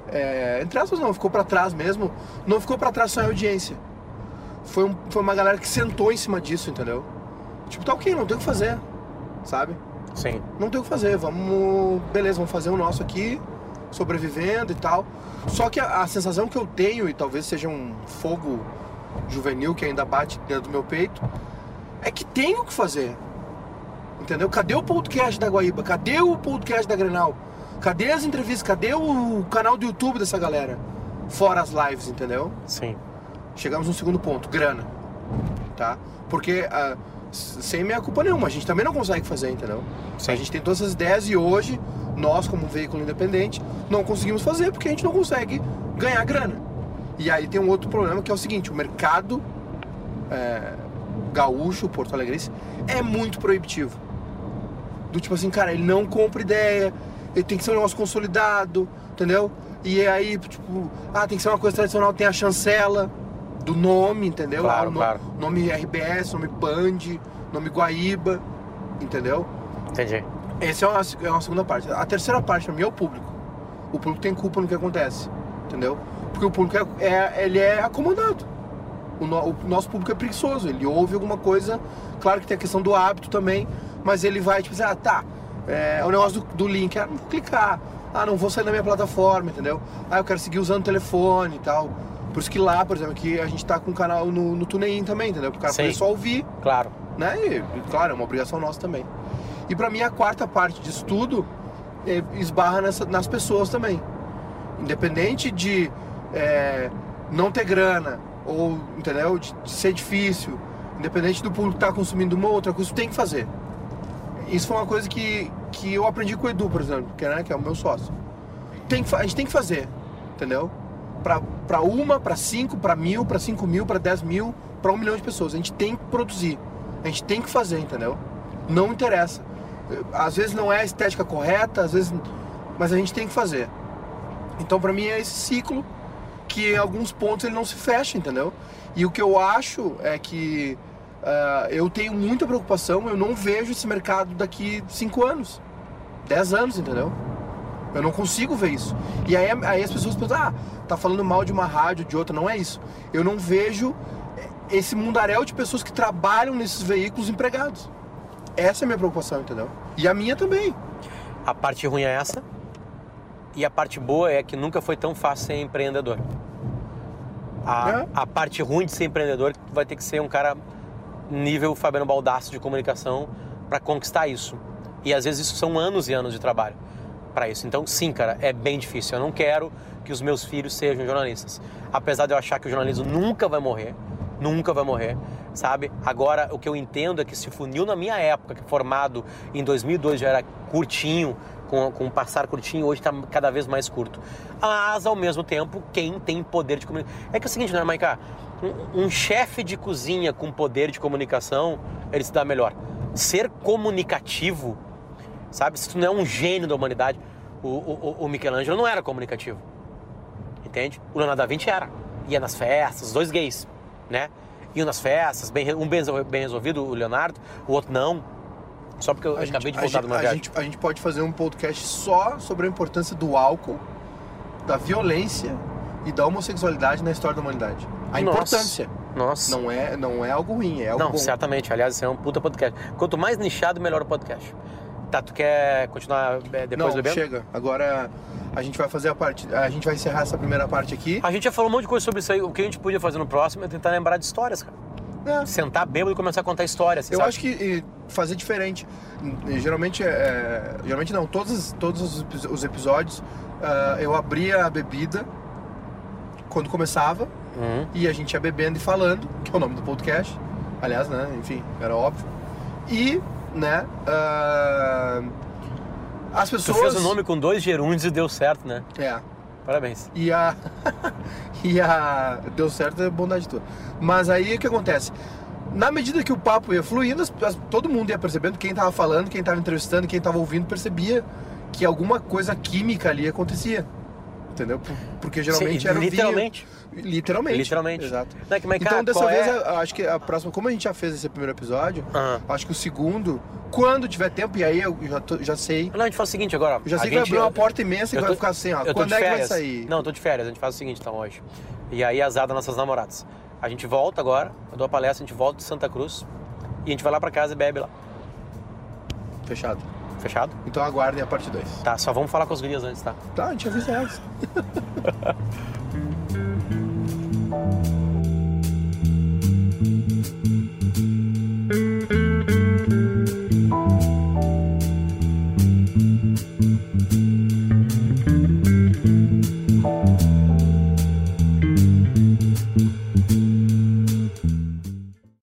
Speaker 1: é, entre aspas não, ficou pra trás mesmo, não ficou pra trás só em audiência. Foi, um- foi uma galera que sentou em cima disso, entendeu? Tipo, tá ok, não tem o que fazer, sabe?
Speaker 2: Sim.
Speaker 1: Não tem o que fazer, vamos. Beleza, vamos fazer o nosso aqui, sobrevivendo e tal. Só que a, a sensação que eu tenho, e talvez seja um fogo juvenil que ainda bate dentro do meu peito, é que tem o que fazer. Entendeu? Cadê o podcast da Guaíba? Cadê o podcast da Grenal? Cadê as entrevistas? Cadê o canal do YouTube dessa galera? Fora as lives, entendeu?
Speaker 2: Sim.
Speaker 1: Chegamos no segundo ponto, grana. Tá? Porque s- sem minha culpa nenhuma, a gente também não consegue fazer, entendeu?
Speaker 2: Sim.
Speaker 1: A gente tem todas essas ideias e hoje, nós como um veículo independente, não conseguimos fazer porque a gente não consegue ganhar grana. E aí tem um outro problema que é o seguinte, o mercado é, gaúcho, porto alegrense, é muito proibitivo. Do tipo assim, cara, ele não compra ideia, ele tem que ser um negócio consolidado, entendeu? E aí, tipo, ah, tem que ser uma coisa tradicional, tem a chancela do nome, entendeu?
Speaker 2: Claro,
Speaker 1: Ah, o no-
Speaker 2: claro.
Speaker 1: Nome RBS, nome Band, nome Guaíba, entendeu?
Speaker 2: Entendi.
Speaker 1: Essa é uma, é uma segunda parte. A terceira parte, pra mim, é o público. O público tem culpa no que acontece, entendeu? Porque o público é, é- ele é acomodado. O, no- o nosso público é preguiçoso, ele ouve alguma coisa, claro que tem a questão do hábito também, mas ele vai, tipo assim, ah, tá, é, o negócio do, do link, ah, não vou clicar, ah, não vou sair da minha plataforma, entendeu? Ah, eu quero seguir usando o telefone e tal. Por isso que lá, por exemplo, aqui a gente tá com um canal no, no TuneIn também, entendeu? Pro cara
Speaker 2: Sim.
Speaker 1: poder só ouvir
Speaker 2: Claro.
Speaker 1: né? E, claro, é uma obrigação nossa também. E pra mim a quarta parte disso tudo é, esbarra nessa- nas pessoas também. Independente de é, não ter grana ou, entendeu? De, de ser difícil, independente do público estar consumindo uma ou outra coisa, tem que fazer. Isso foi uma coisa que, que eu aprendi com o Edu, por exemplo, que, né, que é o meu sócio. Tem que a gente tem que fazer, entendeu? Pra uma, pra cinco, pra mil, pra cinco mil, pra dez mil, pra um milhão de pessoas. A gente tem que produzir. A gente tem que fazer, entendeu? Não interessa. Às vezes não é a estética correta, às vezes. Mas a gente tem que fazer. Então, pra mim, é esse ciclo que em alguns pontos ele não se fecha, entendeu? E o que eu acho é que uh, eu tenho muita preocupação, eu não vejo esse mercado daqui 5 anos, 10 anos, entendeu? Eu não consigo ver isso. E aí, aí as pessoas pensam, ah, tá falando mal de uma rádio, de outra. Não é isso. Eu não vejo esse mundaréu de pessoas que trabalham nesses veículos empregados. Essa é a minha preocupação, entendeu? E a minha também.
Speaker 2: A parte ruim é essa. E a parte boa é que nunca foi tão fácil ser empreendedor. A, é. a parte ruim de ser empreendedor vai ter que ser um cara nível Fabiano Baldasso de comunicação para conquistar isso. E às vezes isso são anos e anos de trabalho para isso. Então, sim, cara, é bem difícil. Eu não quero que os meus filhos sejam jornalistas. Apesar de eu achar que o jornalismo nunca vai morrer, nunca vai morrer, sabe? Agora, o que eu entendo é que se funil na minha época, que formado em 2002 já era curtinho, com, com um passar curtinho, hoje está cada vez mais curto. Mas, ao mesmo tempo, quem tem poder de comunicação... É que é o seguinte, né, Maiká? Um, um chefe de cozinha com poder de comunicação, ele se dá melhor. Ser comunicativo sabe? Se tu não é um gênio da humanidade, o, o, o Michelangelo não era comunicativo, entende? O Leonardo da Vinci era, ia nas festas, os dois gays, né? Iam nas festas, bem, um bem, bem resolvido, o Leonardo, o outro não. Só porque eu a acabei gente, de voltar
Speaker 1: de
Speaker 2: uma
Speaker 1: a
Speaker 2: viagem.
Speaker 1: Gente, a gente pode fazer um podcast só sobre a importância do álcool, da violência e da homossexualidade na história da humanidade. A Nossa. importância.
Speaker 2: Nossa.
Speaker 1: Não é, não é algo ruim, é algo
Speaker 2: Não,
Speaker 1: bom.
Speaker 2: certamente. Aliás, isso é um puta podcast. Quanto mais nichado, melhor o podcast. Tá, tu quer continuar é, depois
Speaker 1: Não,
Speaker 2: bebendo?
Speaker 1: chega. Agora a gente vai fazer a parte. A gente vai encerrar essa primeira parte aqui.
Speaker 2: A gente já falou um monte de coisa sobre isso aí. O que a gente podia fazer no próximo é tentar lembrar de histórias, cara. É. Sentar bêbado e começar a contar histórias.
Speaker 1: Eu
Speaker 2: sabe?
Speaker 1: acho que fazer diferente. Geralmente, é, geralmente não. Todos, todos os episódios uh, eu abria a bebida quando começava uhum. e a gente ia bebendo e falando, que é o nome do podcast. Aliás, né? Enfim, era óbvio. E né? Uh, as pessoas.
Speaker 2: Tu fez o nome com dois gerúndios e deu certo, né?
Speaker 1: É.
Speaker 2: Parabéns.
Speaker 1: E a. e a. Deu certo é bondade tua. Mas aí o que acontece? Na medida que o papo ia fluindo, todo mundo ia percebendo, quem tava falando, quem tava entrevistando, quem tava ouvindo, percebia que alguma coisa química ali acontecia. Entendeu? Porque geralmente Sim, era
Speaker 2: literalmente.
Speaker 1: Vinho, Literalmente.
Speaker 2: Literalmente.
Speaker 1: Exato.
Speaker 2: Não, é mas,
Speaker 1: então,
Speaker 2: cara,
Speaker 1: dessa vez,
Speaker 2: é?
Speaker 1: acho que a próxima, como a gente já fez esse primeiro episódio,
Speaker 2: uhum.
Speaker 1: acho que o segundo, quando tiver tempo, e aí eu já, tô, já sei.
Speaker 2: Não, a gente faz o seguinte agora.
Speaker 1: Eu já sei
Speaker 2: que
Speaker 1: vai abrir uma porta imensa e vai ficar assim, ó. Quando é que vai sair?
Speaker 2: Não, eu tô de férias, a gente faz o seguinte então hoje. E aí azar das nossas namoradas. A gente volta agora, eu dou a palestra, a gente volta de Santa Cruz e a gente vai lá pra casa e bebe lá.
Speaker 1: Fechado.
Speaker 2: Fechado?
Speaker 1: Então aguardem a parte 2.
Speaker 2: Tá, só vamos falar com os gurias antes, tá?
Speaker 1: Tá, a gente avisa elas.